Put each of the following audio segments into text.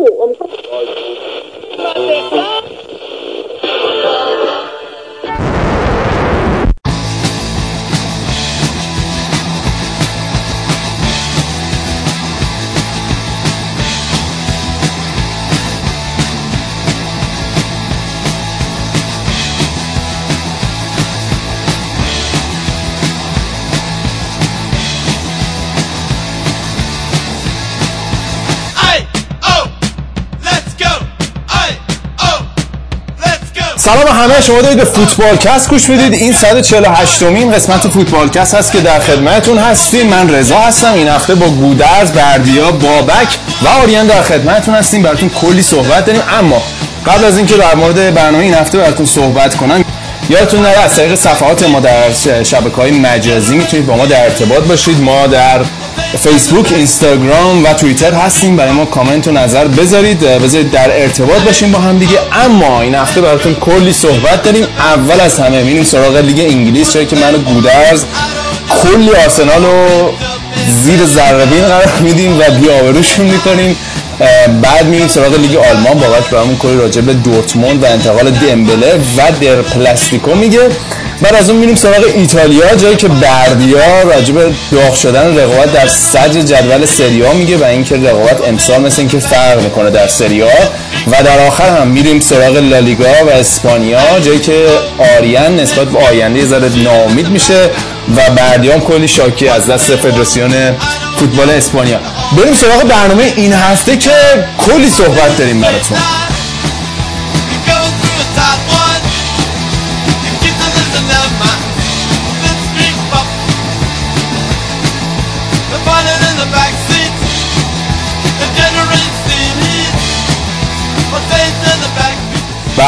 سلام همه شما دارید به فوتبال کست گوش می‌دید. این 148 مین قسمت فوتبال کست هست که در خدمتتون هستیم. من رضا هستم. این هفته با گودرز بردیا بابک و آریان در خدمتتون هستیم. براتون کلی صحبت داریم. اما قبل از اینکه در مورد برنامه این هفته براتون صحبت کنم یادتون نره از طریق صفحات ما در شبکه های مجازی می‌تونید با ما در ارتباط باشید. ما در فیسبوک اینستاگرام و توییتر هستیم. برای ما کامنت و نظر بذارید. بذارید در ارتباط باشیم با هم دیگه. اما این هفته براتون کلی صحبت داریم. اول از همه میریم سراغ لیگ انگلیس چرا که منو گودرز کلی آرسنال رو زیر ذره قرار میدیم و بیاوروشون می‌کنیم. بعد میریم سراغ لیگ آلمان. بابک همون کلی راجع به دورتموند و انتقال دمبله و در پلاستیکو میگه. بعد از اون میریم سراغ ایتالیا جایی که بردیا راجع به داغ شدن رقابت در صدر جدول سریا میگه و اینکه رقابت امسال مثل اینکه فرق می‌کنه در سریا و در آخر هم میریم سراغ لالیگا و اسپانیا جایی که آریان نسبت به آینده زده ناامید میشه و بردیان کلی شاکی از دست فدراسیون فوتبال اسپانیا. بریم سراغ برنامه این هفته که کلی صحبت داریم براتون.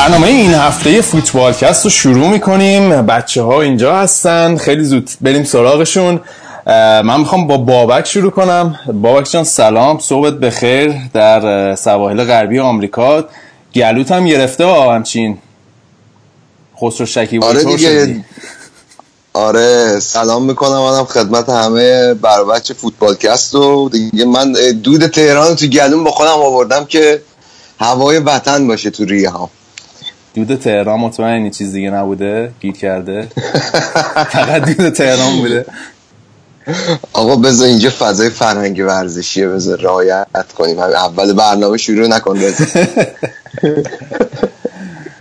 برنامه این هفته فوتبالکست رو شروع می‌کنیم. بچه ها اینجا هستن. خیلی زود بریم سراغشون. من می‌خوام با بابک شروع کنم. بابک جان سلام. صحبت بخیر در سواحل غربی آمریکا. گلوت هم گرفته با همچین خسرو شکی آره دیگه. آره سلام می‌کنم. منم خدمت همه بر بچه فوتبالکست و دیگه من دود تهران تو گلوم با خودم آوردم که هوای وطن باشه تو ریه ها. دود تهران مطمئنی چیز دیگه نبوده؟ گیر کرده؟ فقط دود تهران بوده. آقا بذار اینجا فضای فرهنگی ورزشیه بذار رعایت کنیم. اول برنامه شروع نکن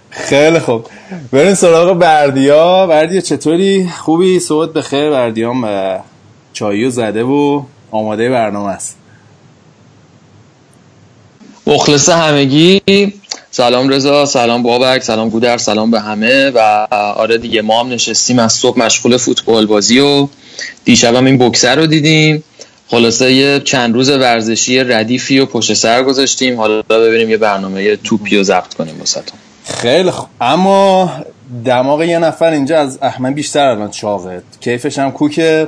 خیلی خوب. بریم سراغ بردیا. بردیا چطوری؟ خوبی؟ صحبت بخیر بردیام چاییو زده و آماده برنامه است. مخلص همگی. سلام رضا سلام بابک سلام گودر سلام به همه و آره دیگه ما هم نشستیم از صبح مشغول فوتبال بازی و دیشب هم این بکسر رو دیدیم. خلاصه یه چند روز ورزشی ردیفی و پشت سر گذاشتیم. حالا ببینیم یه برنامه توپی رو ضبط کنیم واسهتون. خیلی خوب اما دماغ یه نفر اینجا از احمد بیشتر الان چاقه. کیفش هم کوک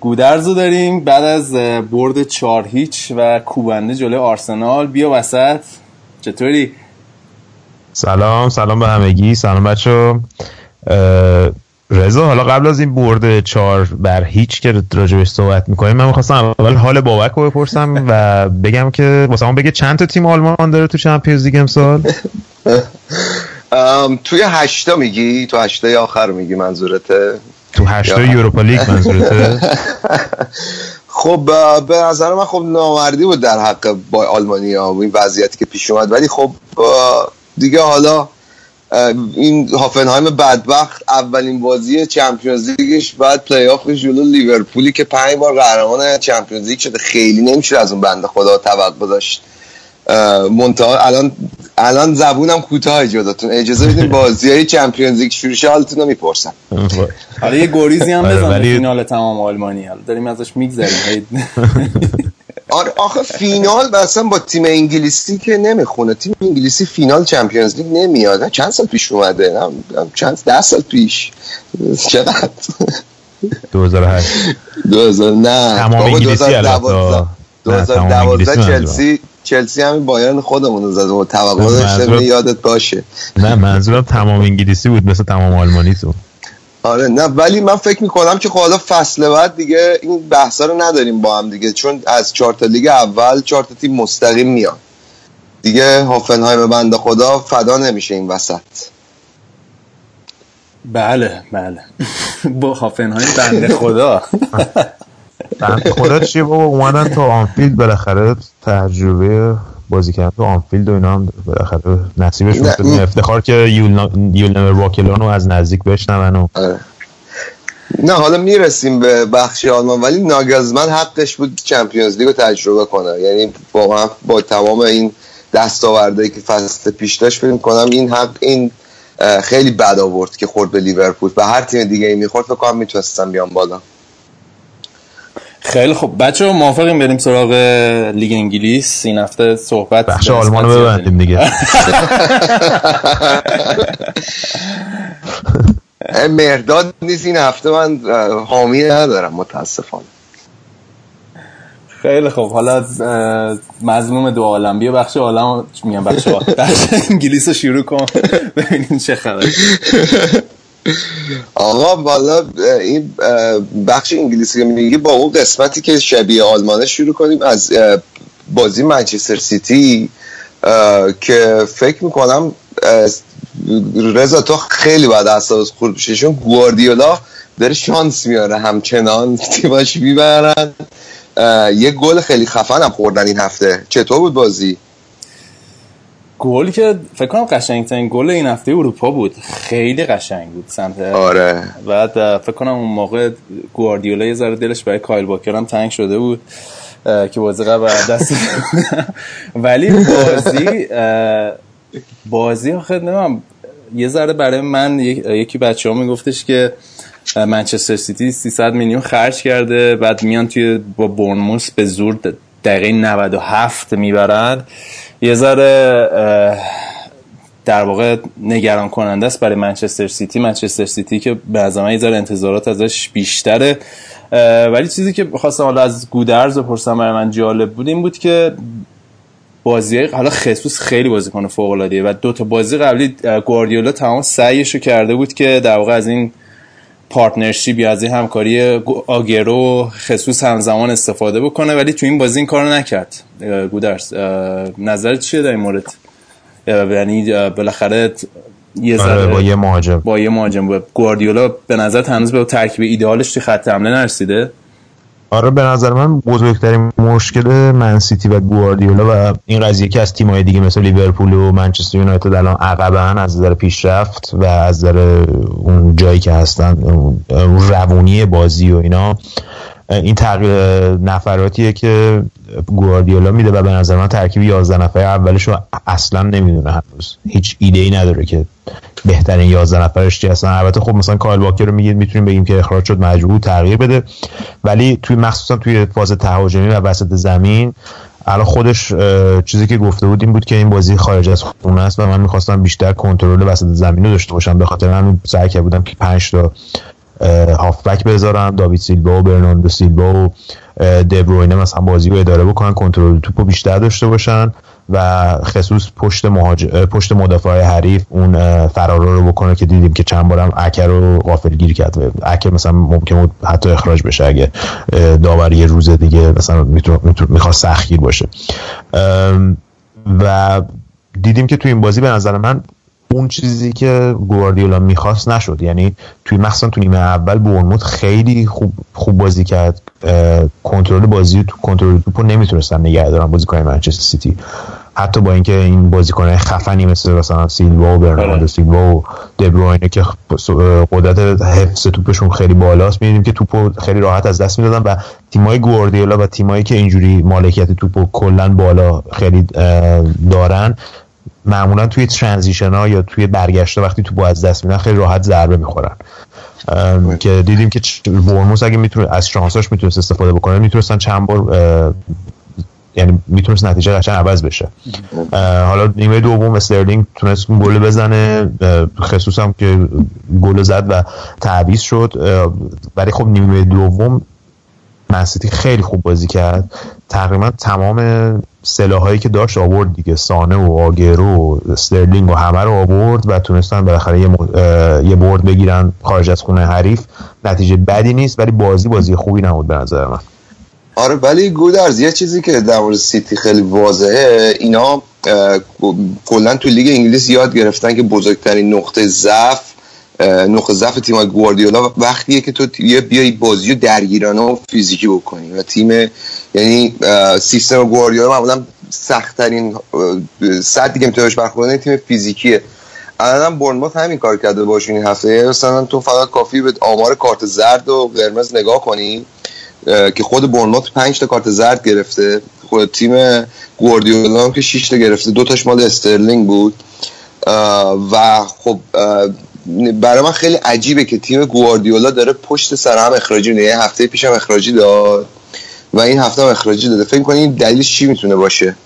گودرزو داریم. بعد از برد چار هیچ و کوبنده جلوی آرسنال. بیا وسط. چطوری؟ سلام سلام به همگی سلام بچه رضا حالا قبل از این برد چهار بر هیچ که راجبش صحبت می‌کنیم من می‌خواستم اول حال بابک رو بپرسم و بگم که واسه بگه چند تا تیم آلمان داره تو چمپیونز لیگ امسال؟ توی هشتا میگی؟ تو هشتای آخر میگی منظورته؟ تو هشتا یوروپا لیگ منظورته؟ خب به نظر من خب نامردی بود در حق با آلمانیا این وضعیتی که پیش اومد. ولی خب دیگه حالا این هافنهایم بدبخت اولین بازی چمپیونز لیگش بعد play-off جلو لیورپولی که پنج بار قهرمان چمپیونز لیگ شده. خیلی نمیشه از اون بنده خدا توقع داشت. منتها الان الان زبونم کوتاه جلوتون اجازه بدین بازی های چمپیونز لیگ شروع شه حالتون رو می‌پرسم. حالا یه گریزی هم بزن ولی... فینال تمام آلمانی. حالا داریم ازش میگذریم. آره آخه فینال اصلا با تیم انگلیسی که نمی‌خونه. تیم انگلیسی فینال چمپیونز لیگ نمیاد. چند سال پیش اومده؟ چند ده سال پیش. چقدر؟ 2008 2000 نه. تمام انگلیسی 2012 چلسی چلسی همین بایرن خودمون رو زد و توقع داشته یادت باشه. نه منظورم تمام انگلیسی بود مثل تمام آلمانی تو آره نه ولی من فکر می‌کنم که خب حالا فصل بعد دیگه این بحثا رو نداریم با هم دیگه چون از چهار لیگ اول چهار تیم مستقیم میاد دیگه هافنهایم بنده خدا فدا نمیشه این وسط. بله بله. با هافنهایم بنده خدا. بنده خدا چیه بابا؟ اومدن تا آنفیلد بالاخره تجربه بازی کردن تو آنفیلد و اینا هم بالاخره نصیبشون افتخار که یول نمر واکلان رو از نزدیک بشنون و آره. نه حالا می‌رسیم به بخش آلمان ولی ناگزمن حقش بود چمپیونز لیگ رو تجربه کنه. یعنی با, با تمام این دستاورده که فصل پیش داشت فکر کنم این حق این خیلی بد آورد که خورد به لیورپول. و هر تیم دیگه ای می‌خورد فکر کنم می‌تونستن بیان بالا. خیلی خب بچه ها موافقیم بریم سراغ لیگ انگلیس. این هفته صحبت بخش آلمان رو ببندیم دیگه. مرداد نیست این هفته. من حامی ندارم. متاسفانه. خیلی خب حالا مظلوم دو عالم. بیا بخش عالم میگم بخش بخش انگلیس رو شروع کن. ببینیم چه خبر آقا بالا این بخش انگلیسی که میگی با اون قسمتی که شبیه آلمانه شروع کنیم از بازی منچستر سیتی که فکر می‌کنم رضا تو خیلی باید اصلا خورد بشه چون گواردیولا داره شانس میاره همچنان تیماش می‌برن. یه گل خیلی خفن هم خوردن این هفته. چطور بود بازی؟ گل که فکر کنم قشنگترین گل این هفته اروپا بود. خیلی قشنگ بود سمت آره. بعد فکر کنم اون موقع گواردیولا یه ذره دلش برای کایل واکر هم تنگ شده بود که بازی قبل دست ولی بازی بازی آخه نمیم یه ذره برای من یکی بچه ها میگفتش که منچستر سیتی 300 میلیون خرج کرده بعد میان توی با بورنموث به زور دقیقه 97 می‌برن. یه ذره در واقع نگران کننده است برای منچستر سیتی. منچستر سیتی که به از یه ذره انتظارات ازش بیشتره. ولی چیزی که خواستم حالا از گودرز بپرسم برای من جالب بود این بود که بازی حالا خصوص خیلی بازیکن فوق العاده و دو تا بازی قبلی گواردیولا تمام سعیش کرده بود که در واقع از این پارتنرشیپ یا از این همکاری آگرو خصوص همزمان استفاده بکنه ولی تو این بازی این کارو نکرد. گودرس نظرت چیه در این مورد؟ یعنی بالاخره یه آره با یه مهاجم. با یه مهاجم. گواردیولا به نظر هنوز به ترکیب ایدئالش توی خط حمله نرسیده؟ آره به نظر من بزرگترین مشکل منسیتی و گواردیولا و این قضیه که از تیم‌های دیگه مثل لیورپول و منچستر یونایتد الان عقبن از نظر پیشرفت و از نظر اون جایی که هستن اون روونی بازی و اینا این تغییر نفراتیه که گواردیولا میده و به نظر من ترکیب 11 نفر اولش رو اصلا نمی‌دونه هنوز هیچ ایده ای نداره که بهترین 11 نفرش چی هستن. البته خب مثلا کایل واکر رو میگید می‌تونیم بگیم که اخراج شد مجبور تغییر بده. ولی توی مخصوصا توی فاز تهاجمی و وسط زمین الان خودش چیزی که گفته بود این بود که این بازی خارج از خونه است و من می‌خواستم بیشتر کنترل وسط زمین رو داشته باشم. به خاطر من سعی کرده بودم که 5 تا هافبک بذارم داوید سیلوا و برناندو سیلوا و دبروینه مثلا بازی رو اداره بکنن کنترل توپ بیشتر داشته باشن و خصوص پشت مهاج... پشت مدافع حریف اون فرارا رو بکنه که دیدیم که چند بارم اکر رو غافل گیر کرد. اکر مثلا ممکن بود حتی اخراج بشه اگه داور یه روز دیگه مثلا می‌خواد سختگیر باشه. و دیدیم که تو این بازی به نظر من اون چیزی که گواردیولا می‌خواست نشد. یعنی توی مخصوصا تو نیمه اول بورنموت خیلی خوب خوب بازی کرد. کنترل بازی تو کنترل توپو نمی‌تونستن نگه دارن بازیکن منچستر سیتی. حتی با اینکه این بازیکن خفنی مثل مثلا سیلوا و برناردو آره. سیلوا و دبروینه که قدرت حفظ توپشون خیلی بالاست می‌بینیم که توپو خیلی راحت از دست می‌دادن و تیمای گواردیولا و تیمایی که اینجوری مالکیت توپو کلا بالا خیلی دارن معمولا توی transition ها یا توی برگشت وقتی تو از دست میدن خیلی راحت ضربه می‌خورن. که دیدیم که بورنموث اگه می‌تونه از شانساش می‌تونست استفاده بکنه می‌تونستن چند بار یعنی می‌تونست نتیجه قشنگ عوض بشه. حالا نیمه دوم استرلینگ تونست گل بزنه. خصوصا که گل زد و تعویض شد. ولی خب نیمه دوم منسیتی خیلی خوب بازی کرد. تقریبا تمام سلاحایی که داشت آورد دیگه. سانه و آگرو و استرلینگ و همه رو آورد و تونستن بالاخره یه, یه برد بگیرن خارج از خونه حریف. نتیجه بدی نیست ولی بازی بازی خوبی نبود به نظر من. آره ولی گودرز یه چیزی که در مورد سیتی خیلی واضحه اینا کلا تو لیگ انگلیس یاد گرفتن که بزرگترین نقطه ضعف نقطه ضعف تیم گواردیولا وقتیه که تو بیای بازی درگیرانه و فیزیکی بکنی و تیم یعنی سیستم گواردیولا معمولا سختترین سطحی که میتونش برخورد تیم فیزیکیه. الان برنموت همین کار کرده باشین این هفته. مثلا تو فقط کافی به آمار کارت زرد و قرمز نگاه کنی که خود برنموت 5 تا کارت زرد گرفته. خود تیم گواردیولا هم که 6 تا گرفته. دو تاش مال استرلینگ بود. و خب برای من خیلی عجیبه که تیم گواردیولا داره پشت سر هم اخراجی یه هفته پیشم اخراجی داد و این هفته هم اخراجی داده. فکر کنید دلیلش چی می‌تونه باشه؟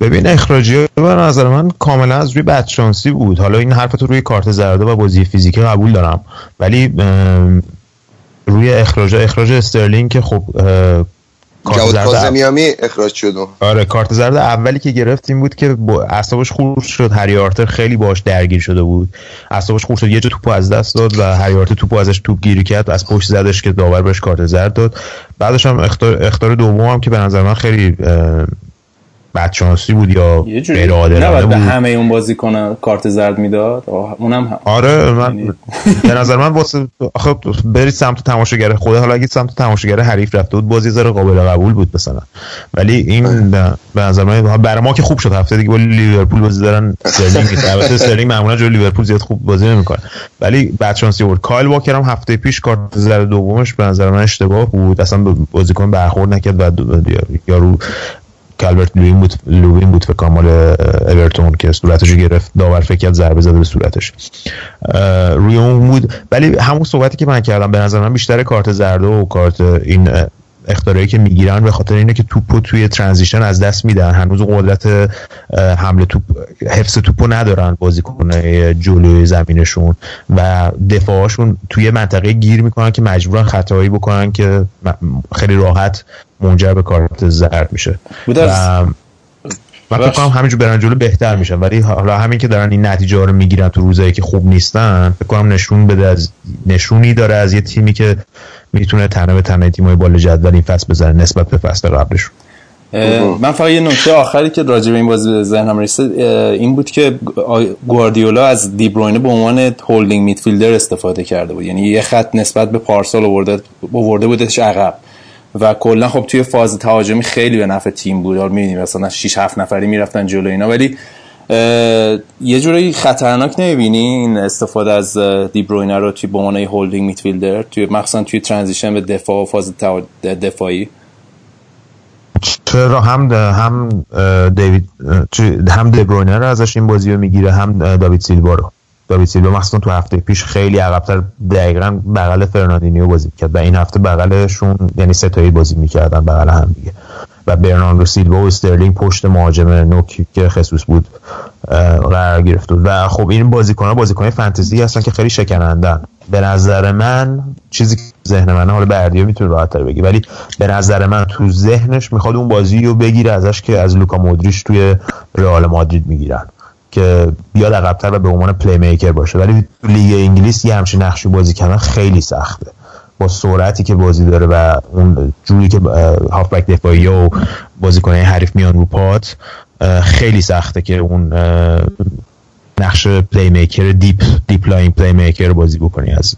ببین اخراجی به نظر من کاملا از روی بدشانسی بود. حالا این حرفتو روی کارت زرده و بازی فیزیکی قبول دارم. ولی روی اخراج اخراج استرلینگ که خب کارت زرد اخراج شد آره کارت زرد اولی که گرفت این بود که اعصابش خورد شد. هری آرتر خیلی باش درگیر شده بود. اعصابش خورد شد. یه جا توپو از دست داد و هری آرتر توپو ازش توپ گیری کرد. از پشت زدش که داور بهش کارت زرد داد. بعدش هم اخطار, اخطار دوم هم که به نظر من خیلی بدشانسی بود یا غیر عادلانه بود به همه اون بازی کنه کارت زرد می‌داد؟ اونم هم. آره من یعنی- به نظر من واسه آخه برید سمت تماشاگر خود حالا اگه سمت تماشاگر حریف رفته بود باز یه ذره قابل قبول بود مثلا. ولی این به نظر من برای ما که خوب شد هفته دیگه با لیورپول بازی دارن استرلینگ البته استرلینگ معمولا جلوی لیورپول زیاد خوب بازی نمی‌کنه. ولی بدشانسی بود کایل واکر هم هفته پیش کارت زرد دومش به نظر من اشتباه بود. اصلا بازیکن برخورد نکرد و یارو کالبرت لوین بود لوین بود فکر مال اورتون که صورتش گرفت داور فکر کرد ضربه زده به صورتش. روی اون بود. ولی همون صحبتی که من کردم به نظر من بیشتر کارت زرد و کارت این اختارایی که می‌گیرن به خاطر اینه که توپو توی ترانزیشن از دست میدن. هنوز قدرت حمله توپ حفظ توپو ندارن بازیکن جلوی زمینشون و دفاعشون توی منطقه گیر می‌کنن که مجبورن خطایی بکنن که خیلی راحت منجر به کارت زرد میشه. و من فکر کنم همینجور برن جلو بهتر میشن. ولی حالا همین که دارن این نتیجه ها رو می‌گیرن تو روزایی که خوب نیستن فکر کنم نشون بده از نشونی داره از یه تیمی که می‌تونه تنه به تنه تیمای بالا جدول این فصل بزنه نسبت به فصل قبلشون. من فقط یه نکته آخری که راجع به این بازی به ذهنم رسید این بود که گواردیولا از دیبروینه به عنوان هولدینگ میدفیلدر استفاده کرده بود. یعنی یه خط نسبت به پارسال آورده آورده بودش عقب. و کلا خب توی فاز تهاجمی خیلی به نفع تیم بود می‌بینیم مثلا 6 7 نفری می‌رفتن جلو اینا. ولی یه جوری خطرناک نمی‌بینی این استفاده از دیبروینه رو توی عنوان holding midfielder توی مخصوصا توی transition به دفاع و فاز دفاعی؟ چرا هم هم داوید هم دیبروینه رو ازش این بازی رو می‌گیره هم داوید سیلوا رو. داوید سیلوا مثلا تو هفته پیش خیلی عقبتر دقیقا بغل فرناندینیو بازی کرد و این هفته بغلشون یعنی سه تایی بازی می‌کردن بغل هم دیگه. و برناردو سیلوا و استرلینگ پشت مهاجم نوکی که خسوس بود قرار گرفت. و خب این بازیکن بازیکن فانتزی هستن که خیلی شکنندن به نظر من چیزی که ذهن من حالا بردیا می‌تونه راحت تر بگی ولی به نظر من تو ذهنش می‌خواد اون بازی رو بگیره ازش که از لوکا مودریش توی رئال مادرید می‌گیرن. که بیاد عقبتر و به عنوان playmaker باشه. ولی تو لیگ انگلیس یه همچین نقشی بازی کردن خیلی سخته. با سرعتی که بازی داره و اون جوری که هافبک دفاعی و بازیکنه حریف میان رو پات خیلی سخته که اون نقش playmaker deep deep-lying playmaker رو بازی بکنی از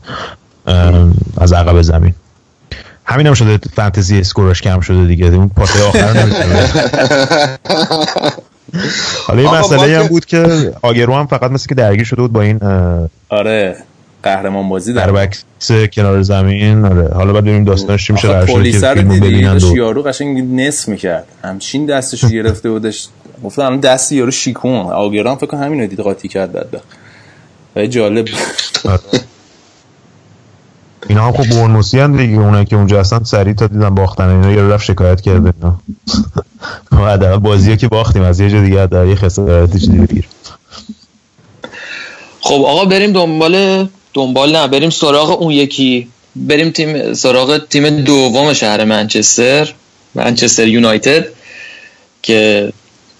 از عقب زمین. همین هم شده. fantasy score ش کم شده دیگه. اون پاس آخر نمی‌تونه حالا این مسئله هم بود که آگوئرو هم فقط مثل که درگیر شده بود با این آره قهرمان بازی در بکس کنار زمین آره. حالا بعد ببینیم داستانش چی میشه قرار فیلمو ببینن دو یارو قشنگ نصف می‌کرد. همچین دستش گرفته بودش گفتم الان دست یارو شیکون آگران فکر کنم همین دید قاطی کرد بعد و جالب. اینا هم خب بورنوسی هم دیگه اونایی که اونجا هستن سریع تا دیدن باختن اینا یه رفت شکایت کرده اینا. حداقل بازی که باختیم از یه جا دیگه در یه خسارتی چیزی بگیر خب آقا بریم دنبال دنبال نه بریم سراغ اون یکی. بریم تیم سراغ تیم دوم شهر منچستر منچستر یونایتد که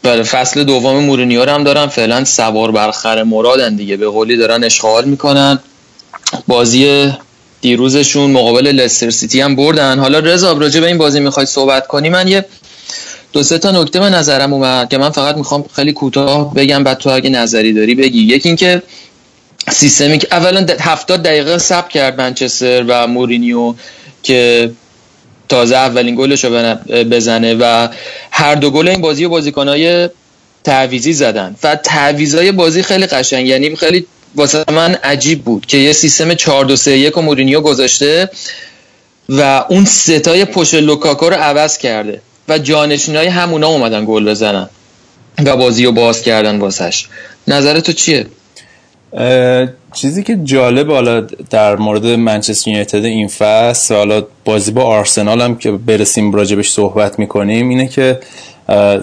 برای فصل دوم مورینیو هم دارن. فعلا سوار بر خر مرادن دیگه به قولی دارن اشغال می‌کنن. بازی دیروزشون مقابل لستر سیتی هم بردن. حالا رضا راجع به این بازی می‌خوای صحبت کنی؟ من یه دو سه تا نکته به نظرم اومد که من فقط می‌خوام خیلی کوتاه بگم بعد تو اگه نظری داری بگی. یکی اینکه سیستمی که اولا 70 دقیقه صبر کرد منچستر و مورینیو که تازه اولین گلش رو بزنه و هر دو گل این بازی و بازیکنهای تعویضی زدن. و تعویضای بازی خیلی قشنگ یعنی خیلی واسه من عجیب بود که یه سیستم 4 2 3 1 و مورینیو گذاشته و اون سه‌تای پشت لوکاکو رو عوض کرده. و جانشینای همونا اومدن گل بزنن و بازی رو باز کردن واسش. نظر تو چیه چیزی که جالب حالا در مورد منچستر یونایتد این فصل حالا بازی با آرسنال هم که برسیم راجبش صحبت می‌کنیم اینه که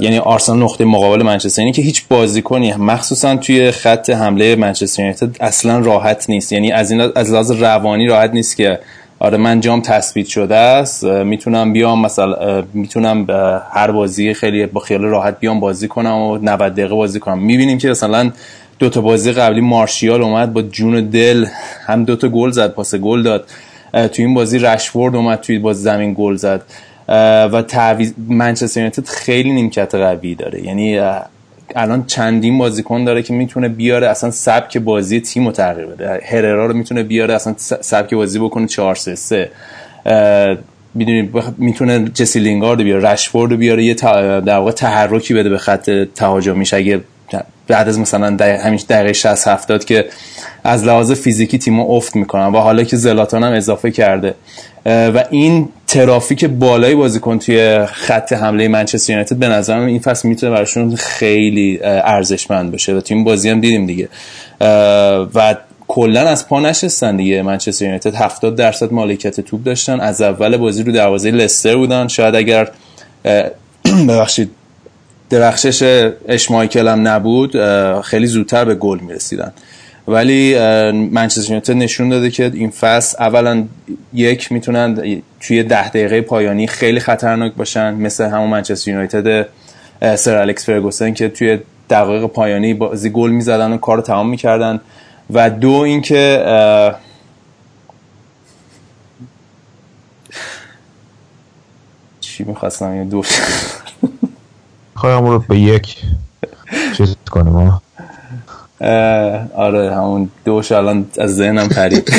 یعنی آرسنال نقطه مقابل منچستر اینه که هیچ بازیکنی مخصوصا توی خط حمله منچستر یونایتد اصلا راحت نیست. یعنی از این از لحاظ روانی راحت نیست که آره من جام تثبیت شده است. می‌تونم بیام مثلا می‌تونم هر بازی خیلی با خیال راحت بیام بازی کنم و 90 دقیقه بازی کنم. می‌بینیم که مثلا دو تا بازی قبلی مارشیال اومد با جون دل هم دو تا گل زد پاس گل داد. تو این بازی رشفورد اومد توی باز زمین گل زد. و تعویض منچستر یونایتد خیلی نیمکت قوی داره. یعنی الان چندین بازیکن داره که می‌تونه بیاره اصلا سبک بازی تیم رو تغییر بده. هررا رو می‌تونه بیاره اصلا سبک بازی بکنه 4 3 3 می‌دونید می‌تونه جسی لینگارد بیاره رشفورد بیاره یه در واقع تحرکی بده به خط تهاجمیش اگه بعد از مثلا همین دقیقه 60 70 که از لحاظ فیزیکی تیمو افت می‌کنن و حالا که زلاتان هم اضافه کرده. و این ترافیک بالایی بازیکن توی خط حمله منچستر یونایتد به نظرم این فصل می‌تونه براشون خیلی ارزشمند باشه و توی این بازی هم دیدیم دیگه. و کلا از پا نشستن دیگه منچستر یونایتد. 70 درصد مالکیت توپ داشتن. از اول بازی رو دروازه لستر بودن. شاید اگر ببخشید درخشش اشمایکل هم نبود خیلی زودتر به گل می‌رسیدن. ولی منچستر یونایتد نشون داده که این فصل اولا یک می‌تونن توی ده دقیقه پایانی خیلی خطرناک باشن مثل همون منچستر یونایتد سر الکس فرگوسن که توی دقایق پایانی بازی گل می‌زدن و کار رو تمام می‌کردن. و دو اینکه چی می‌خواستم؟ یه دو. خواهیم رو به یک چیز کنیم. آره همون دوش الان از ذهنم پرید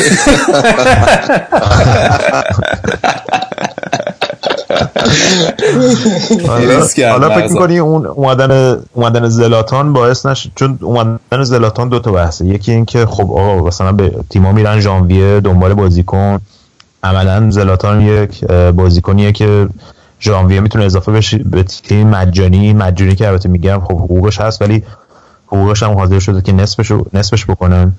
حالا فکر می‌کنی اون اومدن اومدن زلاتان باعث نشه چون اومدن زلاتان دو تا بحثه. یکی این که خب آقا مثلا به تیما میرن ژانویه دنبال بازیکن عملا زلاتان یک بازیکنیه که ژانویه می‌تونه اضافه بشه به تیم مجانی. مجانی که البته میگم خب حقوقش هست ولی حقوقش هم حاضر شده که نصفش نصفش بکنه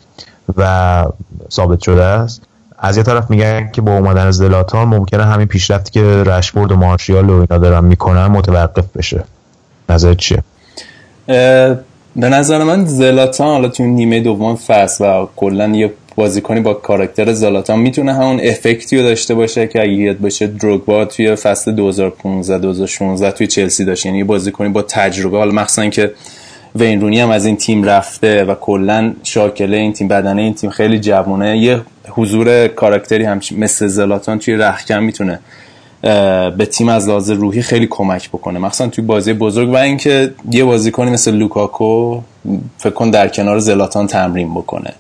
و ثابت شده است. از یه طرف میگن که با اومدن زلاتان ممکنه همین پیشرفتی که رشبورد و مارشیال و اینا دارن می‌کنن متوقف بشه. نظر چیه؟ به نظر من زلاتان حالا تو نیمه دوم فصل و کلا یه بازیکنی با کاراکتر زلاتان می‌تونه همون افکتی رو داشته باشه که اگه یاد باشه دروگبا توی فصل 2015 2016 توی چلسی داشت. یعنی بازیکنی با تجربه حالا مخصوصا که وین رونی هم از این تیم رفته و کلا شاکله این تیم بدنه این تیم خیلی جوونه یه حضور کاراکتری هم مثل زلاتان توی رخکن می‌تونه به تیم از لحاظ روحی خیلی کمک بکنه. مثلا توی بازی بزرگ و اینکه یه بازیکنی مثل لوکاکو فکر کن در کنار زلاتان تمرین بکنه.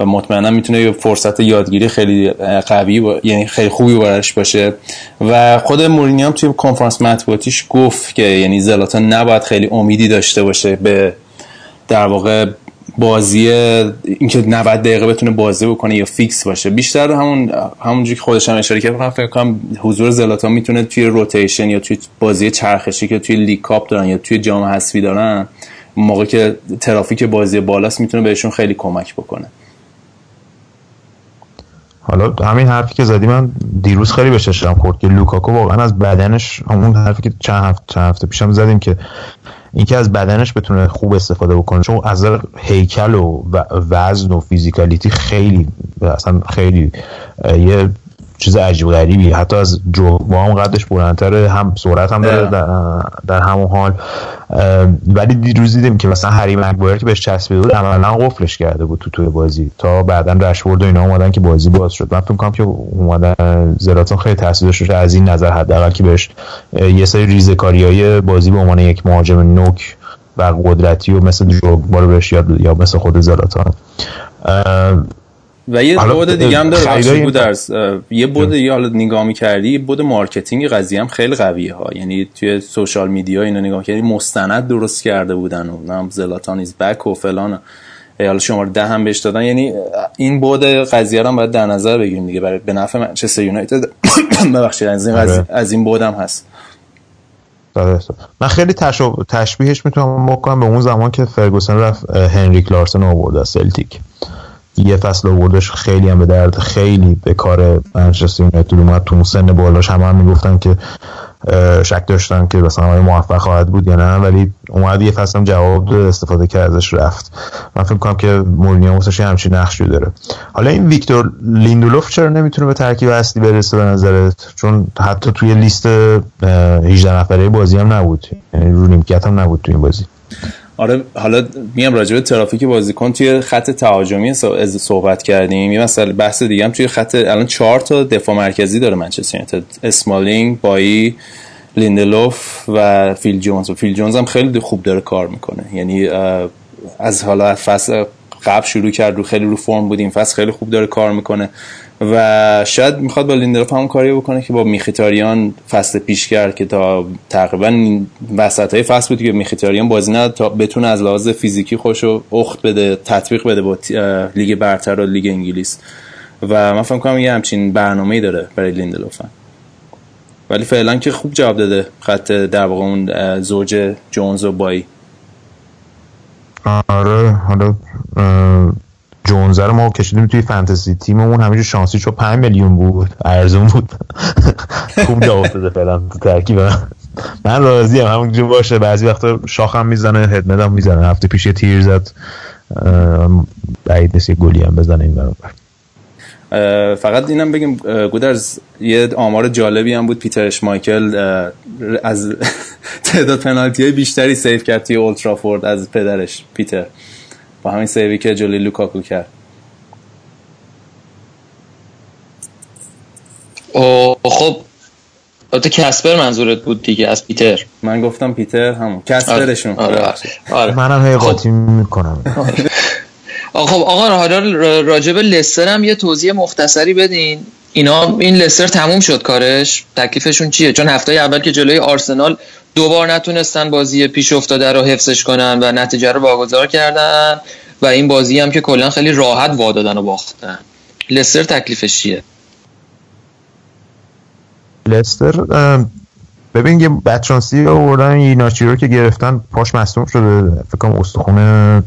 و مطمئنا می‌تونه یه فرصت یادگیری خیلی قوی یعنی خیلی خوبی براش باشه. و خود مورینیو هم توی کنفرانس مطبوعاتیش گفت که یعنی زلاتان نباید خیلی امیدی داشته باشه به در واقع بازی اینکه 90 دقیقه بتونه بازی بکنه یا فیکس باشه. بیشتر همون همونجوری که خودش هم اشاره کرد فکر کنم حضور زلاتان می‌تونه توی روتیشن یا توی بازی چرخشی که توی لیگ کاپ دارن یا توی جام حذفی دارن موقع که ترافیک بازی بالاست می‌تونه بهشون خیلی کمک بکنه. حالا همین حرفی که زدی من دیروز خیلی به چشمم خورد که لوکاکو واقعا از بدنش همون حرفی که چند هفته چند هفته پیشم زدیم که اینکه از بدنش بتونه خوب استفاده بکنه. چون از هیکل و وزن و فیزیکالیتی خیلی اصلا خیلی یه چیز عجیب غریبی حتی از با هم قدش بلندتره هم سرعت هم داره در, در همون حال. ولی دیروز دیدیم که مثلا هری مگوایر که بهش چسبیده بود عملا قفلش کرده بود تو توی بازی. تا بعدا رشورد و اینا اومدن که بازی باز شد. من فکر کنم که اومدن زلاتان خیلی تاثیر داشت از این نظر حداقل که بهش یه سری ریزکاریای بازی به عنوان یک مهاجم نوک و قدرتی و مثل دروگبا رو بهش یاد یا مثل خود زلاتان و یه بعد دیگه هم داره بود درس یه بعد دیگه حالا نگاه می‌کردی بعد marketing قضیه هم خیلی قویه ها یعنی توی social media اینو نگاه کردی مستند درست کرده بودن و نام زلاتان is back و فلان. حالا شما 10 هم بهش دادن. یعنی این بعد قضیه رو هم باید در نظر بگیریم دیگه. برای به نفع منچستر یونایتد. ببخشید از این قضیه آره. از این بودم هست. من خیلی تشبیهش می‌تونم بکنم به اون زمان که فرگوسن رفت هنریک لارسن آورد از سلتیک. یه فصل آوردش خیلی هم به درد خیلی به کار منچستر یونایتد اومد. تو سن بالاش همه هم می‌گفتن که شک داشتن که مثلا موفق خواهد بود یا نه. ولی اومد یه فصل هم جواب استفاده کرد ازش رفت. من فکر کنم که مورینیو واسش همچین نقشی داره. حالا این ویکتور لیندلوف چرا نمی‌تونه به ترکیب اصلی برسه به نظرت؟ چون حتی توی لیست 18 نفره بازی هم نبود. یعنی رو نیمکت هم نبود توی این بازی. آره حالا میام راجع به ترافیک بازیکن توی خط تهاجمی صحبت کردیم. یه مثلا بحث دیگه هم توی خط الان چهار تا دفاع مرکزی داره منچستر یونایتد. اسمالینگ بایی لیندلوف و فیل جونز. و فیل جونز هم خیلی خوب داره کار می‌کنه. یعنی از حالا فصل قبل شروع کرد رو خیلی رو فرم بود این فصل خیلی خوب داره کار می‌کنه. و شاید می‌خواد با لیندلوف هم کاری بکنه که با میخیتاریان فصل پیش کرد که تا تقریبا وسط های فصل بود که میخیتاریان بازی نه تا بتونه از لحاظ فیزیکی خودشو وفق بده تطبیق بده با لیگ برتر و لیگ انگلیس. و من فکر کنم یه همچین برنامه داره برای لیندلوف ولی فعلا که خوب جواب داده خط در واقع اون زوج جونز و بایی. آره حالا جونزه رو ما کشیدیم توی فانتزی. تیممون همینجور شانسی چون 5 میلیون بود. ارزون بود. خوب جواب داده فعلا تو ترکیب. من راضی هم همونجور باشه. بعضی وقتا شاخم می‌زنه هدمدم می‌زنه. هفته پیش تیر زد. بعید نیست گلی هم بزنه این برابر. فقط اینم بگیم گودرز یه آمار جالبی هم بود. پیترش مایکل از تعداد پنالتی های بیشتری save کرد توی اولدترافورد از پدرش پیتر. با همین save ی که جلوی لوکاکو کرد خب البته کسپر منظورت بود دیگه از پیتر من گفتم پیتر همون کسپرشون آره. آره. آره. منم هی قاطی خب. می‌کنم خب آقا حالا راجع به لستر هم یه توضیح مختصری بدین اینا این لستر تموم شد کارش تکلیفشون چیه چون هفته اول که جلوی آرسنال دوبار نتونستن بازی پیش افتاده رو حفظش کنن و نتیجه رو واگذار کردن و این بازی هم که کلا خیلی راحت وادادن و باختن. لستر تکلیفش چیه؟ لستر ببین یه بدشانسی آوردن ایناچی رو که گرفتن پاش مصدوم شده. فکر کنم استخونه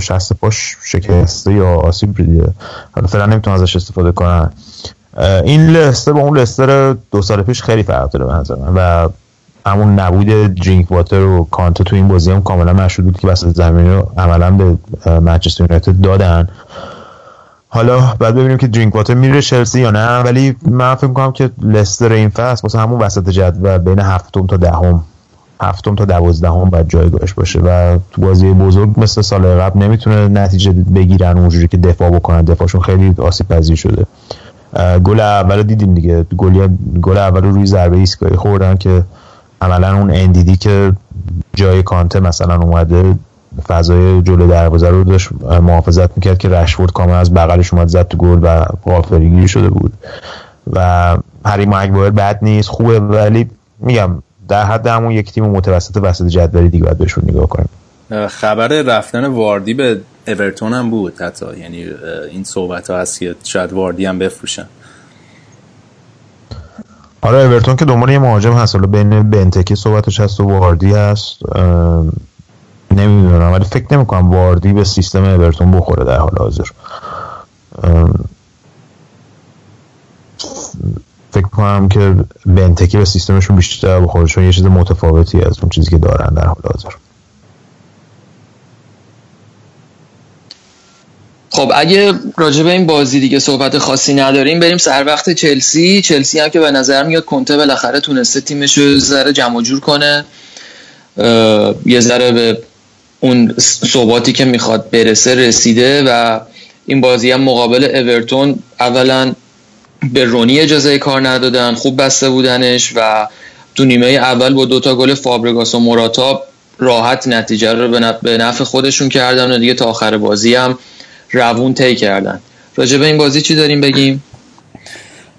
شست پاش شکسته یا آسیب دیده حالا فعلا نمی‌تونن ازش استفاده کنن. این لستر با اون لستر دو سال پیش خیلی فرق داره به نظر من. و همون نبود درینک واتر و کانته تو این بازی هم کاملا مشهود بود که وسط زمین رو عملا به منچستر یونایتد دادن. حالا بعد ببینیم که درینک واتر میره چلسی یا نه ولی من فکر کنم که لستر این فصل واسه همون وسط جدول بین هفتم تا دهم هفتم تا دوازدهم بعد جایگاهش باشه و تو بازی بزرگ مثل سال قبل نمی‌تونه نتیجه بگیرن اونجوری که دفاع بکنن. دفاعشون خیلی آسیب پذیر شده. گل اول دیدیم دیگه. گل گل اول روی ضربه ایستگاهی خوردن که عملا اون اندیدی که جای کانته مثلا اومده فضای جلو دروازه رو داشت محافظت می‌کرد که رشفورد کامل از بغلش اومد زد تو گل و غافلگیری شده بود. و هری مگوایر بد نیست خوبه ولی میگم در حد همون یک تیم متوسط وسط جدولی دیگه باید بهشون نگاه کنیم. خبر رفتن واردی به اورتون هم بود حتی. یعنی این صحبت ها هست که شاید واردی هم بفروشن. آره اورتون که دنبال یه مهاجم هست. حالا بین بنتکی صحبتش هست و واردی هست. نمی‌دونم ولی فکر نمی کنم واردی به سیستم اورتون بخوره در حال حاضر. فکر کنم که بنتکی به سیستمشون بیشتر بخوره چون یه چیز متفاوتی از اون چیزی که دارن در حال حاضر. خب اگه راجع به این بازی دیگه صحبت خاصی نداریم بریم سر وقت چلسی. چلسی هم که به نظر میاد کنته بالاخره تونسته تیمش رو ذره جمع جور کنه. یه ذره به اون صحباتی که می‌خواد برسه رسیده و این بازی هم مقابل اورتون اولا به رونی اجازه کار ندادن خوب بسته بودنش و تو نیمه اول با دوتا گل فابرگاس و موراتا راحت نتیجه رو به نفع خودشون کردن و دیگه تا آخر بازی هم روون طی کردن. راجع به این بازی چی داریم بگیم؟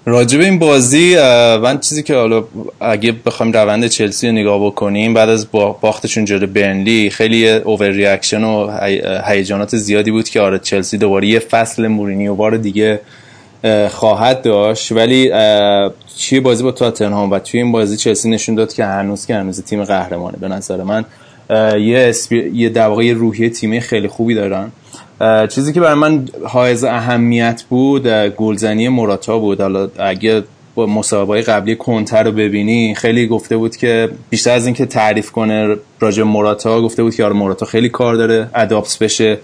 راجع به این بازی من چیزی که حالا اگه بخوایم روند چلسی رو نگاه بکنیم بعد از باختشون جلو برنلی خیلی overreaction و هیجانات زیادی بود که آره چلسی دوباره یه فصل مورینیو بار دیگه خواهد داشت. ولی چیه بازی با تاتنهام و توی این بازی چلسی نشون داد که هنوز که هنوز تیم قهرمانه. به نظر من یه. یه در روحیه تیمی خیلی خوبی دارن. چیزی که برای من حائز اهمیت بود گلزنی موراتا بود. حالا اگه با مسابقه قبلی کنتر رو ببینی خیلی گفته بود که بیشتر از اینکه تعریف کنه راجع موراتا گفته بود که آره موراتا خیلی کار داره اداپت بشه.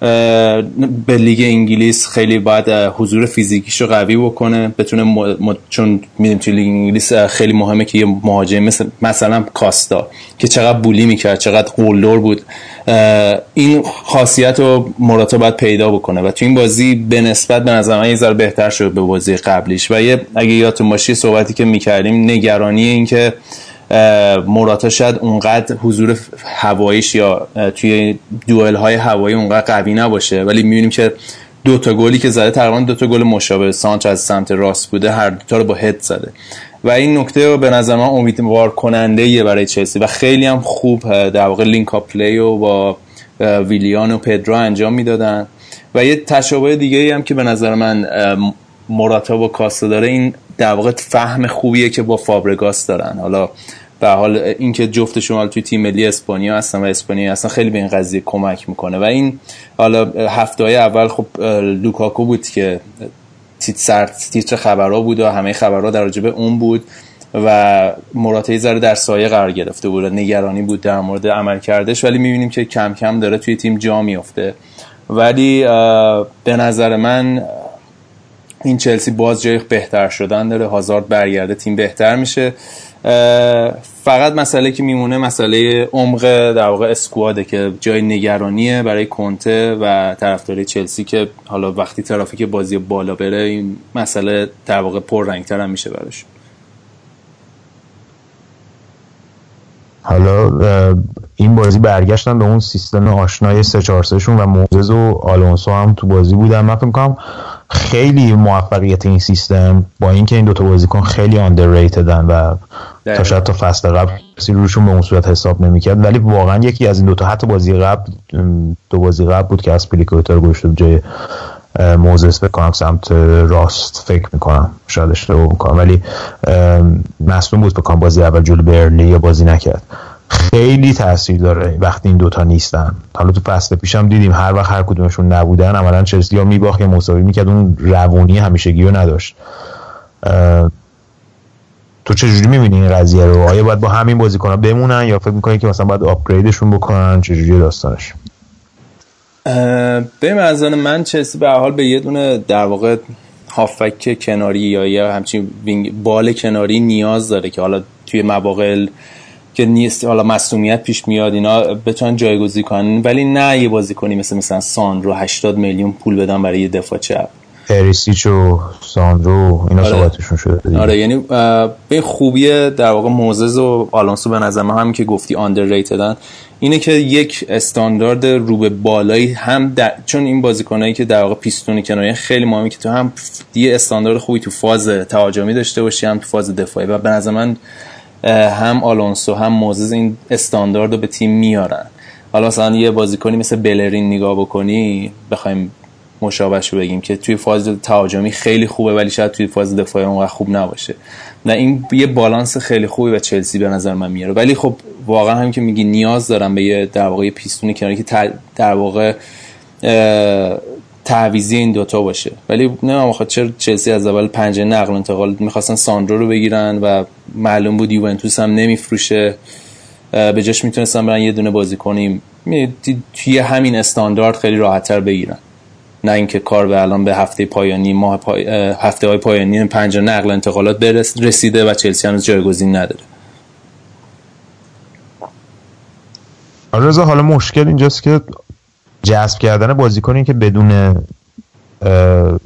به لیگ انگلیس خیلی باید حضور فیزیکیش رو قوی بکنه بتونه م... چون میدیم توی لیگ انگلیس خیلی مهمه که یه مهاجم مثل مثلا کاستا که چقدر بولی می‌کرد چقدر قلدر بود. این خاصیت رو مراتا باید پیدا بکنه و تو این بازی به نسبت به نظر من یه ذره بهتر شد به بازی قبلیش. و یه اگه یادتون باشه صحبتی که می‌کردیم نگرانی این که موراتا شاید اونقدر حضور هواییش یا توی دوئل های هوایی اونقدر قوی نباشه. ولی می‌بینیم که دو تا گلی که زده تقریبا دو تا گل مشابه سانتر از سمت راست بوده هر دو تا رو با هد زده. و این نکته رو به نظر من امیدوار کننده برای چلسی. و خیلی هم خوب در واقع link-up play و با ویلیان و پدرو انجام می‌دادن. و یه تشابه دیگه هم که به نظر من موراتا با کاستا داره این در واقع فهم خوبیه که با فابرگاس دارن. حالا به حال اینکه جفت شما توی تیم ملی اسپانیا هستن و اسپانیا اصلا خیلی به این قضیه کمک می‌کنه. و این حالا هفته های اول خب لوکاکو بود که سر تیتر خبرها بود و همه خبرها در به اون بود و مراته ذره در سایه قرار گرفته بود نگرانی بود در مورد عمل کردش. ولی می‌بینیم که کم کم داره توی تیم جا میفته ولی به نظر من این چلسی باز جای بهتر شدن داره. هازارد برگرده تیم بهتر میشه. فقط مسئله که میمونه مسئله عمق در واقع اسکواده که جای نگرانیه برای کنته و طرفداری چلسی که حالا وقتی ترافیک بازی بالا بره این مسئله در واقع پر رنگتر هم میشه براش. حالا این بازی برگشتن به اون سیستم آشنای 3 4 شون و موزز و آلونسو هم تو بازی بودن. من فکر کنم خیلی موفقیت این سیستم با اینکه این دوتا بازیکن خیلی آندرریتدن و تا شاید تا فصل قبل کسی روشون به اون صورت حساب نمی‌کرد. ولی واقعا یکی از این دوتا حتی بازی قبل دو بازی قبل بود که از پلیکوتر گوشت جای موزس بکنم سمت راست فکر می‌کنم. شاید اشتباه می‌کنم. ولی مصنوم بود بکنم بازی اول جلو برلی یا بازی نکرد. خیلی تاثیر داره وقتی این دوتا نیستن. حالا تو فصل پیشم دیدیم هر وقت هر کدومشون نبودن عملا چلسی یا میباخت یا مساوی می‌کرد اون روونی همیشگی رو نداشت. تو چجوری می‌بینی این قضیه رو؟ آیا باید با همین بازیکن‌ها بمونن یا فکر می‌کنی که مثلا باید آپگریدشون بکنن؟ چجوری داستانش؟ به من چلسی به حال به یه دونه در واقع هافک کناری یا یه همچین بال کناری نیاز داره که حالا توی مواقع که نیست حالا مسئولیت پیش میاد اینا بتونن جایگزین کنن ولی نه یه بازی کنی مثل مثلا ساندرو 80 میلیون پول بدن برای یه دفاع چپ پریسیچ و ساندرو اینا آره. صحبتشون شده دیگه. آره یعنی به خوبیه در واقع موزز و آلونسو به نظر هم که گفتی آندر اینه که یک استاندارد رو به بالایی هم در... چون این بازیکنایی که در واقع پیستونی کناری خیلی مهمه که تو هم یه استاندارد خوبی تو فاز تهاجمی داشته باشی هم تو فاز دفاعی و به نظر من هم آلونسو هم موزز این استاندارد رو به تیم میارن. حالا مثلا یه بازیکنی مثل بلرین نگاه بکنی بخوایم مشابهش رو بگیم که توی فاز تهاجمی خیلی خوبه ولی شاید توی فاز دفاعی اونقدر خوب نباشه. نه این یه بالانس خیلی خوبی به چلسی به نظر من میاره. ولی خب واقعا هم که میگی نیاز دارم به یه در واقع پیستونی کناری که در واقع تعویزی این دوتا باشه. ولی نه خب چرا چلسی از اول پنجره نقل انتقال؟ می‌خواستن ساندرو رو بگیرن و معلوم بود یوونتوس هم نمیفروشه. به جاش می‌تونستن برن یه دونه بازی کنیم. توی همین استاندارد خیلی راحتتر بگیرن. نه اینکه کار به الان به هفته پایانی ماه پای... هفته های پایانی پنج نقل انتقالات برس رسیده و چلسی هنوز جایگزین نداره. رضا حالا مشکل اینجاست که جذب کردن بازیکنی که بدون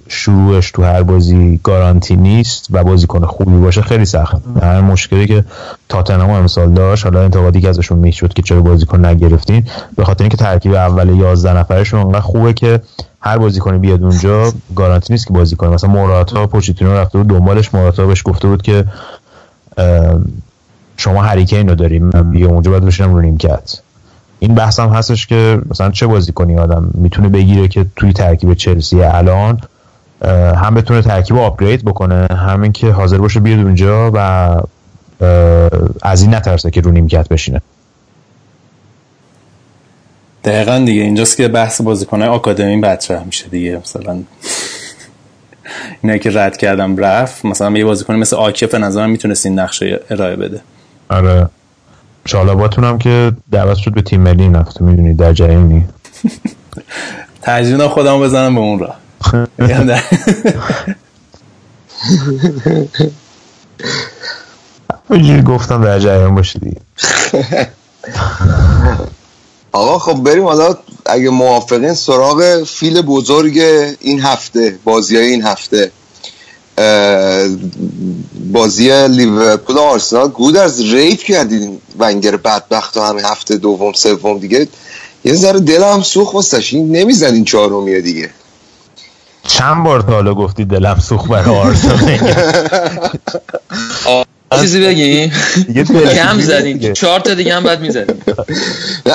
شروعش تو هر بازی گارانتی نیست و بازیکن خوبی باشه خیلی سخت هر مشکلی که تاتنهام امسال داشت حالا انتقادی که ازشون می‌شد که چرا بازیکن نگرفتین به خاطر اینکه ترکیب اول 11 نفرشون انقدر خوبه که هر بازیکنی بیاد اونجا گارانتی نیست که بازی کنه مثلا موراتا پوچیتینو رفته بود دنبالش موراتا بهش گفته بود که شما هریکین رو داریم من بیا اونجا باید بشینم رو نیمکت. این بحث هم هستش که مثلا چه بازی کنی آدم؟ می‌تونه بگیره که توی ترکیب چلسی الان هم بتونه ترکیب آپگرید بکنه همین که حاضر باشه بیاد اونجا و از این نترسه که رو نیمکت بشینه. دقیقا دیگه اینجاست که بحث بازیکنه آکادمی مطرح میشه دیگه مثلا. اینه که رد کردم رفت مثلا یه بازیکن مثل آکف نظرم می‌تونست این نقشه ارائه بده. آره. شالاباتون هم که دعوت شد به تیم ملی نفته می‌دونید در جریانی. تجربه خودم بزنم به اون را اینجوری گفتم در جریان باشید آقا خب بریم حالا اگه موافقین سراغ فیل بزرگ این هفته بازی های این هفته. بازی لیورپول و آرسنال گود از ریف کردید ونگر بدبخت و همین هفته دوم سوم دیگه. یه ذره دلم سوخ واسش. این نمی‌زد این چهارمیه دیگه. چند بار تا حالا گفتی دلم سوخ برای آرسنال؟ چیزی بگیم کم زدیم چهار تا دیگه هم بعد می‌زدیم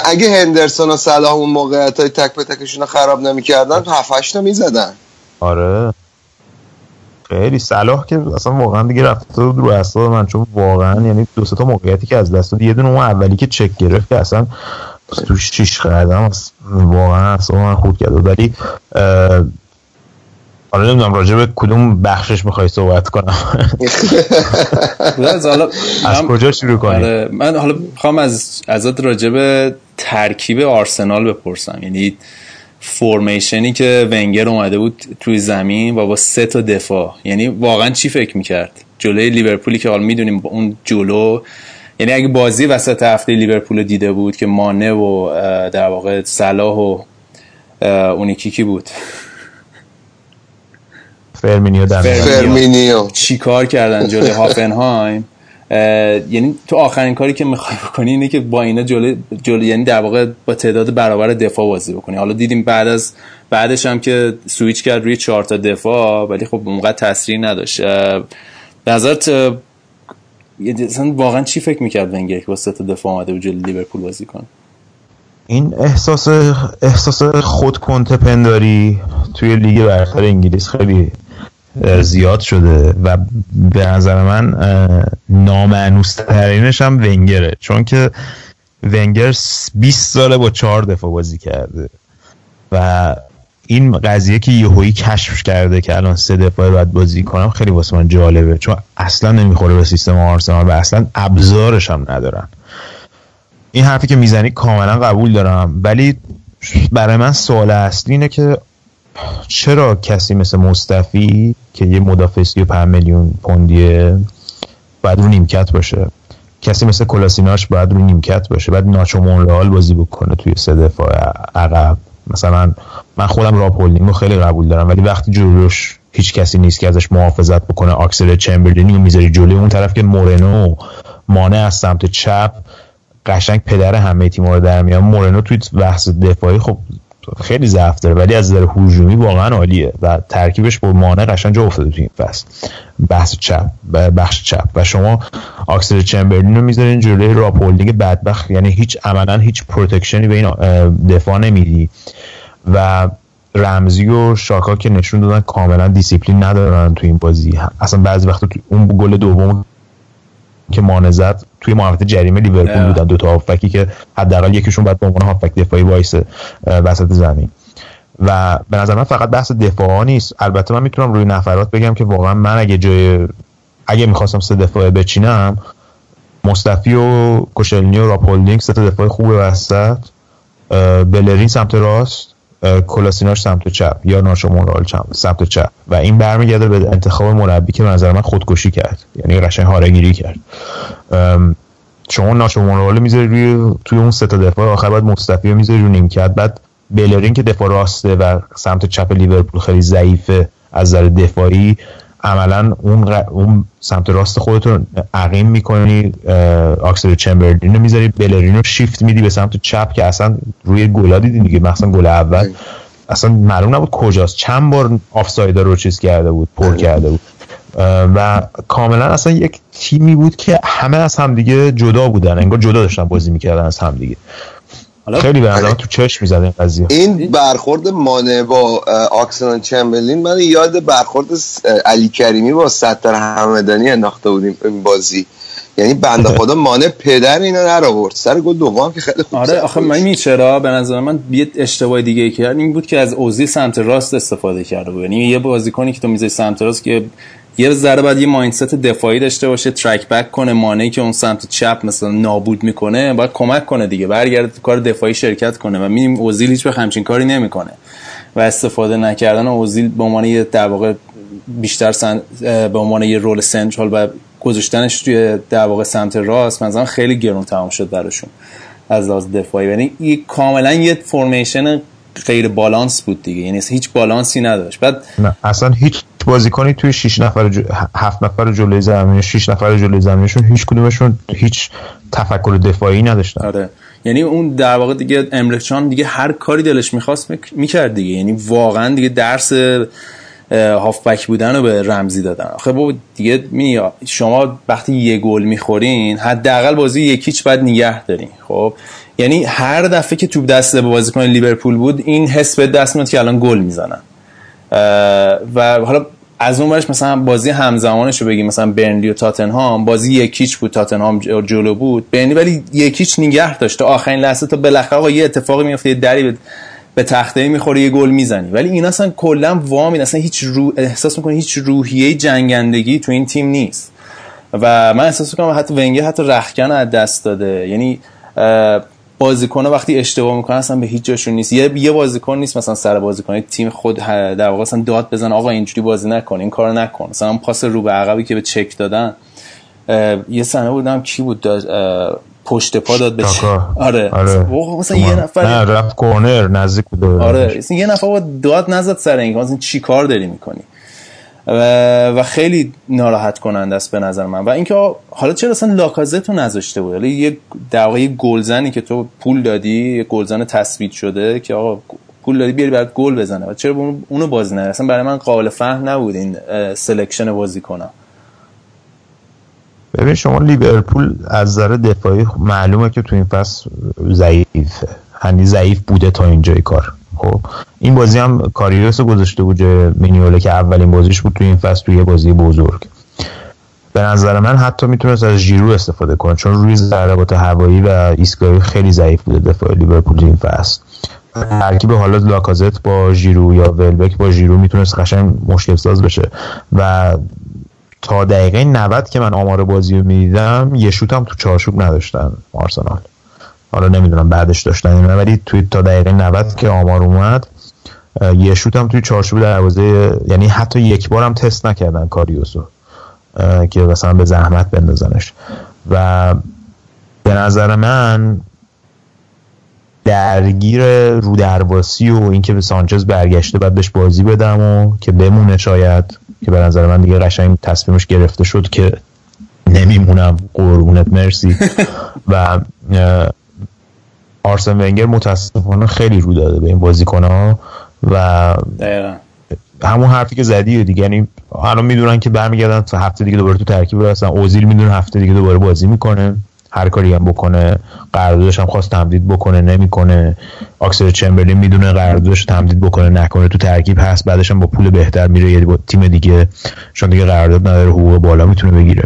اگه هندرسون و صلاح اون موقعیت های تک به تکشون رو خراب نمی‌کردن هفت هشت می‌زدن. آره. خیلی صلاح که اصلا واقعا دیگه رفته بود رو اصلا من چون واقعا یعنی دو تا موقعیتی که از دست داد یه دونه اون اولی که چک گرفت که اصلا توش چیش کردم واقعا اصلا من خود کرد. ولی حالا نمی‌دونم راجع به کدوم بخشش می‌خوای صحبت کنم. از کجا شروع کنیم؟ آره، من حالا می‌خوام از ازت راجع به ترکیب آرسنال بپرسم. یعنی فورمیشنی که ونگر اومده بود توی زمین و با سه تا دفاع. یعنی واقعا چی فکر می‌کرد؟ جلوی لیورپولی که حالا می‌دونیم اون جلو یعنی اگه بازی وسط هفته لیورپول دیده بود که مانه و در واقع صلاح و اونی کی بود؟ فیرمینو. فیرمینو. چی کار کردن جلوی هافنهایم؟ یعنی تو آخرین کاری که می‌خوای بکنی اینه که با اینا جلو, جلو یعنی در واقع با تعداد برابر دفاع بازی بکنی. حالا دیدیم بعد از بعدش هم که سویچ کرد روی چهار تا دفاع ولی خب اونقدر تاثیری نداشت. نظرت واقعا چی فکر می‌کرد ونگر که با سه تا دفاع آمده و جلوی لیورپول بازی کنه؟ این احساس احساس خود پنداری توی لیگ برتر انگلیس خیلی زیاد شده و به نظر من نامعنوس ترینش هم ونگره. چون که ونگر 20 ساله با چهار دفاع بازی کرده. و این قضیه که یهویی کشف کرده که الان سه دفعه باید بازی کنم خیلی واسه من جالبه. چون اصلا نمی‌خوره به سیستم آرسنال و اصلا ابزارش هم ندارن. این حرفی که می‌زنی کاملا قبول دارم. ولی برای من سوال اصلی اینه که چرا کسی مثل مصطفی که یه مدافع 35 میلیون پوندیه باید رو نیمکت باشه. کسی مثل کلاسیناش باید رو نیمکت باشه بعد ناچو مونرال بازی بکنه توی سه دفاع عقب. مثلا من خودم راپولینگ رو خیلی قبول دارم ولی وقتی جلوش هیچ کسی نیست که ازش محافظت بکنه آکسل چمبرلینی رو می‌ذاری جلوی اون طرف که مورنو مانه از سمت چپ قشنگ پدر همه تیم‌ها رو در میاد مورنو توی بحث دفاعی خب خیلی ضعف داره ولی از نظر هجومی واقعا عالیه و ترکیبش با مانه قشنگ جا افتاده تو این فصل. بحث چپ بخش چپ. و شما آکسلید چمبرلین رو می‌ذارین جلوی راب هولدینگ بدبخت یعنی هیچ عملا هیچ protection ی به این دفاع نمیدی. و رمزی و ژاکا که نشون دادن کاملا دیسیپلین ندارن تو این بازی. اصلا بعضی وقت اون گل دوم که مانه زد توی محوطه جریمه لیورپول بودن دو تا هافبکی که حداقل یکیشون باید به عنوان هافبک دفاعی وایسه وسط زمین. و به نظر من فقط بحث دفاع نیست. البته من می‌تونم روی نفرات بگم که واقعا من اگه جای اگه می‌خواستم سه دفاعه بچینم مصطفی و کوشیلنی و راب هولدینگ سه دفاع خوبه وسط بلرین سمت راست کولاشیناچ سمت چپ یا ناچو مونرال سمت چپ. و این برمیگرده به انتخاب مربی که نظر من خودکشی کرد. یعنی قشنگ هارگیری کرد. شما ناشو مونرال می‌ذاری روی توی اون سه تا دفاع آخر بعد مصطفی می‌ذاری رو نیمکت. بعد بلرین که دفاع راسته و سمت چپ لیورپول خیلی ضعیفه از نظر دفاعی عملا اون, اون سمت راست خودت رو عقیم می‌کنی آکسل چمبرلین رو می‌ذاری بلرین رو شیفت میدی به سمت چپ که اصلا روی گلا دیدی دیگه مثلا گل اول. اصلا معلوم نبود کجاست. چند بار آفسایدا رو چیز کرده بود پر کرده بود. و کاملا اصلا یک تیمی بود که همه از همدیگه جدا بودن انگار جدا داشتن بازی می‌کردن از همدیگه. خیلی به تو چشم می‌زد این قضیه. این برخورد مانه با آکسلان چمبرلین من یاد برخورد علی کریمی با ستر همدانی انداخته بودیم این بازی. یعنی بنده خدا مانه پدر اینو نرآورد سر گل دوم که خیلی خوب آره آخه من می چرا؟ به نظر من یه اشتباه دیگه ای کرد این بود که از اوزی سمت راست استفاده کرده بود. یعنی یه بازیکنی که تو می‌ذاری سمت راست که یه ذره بعد یه مایندست دفاعی داشته باشه ترک بک کنه مانعی که اون سمت چپ مثلا نابود می‌کنه باید کمک کنه دیگه برگرده کار دفاعی شرکت کنه. و می‌بینیم اوزیل هیچ به همچین کاری نمی‌کنه. و استفاده نکردن اوزیل به عنوان یه در واقع بیشتر سن... به عنوان یه رول سنترال و گذاشتنش توی در واقع سمت راست مثلا خیلی گرون تمام شد براشون از لحاظ دفاعی. یعنی کاملا یه فرمیشن غیر بالانس بود دیگه. یعنی هیچ بالانسی نداشت. بعد نه اصلا هیچ بازیکنی توی 6 نفر جو... 7 نفر جلوی زمین 6 نفر جلوی زمینشون هیچ کدومشون هیچ تفکر دفاعی نداشتن. آره. یعنی اون در واقع دیگه امرچان دیگه هر کاری دلش می‌خواست می‌کرد دیگه. یعنی واقعا دیگه درس هافبک بودن رو به رمزی دادن. آخه با دیگه می شما وقتی یه گل می‌خورین حداقل بازی یکیچ بعد نگه دارین. خب؟ یعنی هر دفعه که توپ دست به بازیکن لیورپول بود این حس به دست میاد که الان گل می‌زنن. و حالا از اون برش مثلا بازی همزمانش رو بگیم مثلا برنلی و تاتنهام بازی یکیچ بود تاتنهام جلو بود. برنلی ولی یکیچ نگه داشت. تا آخرین لحظه تا بالاخره یه اتفاقی میفته یه دری به تخته می‌خوره یه گل می‌زنی. ولی این اصلا کلا وامین اصلا هیچ رو احساس می‌کنه هیچ روحیه جنگندگی تو این تیم نیست. و من احساس می‌کنم حتی ونگر حتی رخکن از دست داده. یعنی بازیکن وقتی اشتباه می‌کنه اصلا به هیچ جاشون نیست. یه یه بازیکن نیست مثلا سر بازیکن تیم خود در واقع اصلا داد بزن آقا اینجوری بازی نکن این کارو نکن. مثلا پاس رو به عقبی که به چک دادن یه سنه بودم کی بود پشت پا داد به آره. آره. مثلا یه نفر نه رفت کورنر نزدیک بود. آره. یه نفر داد نزد سر این مثلا چی کار داری می‌کنی؟ و خیلی ناراحت کننده است به نظر من. و اینکه حالا چرا اصلا لاکازت رو نذاشته بود؟ حالا یه در واقع گلزنی که تو پول دادی یه گلزن تثبیت شده که آقا پول دادی بیاری برات گل بزنه. و چرا اونو بازی نه اصلا برای من قابل فهم نبود این selection بازی کنم ببین شما لیورپول از نظر دفاعی معلومه که تو این فصل ضعیفه. هنی ضعیف بوده تا اینجای کار. خب این بازی هم کاریوس گذاشته بود مینیوله که اولین بازیش بود تو این فصل توی بازی بزرگ. به نظر من حتی می‌تونست از ژیرو استفاده کنه چون روی ضربات هوایی و ایستگاهی خیلی ضعیف بوده دفاع لیورپول این فصل. ترکیب حالا لاکازت با ژیرو یا ولبک با ژیرو می‌تونست قشنگ مشکل ساز بشه. و تا دقیقه 90 که من آمار بازی رو می‌دیدم یه شوت هم تو چارچوب نداشتن آرسنال. حالا نمی‌دونم بعدش داشتن ولی توی تا دقیقه 90 که آمار اومد یه شوت هم توی چارچوب دروازه یعنی حتی یک بار هم تست نکردن کاریوسو که مثلا به زحمت بندازنش. و به نظر من درگیر رو درواسی و اینکه به سانچز برگشته بعد بهش بازی بدم و که بمونه شاید که به نظر من دیگه قشنگ تصمیمش گرفته شد که نمیمونم قربونت مرسی. و آرسن ونگر متاسفانه خیلی رو داده به این بازیکن ها و همون حرفی که زدی دیگه یعنی الان می‌دونن که برمیگردن تا هفته دیگه دوباره تو ترکیب هستن اوزیل می‌دونه هفته دیگه دوباره بازی می‌کنه هر کاری هم بکنه قراردادش هم خواست تمدید بکنه نمی‌کنه. آکسل چمبرلین می‌دونه قراردادش تمدید بکنه نکنه. تو ترکیب هست بعدش هم با پول بهتر میره. یه با تیم دیگه چون دیگه قرارداد نداره حقوق بالا می‌تونه بگیره.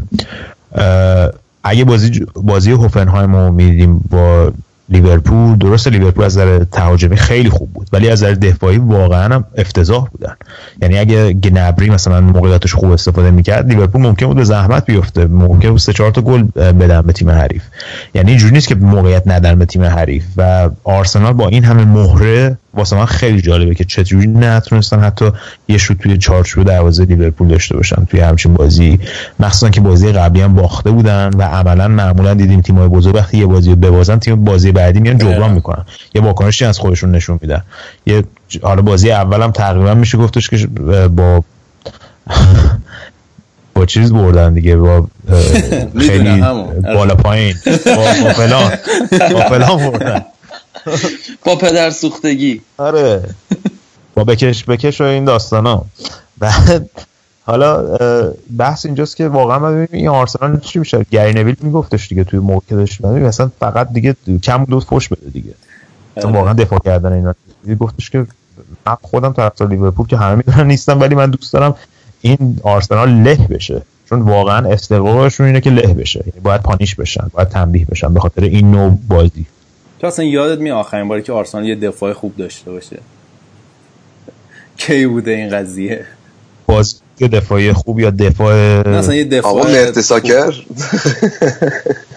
اگه بازی بازی هوفنهایم رو می‌دیدیم با لیورپول درست لیورپول از نظر تهاجمی خیلی خوب بود ولی از نظر دفاعی واقعا هم افتضاح بودن. یعنی اگه گنبری مثلا موقعیتش خوب استفاده می‌کرد لیورپول ممکن بود به زحمت بیفته ممکن بود سه چهار تا گل بدن به تیم حریف. یعنی اینجوری نیست که موقعیت ندن به تیم حریف و آرسنال با این همه مهره واسه من خیلی جالبه که چطوری نتونستن حتی یه شوت توی چارچوب دروازه لیورپول داشته باشن توی همچین بازی. مخصوصا که بازی قبلی هم باخته بودن و عملا معمولا دیدیم تیم‌های بزرگ وقتی یه بازی رو ببازن تیم بازی بعدی میان جبران می‌کنن. یه واکنشی از خودشون نشون میدن. یه حالا بازی اولم تقریبا میشه گفتش که با با چیز بردن دیگه با خیلی بالا پایین. با فلان. با فلان بردن. با پدر سوختگی. آره. با بکش بکش و این داستان ها بعد حالا بحث اینجاست که واقعا من ببینیم این آرسنال چی میشه. گری نویل میگفتش دیگه توی موقع داشت. مثلا فقط دیگه کم دو فوش بده دیگه. آره. واقعا دفاع کردن اینا. گفتش که من خودم طرفدار لیورپول که همه می‌دونن نیستم ولی من دوست دارم این آرسنال له بشه. چون واقعا استقرارشون اینه که له بشه. یعنی باید پانیش بشن باید تنبیه بشن به خاطر این نوع بازی. تو اصلا یادت می آخرین باری که آرسنال یه دفاع خوب داشته باشه؟ کی بوده این قضیه؟ باز دفاعی خوب یا دفاع مثلا یه دفاع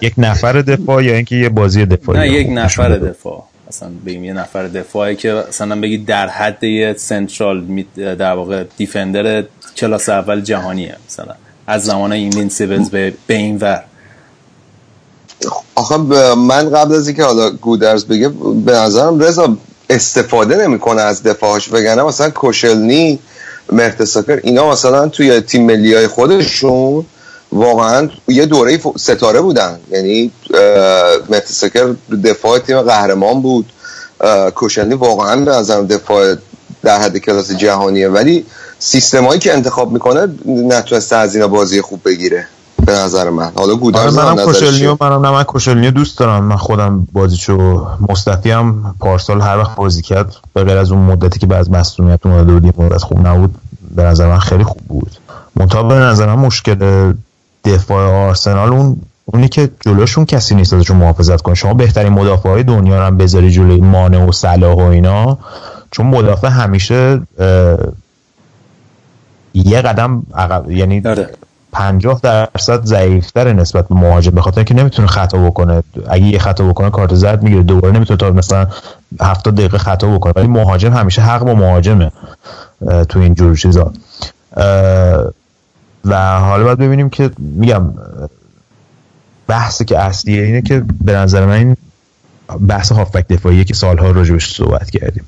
یک نفر دفاع یا اینکه یه بازی دفاعی نه یک نفر دفاع. مثلا بگیم یه نفر دفاعی که مثلا بگی در حد یه central در واقع defender کلاس اول جهانیه مثلا. از زمان Invincibles به به این ور. آخه من قبل از اینکه حالا گودرز بگه به نظرم رضا استفاده نمی‌کنه از دفاعش بگنه مثلا کوشلنی مرتساکر اینا مثلا توی تیم ملی های خودشون واقعا یه دوره ستاره بودن. یعنی مرتساکر دفاع تیم قهرمان بود. کوشلنی واقعا به نظرم دفاع در حد کلاس جهانیه. ولی سیستمایی که انتخاب می‌کنه نتونسته از اینا بازی خوب بگیره. به نظر من. حالا گودرز آره، منم کوشلنیو منم نه من کوشلنیو دوست دارم. من خودم بازیچو مصطفی هم پارسال هر وقت بازی کرد به غیر از اون مدتی که بعد مسئولیت اومده بود مدت خوب نبود به نظر من خیلی خوب بود. منتها به نظر من مشکل دفاع آرسنال اون اونی که جلوشون کسی نیست ازشون محافظت کنه. شما بهترین مدافع های دنیا رو هم بذاری جلوی مانع و صلاح و اینا چون مدافع همیشه یه قدم عقب یعنی داره. 50 درصد ضعیفتر نسبت به مهاجم به خاطر اینکه نمی‌تونه خطا بکنه. اگه یه خطا بکنه کارت زرد می‌گیره. دوباره نمی‌تونه تا مثلا 70 دقیقه خطا بکنه. ولی مهاجم همیشه حق با مهاجمه تو این جور چیزا. و حالا باید ببینیم که میگم بحثی که اصلیه اینه که به نظر من این بحث هافبک دفاعیه که سالها راجبش صحبت کردیم.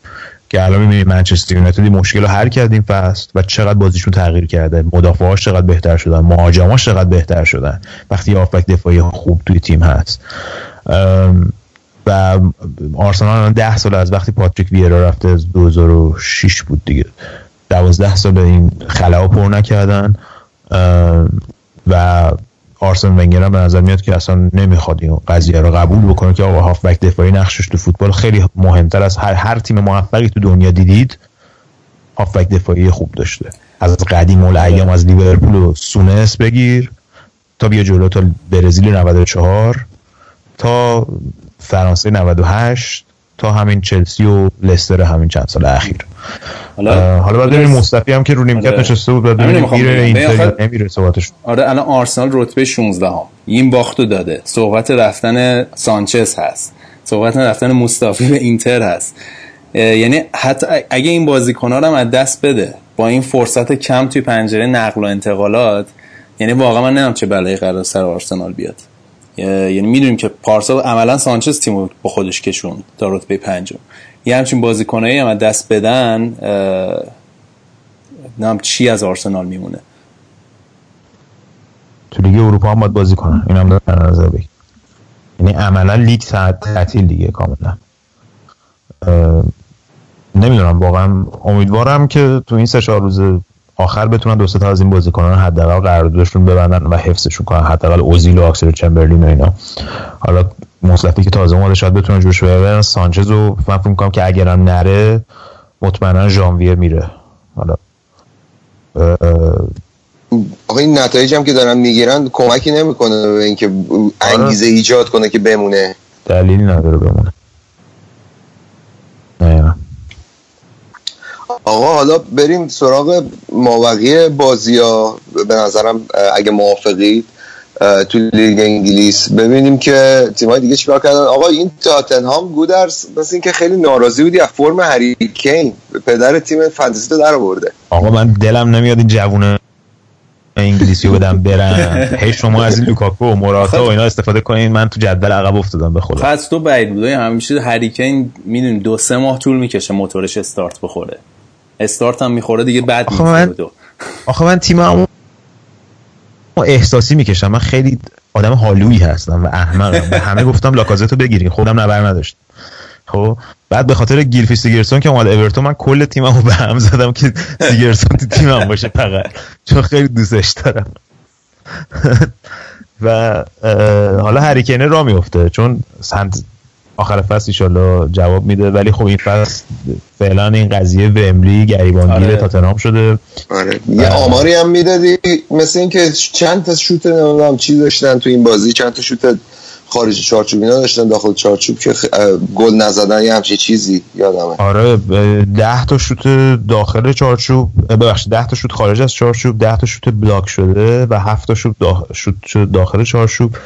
که الان می‌بینید منچستر یونایتد مشکل رو حل کرد این فصل و چقدر بازیشون تغییر کرده. مدافعاش چقدر بهتر شدن مهاجماش چقدر بهتر شدن. وقتی هافبک دفاعی خوب توی تیم هست. و آرسنال الان ده سال از وقتی پاتریک ویرا رفته از 2006 بود دیگه. دوازده سال این خلا پر نکردن. و آرسن ونگر به نظر میاد که اصلا نمی‌خواد این قضیه رو قبول بکنه که آقا هافبک دفاعی نقشش تو فوتبال خیلی مهمتر از هر هر تیم موفقی تو دنیا دیدید هافبک دفاعی خوب داشته. از قدیم الایام از لیورپول و سونس بگیر تا بیا جلو تا برزیل 94 تا فرانسه 98 تا همین چلسی و لستر همین چند سال اخیر. حالا حالا بعد ببینیم مصطفی هم که رو نیمکت آره. نشسته بود بعد ببینیم میره اینتر نمیره صحبتش. آره الان آرسنال رتبه 16 هم این باختو داده. صحبت رفتن سانچز هست. صحبت رفتن مصطفی به اینتر هست. یعنی حتی اگه این بازیکن‌ها رو هم از دست بده با این فرصت کم توی پنجره نقل و انتقالات یعنی واقعا من نمی‌دونم چه بلایی قرار سر آرسنال بیاد. یعنی می‌دونیم که پارسال عملا سانچز تیمو با خودش کشون تا رتبه پنجم. یه همچین بازیکنایی هم دست بدن نام چی از آرسنال میمونه. تو لیگ اروپا هم باید بازی کنن. این هم در نظر بگیر. یعنی عملا لیگ تعطیل دیگه کاملا. نمی‌دونم واقعا امیدوارم که تو این سه چهار روز آخر بتونن دو تا از این بازیکنان حداقل قراردادشون ببندن و حفظشون کنن. حداقل اوزیل و آکسل چمبرلین و اینا. حالا مصلحتی که تازه اومده شاید بتونن جوش ببرن سانچز رو من فکر می‌کنم که اگرم نره مطمئنا ژانویه میره. حالا آقا این نتایج هم که دارن می‌گیرن کمکی نمی‌کنه به اینکه انگیزه ایجاد کنه که بمونه. دلیل نداره بمونه. نه آقا حالا بریم سراغ ماوقی بازی ها. به نظرم اگه موافقید. تو لیگ انگلیس. ببینیم که تیم‌های دیگه چیکار کردن. آقا این تاتنهام گودرز مثل اینکه خیلی ناراضی بودی از فرم هری کین. پدر تیم فانتزی تو در آورده. آقا من دلم نمیاد این جوونه انگلیسی بدم برن هی شما از این لوکاکو و موراتا و اینا استفاده کنین. من تو جدول عقب افتادم به خدا. پس تو بعید بود. همیشه هریکین می‌دونی دو سه ماه طول می‌کشه موتورش استارت بخوره. استارت هم می‌خوره دیگه بعد آخه من آخه من تیمم احساسی می‌کشم. من خیلی آدم حالویی هستم و احمقم. به همه گفتم لاکازتو بگیرین. خودم نبر نداشت خب؟ بعد به خاطر گیلفی سیگرسون که اومد اورتون من کل تیممو به هم زدم که سیگرسون تو تیمم باشه فقط. چون خیلی دوستش دارم. و حالا هریکینه را میفته چون سنت آخر فصل ایشالله جواب میده. ولی خب این فصل فعلا این قضیه وملی گریبانگیر آره. تاتنهام شده. آره. یه آماری هم می‌دادی مثل اینکه چند تا شوت نمی‌دونم چی داشتن تو این بازی. چند تا شوت خارج چارچوب اینا داشتن داخل چارچوب که گل نزدن یه همچین چیزی یادمه. آره ده تا شوت داخل چارچوب ببخشید ده تا شوت خارج از چارچوب ده تا شوت بلاک شده و هفت تا شوت داخل چارچوب.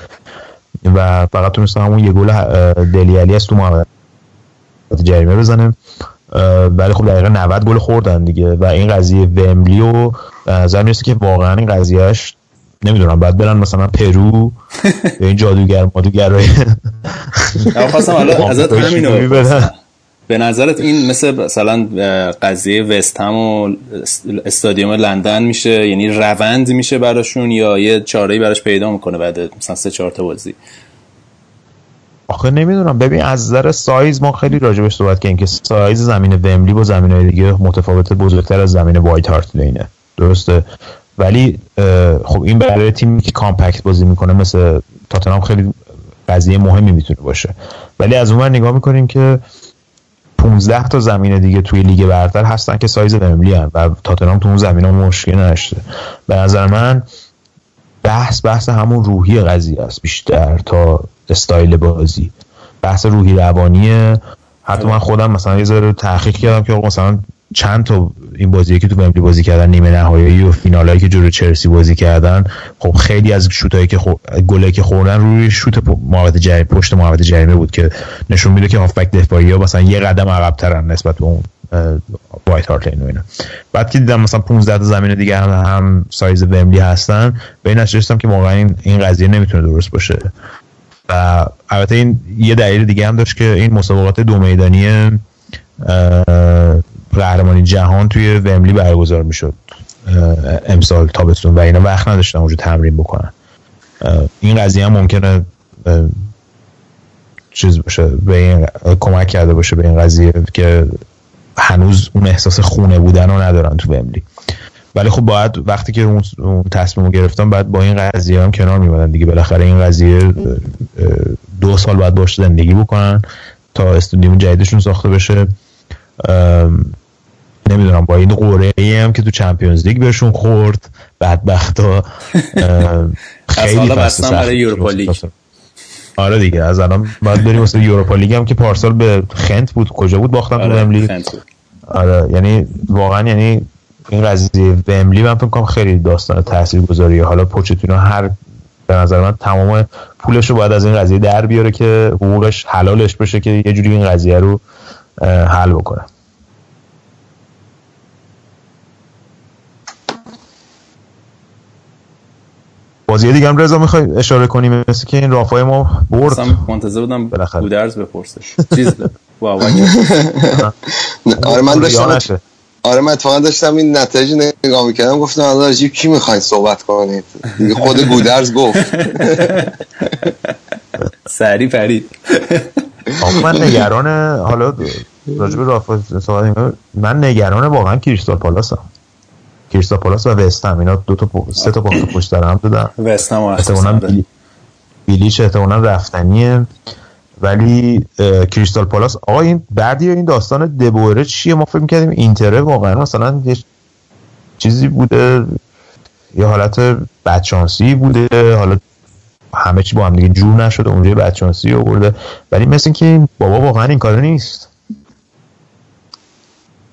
و فقط تونسته همون یه گل دلی علی است تو محمد جریمه بزنه. ولی خب دقیقه 90 گل خوردن دیگه و این قضیه ومبلی و نظر می‌رسه که واقعا این قضیهش نمی‌دونم بعد برن مثلا پرو به این جادوگر مادوگر خواستم حالا ازت همینو به نظرت این مثل مثلا قضیه وستهم و استادیوم لندن میشه؟ یعنی روند میشه براشون یا یه چاره براش پیدا می‌کنه بعد مثلا سه چهار تا بازی؟ آخه نمی‌دونم. ببین از نظر سایز ما خیلی راجبش صحبت کردیم که سایز زمین ومبلی با زمین های دیگه متفاوت بزرگتر از زمین وایت هارت لینه. درسته؟ ولی خب این برای تیمی که compact بازی می‌کنه مثل تاتنهام خیلی قضیه مهمی می‌تونه باشه. ولی از اون نگاه می‌کنیم که 15 تا زمین دیگه توی لیگ برتر هستن که سایزن و تاتنهام تو اون زمین ها مشکل نشده به نظر من بحث بحث همون روحی قضیه است بیشتر تا استایل بازی. بحث روحی روانیه. حتی من خودم مثلا یه ذره تحقیق کردم که مثلا چند تا این بازی که تو ومبلی بازی کردن نیمه نهایی و فینالایی که جلو چلسی بازی کردن خب خیلی از شوتایی که خو... گلایی که خوردن روی شوت محوط جریمه پشت محوط جریمه بود که نشون میده که هافبک دفاعی ها مثلا یه قدم عقب ترن نسبت به اون وایت هارت لین اینا. بعد که دیدم مثلا 15 تا زمین دیگه هم, هم سایز ومبلی هستن به این که واقعا این, این قضیه نمی‌تونه درست باشه. و البته این یه دلیل دیگه هم داشت که این مسابقات دو میدانی قهرمانی جهان توی وملی برگزار می‌شد. امسال تابستون و اینا. وقت نداشتن اونجا تمرین بکنن این قضیه هم ممکنه چیز باشه به این کمک کرده باشه به این قضیه که هنوز اون احساس خونه بودن رو ندارن تو وملی ولی خب باید وقتی که اون, تصمیم رو گرفتن باید با این قضیه هم کنار میمدن دیگه. بالاخره این قضیه دو سال باید باش زندگی بکنن تا استودیوم جدیدشون ساخته بشه. نمی‌دونم با این قوره ای هم که تو چمپیونز لیگ بهشون خورد بدبختا خیلی فصل برای یوروپا لیگ. آره دیگه از الان باید بریم واسه یوروپا لیگ هم که پارسال به خنت بود. کجا بود باختن آره، تو وملی آره یعنی واقعا یعنی این قضیه وملی من فکر کنم خیلی داستان تاثیرگذاریه حالا پوچتینو هر به نظر من تمام پولش رو باید از این قضیه در بیاره که حقوقش حلالش بشه که یه جوری این قضیه رو حل بکنه. بازی دیگه هم رضا می‌خوای اشاره کنیم مثل که این رافای ما برد. منتظر بودم گودرز بپرسه چیز آره من داشتم آره من اتفاقا داشتم این نتایج نگاه می‌کردم گفتم حالا کی می‌خواین صحبت کنید؟ خود گودرز گفت. سری پرید. من نگران حالا راجب رافا صحبت من نگران واقعا کریستال پالاسم کریستا پالاس و وستهم اینا دو تا سه تا پشت سر هم دادن. وستهم احتمالاً بیلیش احتمالاً رفتنیه. ولی کریستال پالاس آقا این بعدی این داستان دبوره چیه؟ ما فکر می‌کردیم اینتره واقعا مثلا یه چیزی بوده. یه حالت بدشانسی بوده. حالا همه چی با هم دیگه جور نشده اونجا بدشانسی آورده. ولی مثل اینکه بابا واقعا این کار نیست.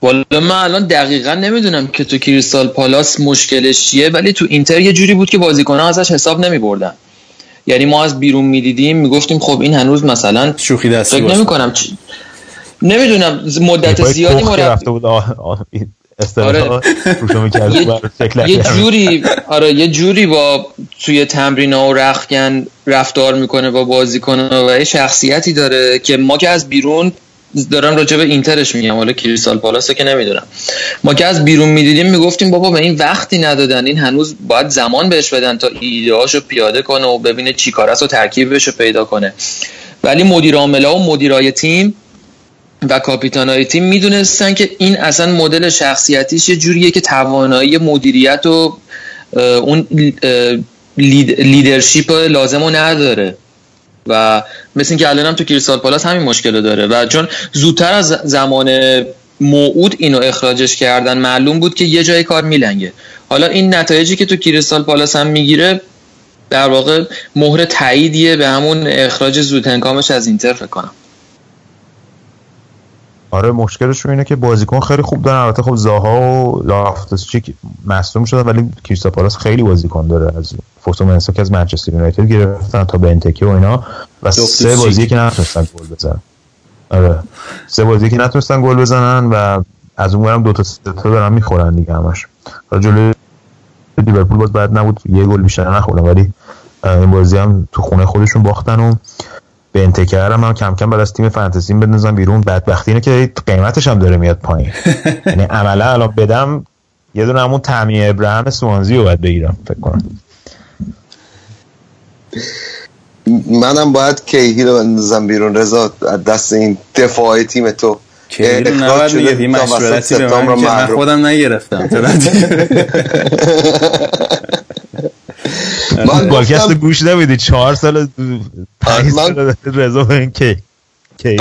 والا من الان دقیقا نمی‌دونم که تو کریستال پالاس مشکلش چیه ولی تو اینتر یه جوری بود که بازیکنان ازش حساب نمی بردن یعنی ما از بیرون می‌دیدیم می‌گفتیم خب این هنوز مثلا شوخی دستی فکر نمی‌کنم چ... نمی‌دونم مدت زیادی رفته بود آره. یه جوری آره یه جوری با توی تمرین و رخکن رفتار می‌کنه با بازیکن و یه شخصیتی داره که ما که از بیرون دارم راجع به اینترش میگم حالا کریستال پالاس که نمی‌دونم. ما که از بیرون می‌دیدیم می‌گفتیم بابا به این وقتی ندادن این هنوز باید زمان بهش بدن تا ایدهاشو پیاده کنه و ببینه چی کار است و ترکیبش پیدا کنه. ولی مدیر عاملا و مدیرای تیم و کاپیتانای تیم می‌دونستن که این اصلا مدل شخصیتیش یه جوریه که توانایی مدیریت و اون lead، leadership لازم رو نداره. و مثل اینکه الان هم تو کریستال پالاس همین مشکل داره و چون زودتر از زمان موعود اینو اخراجش کردن معلوم بود که یه جای کار میلنگه. حالا این نتایجی که تو کریستال پالاس هم می‌گیره در واقع مهر تاییدیه به همون اخراج زودهنگامش از اینتر فکر کنم. آره مشکلش اینه که بازیکن خیلی خوب دارن. البته خب زاها و لافتوسچیک مصدوم شدن ولی کریستاپالاس خیلی بازیکن داره. از فوتومنسا که از منچستر یونایتد گرفتن تا بنتکی و اینا. و سه بازی که نتونستن گل بزنن. آره. سه بازی که نتونستن گل بزنن و از اون دو تا سه تا دارن می‌خورن دیگه همش. جلوی لیورپول باز بعد نبود. یه گل بیشتر نخورن ولی این بازی هم تو خونه خودشون باختن و به انتکر هم, هم کم کم بعد از تیم فانتزی بندازم بیرون. بدبختی اینه که قیمتش هم داره میاد پایین. یعنی عملا الان بدم یه دونه همون تعمیه ابراهیم سوانزی رو باید بگیرم فکر کنم. منم باید کیهی رو بندازم بیرون. رضا دست این دفاعی تیم تو. کیهی رو نباید مشورتی به من که من خودم نگرفتم. من بالکست گوش نمیدی. چهار سال سال رضا به این کی کی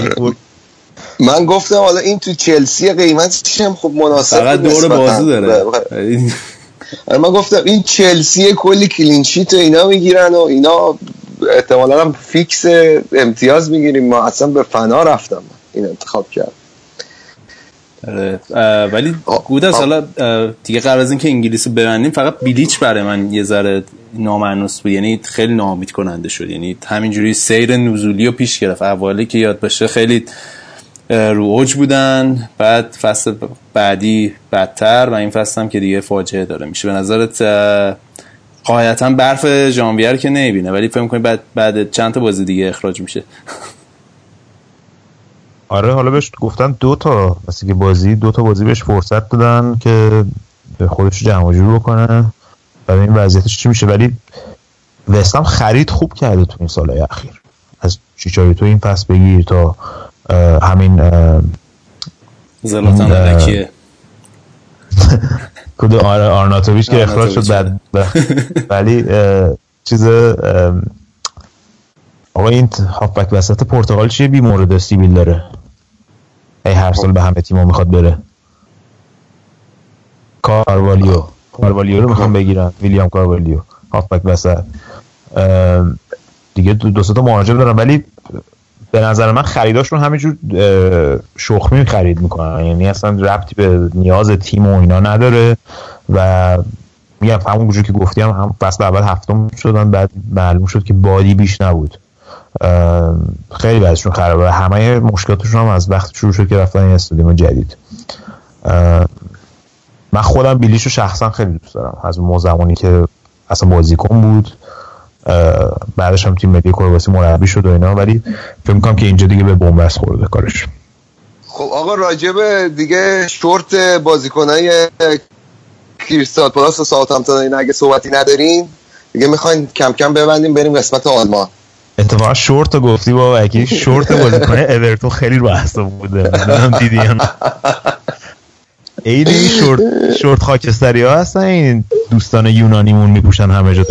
من گفتم حالا این تو چلسی قیمتش هم خب مناسب فقط دور بازو داره. آره، من گفتم این چلسی کلی کلینشیت و اینا می‌گیرن و اینا احتمالا هم فیکس امتیاز می‌گیریم. ما اصلا به فنا رفتم. این انتخاب کرد آره، ولی گود حالا دیگه قبل از اینکه انگلیسی ببندیم فقط بیلیچ برای من یه ذره نامعنوس بود. یعنی خیلی ناامید کننده شد. یعنی همینجوری سیر نزولی رو پیش گرفت. اولی که یاد باشه خیلی رو اوج بودن. بعد فصل بعدی بدتر و این فصل هم که دیگه فاجعه داره. میشه به نظرت قایتا برف ژانویه که نمی‌بینه. ولی فکر کنی بعد بعد چند تا بازی دیگه اخراج میشه؟ آره حالا بهش گفتن دو تا مثل که بازی دو تا بازی بهش فرصت دادن که به خودش جمع جور بکنه. و این وضعیتش چی میشه؟ ولی وستم خرید خوب کرده تو این سالهای اخیر. از چیچاری تو این پس بگیر تا همین زلاتان علکیه کدو آره آرناتوویچ که اخراج شد بعد ولی چیز آقا این هافبک وسط پرتغال چیه بی مورد سیبیل داره؟ ای هر سال به همه تیما می‌خواد بره. کاروالیو. کاروالیو رو می‌خوام بگیرم. ویلیام کاروالیو. هافبک وسط. دیگه دو تا مهاجم دارم ولی به نظر من خریداشون همینجور شخمی خرید می‌کنن. یعنی اصلا ربطی به نیاز تیم و اینا نداره و میگم همون که گفتیم هم فصل اول هفتم شدن بعد معلوم شد که بادی بیش نبود. خیلی بعدشون خرابه همه مشکلاتشون هم از وقت شروع شد که رفتن این استادیوم جدید. من خودم بیلیشو شخصا خیلی دوست دارم. از اون زمانی که اصلا بازیکن بود. بعدش هم تیم ملی کرواسی مربی شد و اینا ولی فکر می‌کنم که اینجا دیگه به بنبست خورده کارش. خب آقا راجب دیگه شورت بازیکنای کریستال پالاس و ساوثهامپتون اینا اگه صحبتی ندارین دیگه می‌خواین کم کم ببندیم بریم قسمت آلمان. اتفاقا شورت گفتی با اگه شورت بازیکن اورتون خیلی رو بوده. دیدی این شورت شورت خاکستری ها هستن این دوستان یونانیمون میپوشن همه جا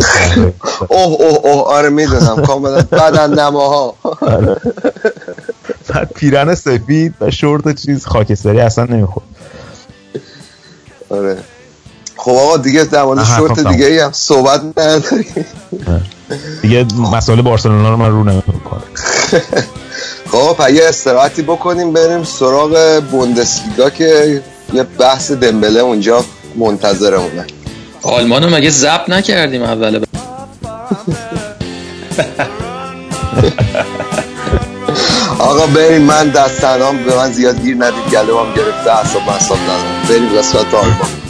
اوه اوه اوه آره می‌دونم کاملا بدن نماها. آره. بعد پیرن سفید و شورت چیز خاکستری اصلا نمی‌خورد. آره. خب آقا دیگه در مورد شورت دیگه هم صحبت نداریم. دیگه مسئله بارسلونا رو من رو نمی‌کنم خب یه استراحتی بکنیم بریم سراغ بوندسلیگا که یه بحث دمبله اونجا منتظرمونه آلمانو مگه زب نکردیم اوله آقا بریم. من دستنام به من زیاد گیر ندید. گلو هم گرفته اصاب مصاب ندارم. بریم قسمت آلمان.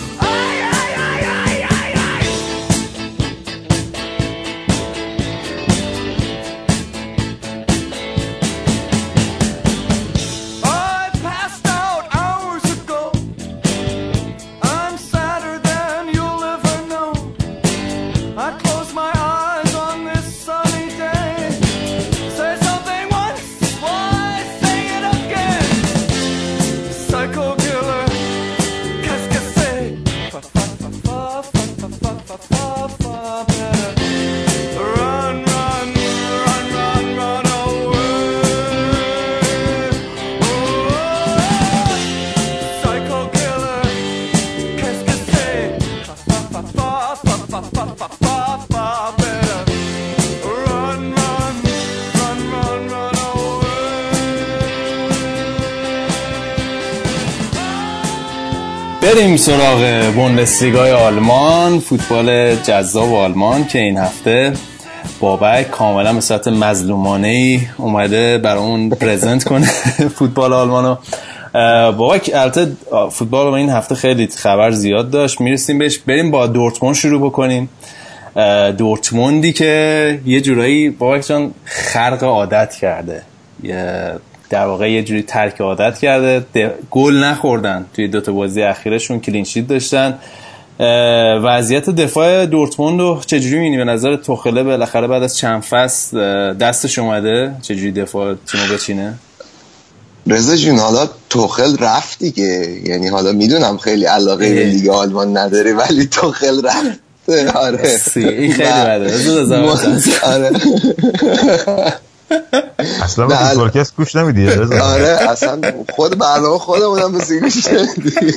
بریم سراغ بوندسلیگای آلمان فوتبال جذاب آلمان که این هفته بابک کاملا به صورت مظلومانه ای اومده برامون پرزنت کنه فوتبال آلمانو. بابک البته فوتبال این هفته خیلی خبر زیاد داشت. می‌رسیم بهش. بریم با دورتموند شروع بکنیم. دورتموندی که یه جورایی بابک جان خرق عادت کرده. در واقع یه جوری ترک عادت کرده. گل نخوردن توی دوتا بازی اخیرشون کلینشیت داشتن. وضعیت دفاع دورتموند رو چجوری می‌بینی؟ به نظر توخله بالاخره بعد از چند فصل دستش اومده؟ چجوری دفاع تیمو بچینه؟ رضا جون حالا توخل رفت دیگه. یعنی حالا می‌دونم خیلی علاقه به لیگ آلمان نداره ولی توخل رفت. آره. این خیلی بده. آره. اصلا به پادکست گوش نمیدی آره اصلا خود برنامه خودمونم به گوش نمیدی.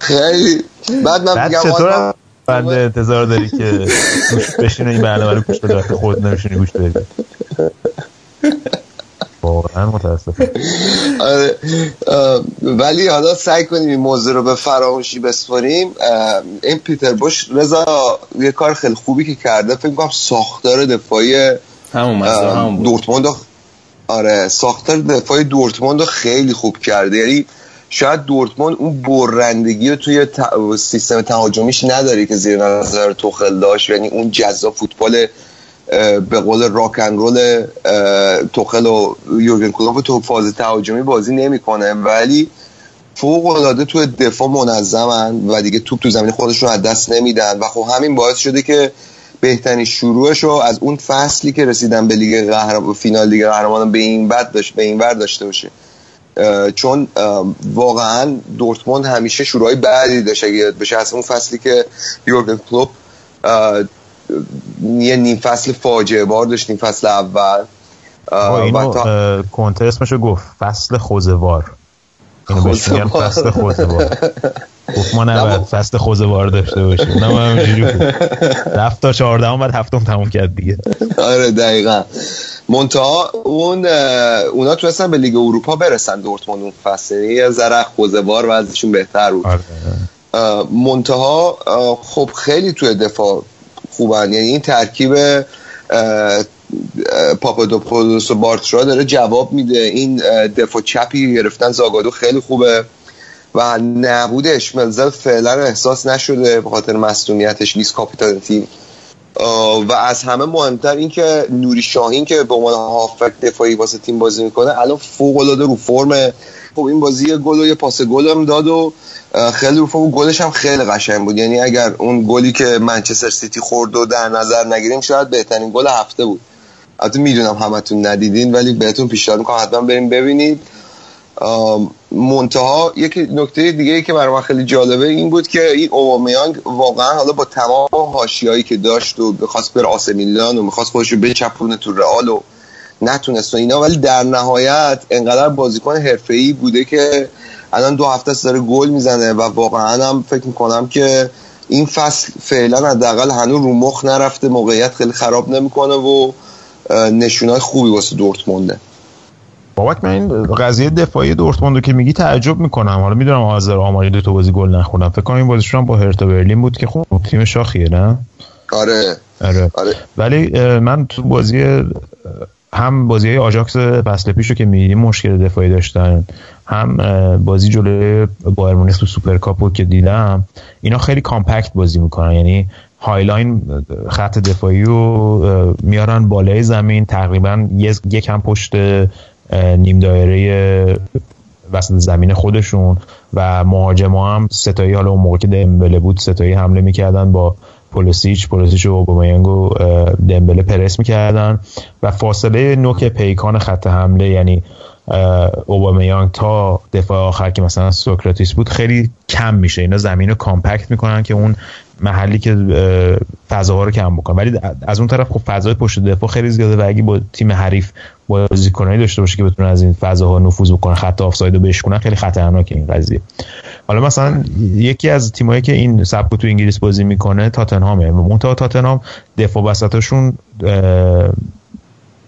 خیلی. بعد من میگم چطور بنده انتظار داری که گوش بشینه این برنامه رو گوش بده خود نمیشونی گوش بدی واقعا متاسفم. آره ولی حالا سعی کنیم این موضوع رو به فراموشی بسپاریم. این پیتر بوش رضا یه کار خیلی خوبی که کرده فکر کنم ساختار دفاعی همون همون دورتموند آره ساختار دفاعی دورتموند خیلی خوب کرده. یعنی شاید دورتموند اون برندگی رو توی سیستم تهاجمیش نداره که زیر نظر توخل داشت. یعنی اون جذاب فوتبال به قول راک ان رول توخل و یورگن کلوپ تو فاز تهاجمی بازی نمی‌کنه ولی فوق العاده تو دفاع منظمن و دیگه توپ تو زمین خودشون از دست نمیدن. و خب همین باعث شده که بهترین شروعش رو از اون فصلی که رسیدن به لیگ قهرمان فینال لیگ قهرمان به این بعد داشت به این ور داشته باشه. چون واقعا دورتموند همیشه شروعای بعدی داشت اگه بشه. از اون فصلی که یورگن کلوپ یه نیم فصل فاجعه بار داشتیم فصل اول. اینو تا... کنتر اسمشو گفت فصل خوزوار میگن فصل خوزوار گفت ما نباید فصل خوزوار داشته باشیم. نه ما همینجوری رفت تا چهارده هم بعد هفتم تموم کرد دیگه. آره دقیقا. منتها اون اونا تونستن به لیگ اروپا برسن دورتموند اون فصل. یه ذره خوزوار وضعشون بهتر بود. آره. منتها خب خیلی توی دفاع خوبن. یعنی این ترکیب پاپادوپولوس و بارترا داره جواب میده. این دفاع چپی گرفتن زاگادو خیلی خوبه و نبود اشملزل فعلا احساس نشده به خاطر مصدومیتش. نیست کاپیتان تیم. و از همه مهمتر این که نوری شاهین که به عنوان هافک دفاعی واسه تیم بازی می‌کنه الان فوق العاده رو فرمه خب این بازی گل و یه پاس گل هم داد و خیلی فرم گلش هم خیلی قشنگ بود. یعنی اگر اون گلی که منچستر سیتی خورد و در نظر نگیریم شاید بهترین گل هفته بود. البته می‌دونم همتون ندیدین ولی بهتون پیشنهاد می‌کنم حتما بریم ببینید. منتها یک نکته دیگه ای که برای من خیلی جالبه این بود که این اوبامیانگ واقعا حالا با تمام حاشیه‌ای که داشت و بخواست بره آس میلان و می‌خواست خودش رو بچپونه تو رئال و نتونست و اینا ولی در نهایت انقدر بازیکن حرفه‌ای بوده که الان دو هفته است داره گل می‌زنه و واقعا هم فکر می‌کنم که این فصل فعلا حداقل هنوز رو مخ نرفته موقعیت خیلی خراب نمی‌کنه و نشونای خوبی واسه دورتمونده. بابک من این قضیه دفاعی دورتموند که میگی تعجب می‌کنم. حالا می‌دونم حاضر آماری دو تا بازی گل نخوردم فکر کنم این بازیشون با هرتا برلین بود که خب تیم شاخیه نه؟ آره. آره, آره. ولی من تو بازی هم بازی های آجاکس فصل پیش رو که می‌دیدیم مشکل دفاعی داشتن هم بازی جلوی بایرن مونیخ تو سوپرکاپ رو که دیدم. اینا خیلی compact بازی می‌کنن یعنی high line خط دفاعی رو میارن بالای زمین تقریبا یکم پشت نیم دایره وسط زمین خودشون و مهاجم هم سه‌تایی حالا اون موقع که دمبله بود سه‌تایی حمله می‌کردن با پولیسیچ پولیسیچ و اوبامیانگ و دمبله پرس می‌کردن و فاصله نوک پیکان خط حمله یعنی اوبامیانگ تا دفاع آخر که مثلا سوکراتیس بود خیلی کم میشه. اینا زمین رو compact می‌کنن که اون محلی که فضاها رو کم بکنن. ولی از اون طرف خب فضای پشت دفاع خیلی زیاده و اگه با تیم حریف بازیکنایی داشته باشه که بتونن از این فضاها نفوذ بکنن خط offside رو بشکنن خیلی خطرناکه این قضیه. حالا مثلا یکی از تیمایی که این سبکو تو انگلیس بازی می‌کنه تاتنهامه. منتها تاتنهام دفاع وسطشون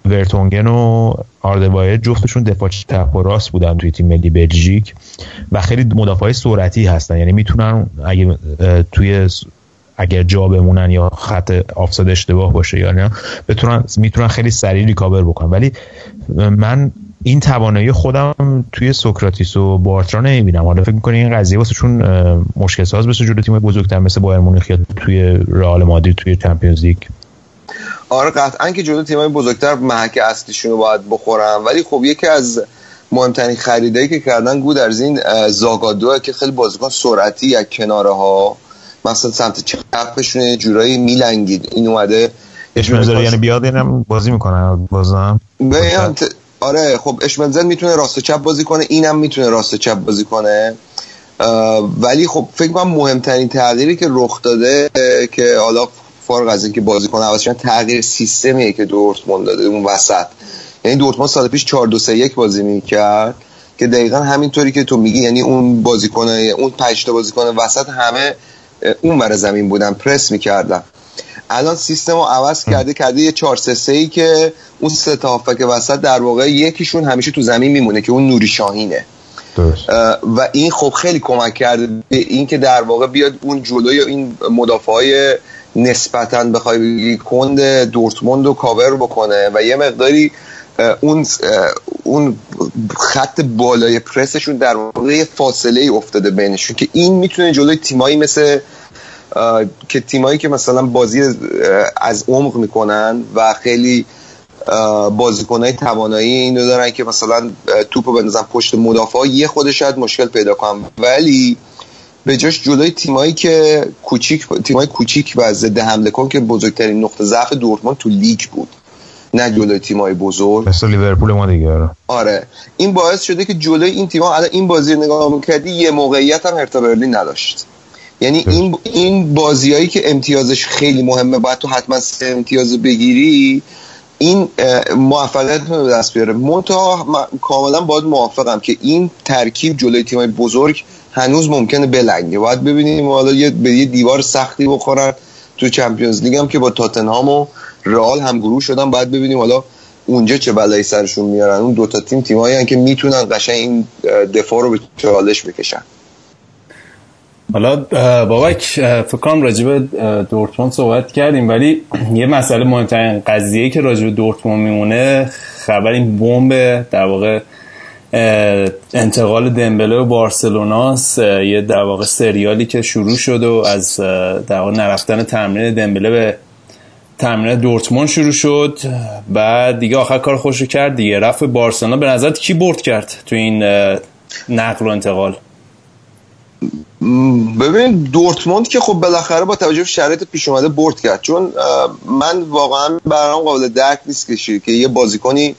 ورتونگن و آلدرویرلد جفتشون دفاع چپ و راست بودن توی تیم ملی بلژیک و خیلی مدافع سرعتی هستن. یعنی می‌تونن اگه توی اگر جا بمونن یا خط offside اشتباه باشه یا نه بتونن می‌تونن خیلی سریع recover بکنن. ولی من این توانایی خودم توی سوکراتیس و بارترا نمی‌بینم. حالا فکر می‌کنی این قضیه واسه چون مشکل ساز بشه جلوی تیم بزرگتر مثل بایر مونیخ توی رئال مادرید توی چمپیونز لیگ؟ آره قطعا که جلو تیمای بزرگتر محک اصلیشون رو باید بخورم ولی خب یکی از مهمترین خریدایی که کردن گود از این زاگادو که خیلی بازیکن سرعتی یک کناره ها مثلا سمت چپشون جورایی میلنگید. این اومده اشمنزل یعنی بیاد اینم بازی می‌کنه بازم. آره خب اشمنزل می‌تونه راست چپ بازی کنه اینم می‌تونه راست چپ بازی کنه. ولی خب فکر کنم مهمترین تغییری که رخ داده که حالا فارغ از اینکه بازیکن عوض تغییر سیستمیه که دورتموند داده اون وسط. یعنی دورتموند سال پیش 4 2 3 1 بازی می‌کرد که دقیقا همینطوری که تو میگی یعنی اون بازیکن اون 5 تا بازیکن وسط همه اون بر زمین بودن پرس می‌کردن الان سیستم رو عوض کرده کرده یه 4 3 3 ای که اون سه تا هافک وسط در واقع یکیشون همیشه تو زمین میمونه که اون نوری شاهینه. و این خب خیلی کمک کرده به این که در واقع بیاد اون جلوی این مدافع های نسبتا بخوای کند دورتموند رو کاور بکنه و یه مقداری اون اون خط بالای پرسشون در واقع فاصله ای افتاده بینشون که این می‌تونه جلوی تیمایی مثل که تیمایی که مثلا بازی از عمق می‌کنن و خیلی بازیکنهای توانایی اینو دارن که مثلا توپو بندازن پشت مدافع یه خودش شاید مشکل پیدا کنن. ولی به جاش جلوی تیمایی که کوچیک تیمای کوچیک و ضد حمله کن که بزرگترین نقطه ضعف دورتموند تو لیگ بود. نه جلوی تیمای بزرگ. مثل لیورپول ما دیگه آره. آره. این باعث شده که جلوی این تیم‌ها الان این بازی رو نگاه می‌کردی یه موقعیت هم هرتا برلین نداشت. یعنی این این بازیایی که امتیازش خیلی مهمه باید تو حتما سه امتیاز بگیری این موفقیت رو دست بیاره. منتها کاملا باید موافقم که این ترکیب جلوی تیمای بزرگ هنوز ممکنه بلنگه. باید ببینیم حالا یه به یه دیوار سختی بخورن تو چمپیونز لیگ هم که با تاتنهام و رئال هم گروه شدن باید ببینیم حالا اونجا چه بلایی سرشون میارن. اون دوتا تیم تیمایی که می‌تونن قشنگ این دفاع رو به چالش بکشن. حالا بابک فکر کنم راجب دورتموند صحبت کردیم ولی یه مسئله مهمترین قضیه که راجب دورتموند میمونه خبر این بمب در واقع انتقال دمبله و بارسلوناست یه در واقع سریالی که شروع شد و از در واقع نرفتن تمرین دمبله به تمرین دورتموند شروع شد. بعد دیگه آخر کار خوش کرد دیگه. رفت بارسلونا. به نظرت کی برد کرد تو این نقل و انتقال؟ ببین دورتموند که خب بالاخره با توجه به شرایط پیش اومده برد کرد. چون من واقعا برام قابل درک نیست که یه بازیکنی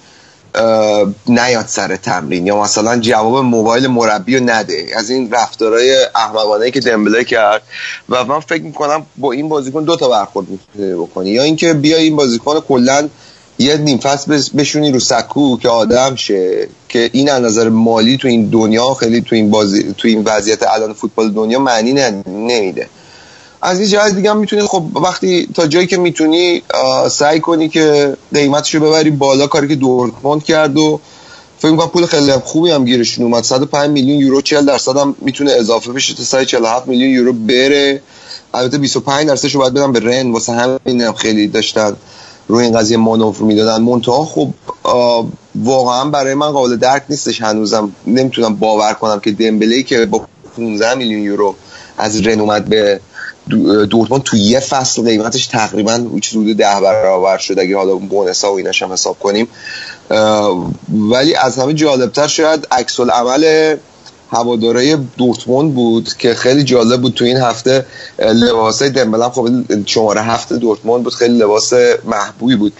نیاد سر تمرین یا مثلا جواب موبایل مربی رو نده. از این رفتارهای احمقانه که دمبله کرد و من فکر می‌کنم با این بازیکن دو تا برخورد می‌تونی بکنی. یا اینکه بیا این بازیکن کلا یه نیم فصل بشونی رو سکو که آدم شه که این از نظر مالی تو این دنیا خیلی تو این بازی تو این وضعیت الان فوتبال دنیا معنی نمیده. از این جهت دیگه هم می‌تونی خب وقتی تا جایی که می‌تونی سعی کنی که قیمتشو ببری بالا کاری که دورتموند کرد و فکر می‌کنم پول خیلی خوبی هم گیرشون اومد. 105 میلیون یورو 40 درصد هم می‌تونه اضافه بشه تا 147 میلیون یورو بره. البته 25 درصدش رو باید بدم به رن. واسه همین هم خیلی داشتن روی این قضیه مانور می‌دادن. منتها خب واقعا برای من قابل درک نیستش هنوزم. نمی‌تونم باور کنم که دمبله که با 15 میلیون یورو از رن اومد به دورتموند تو یه فصل قیمتش تقریبا حدود ده برابر شد. اگه حالا بونسا و اینش هم حساب کنیم. ولی از همه جالبتر شاید عکس عمل هواداره دورتموند بود که خیلی جالب بود تو این هفته لباسای دمبل خب شماره هفته دورتموند بود خیلی لباس محبوبی بود.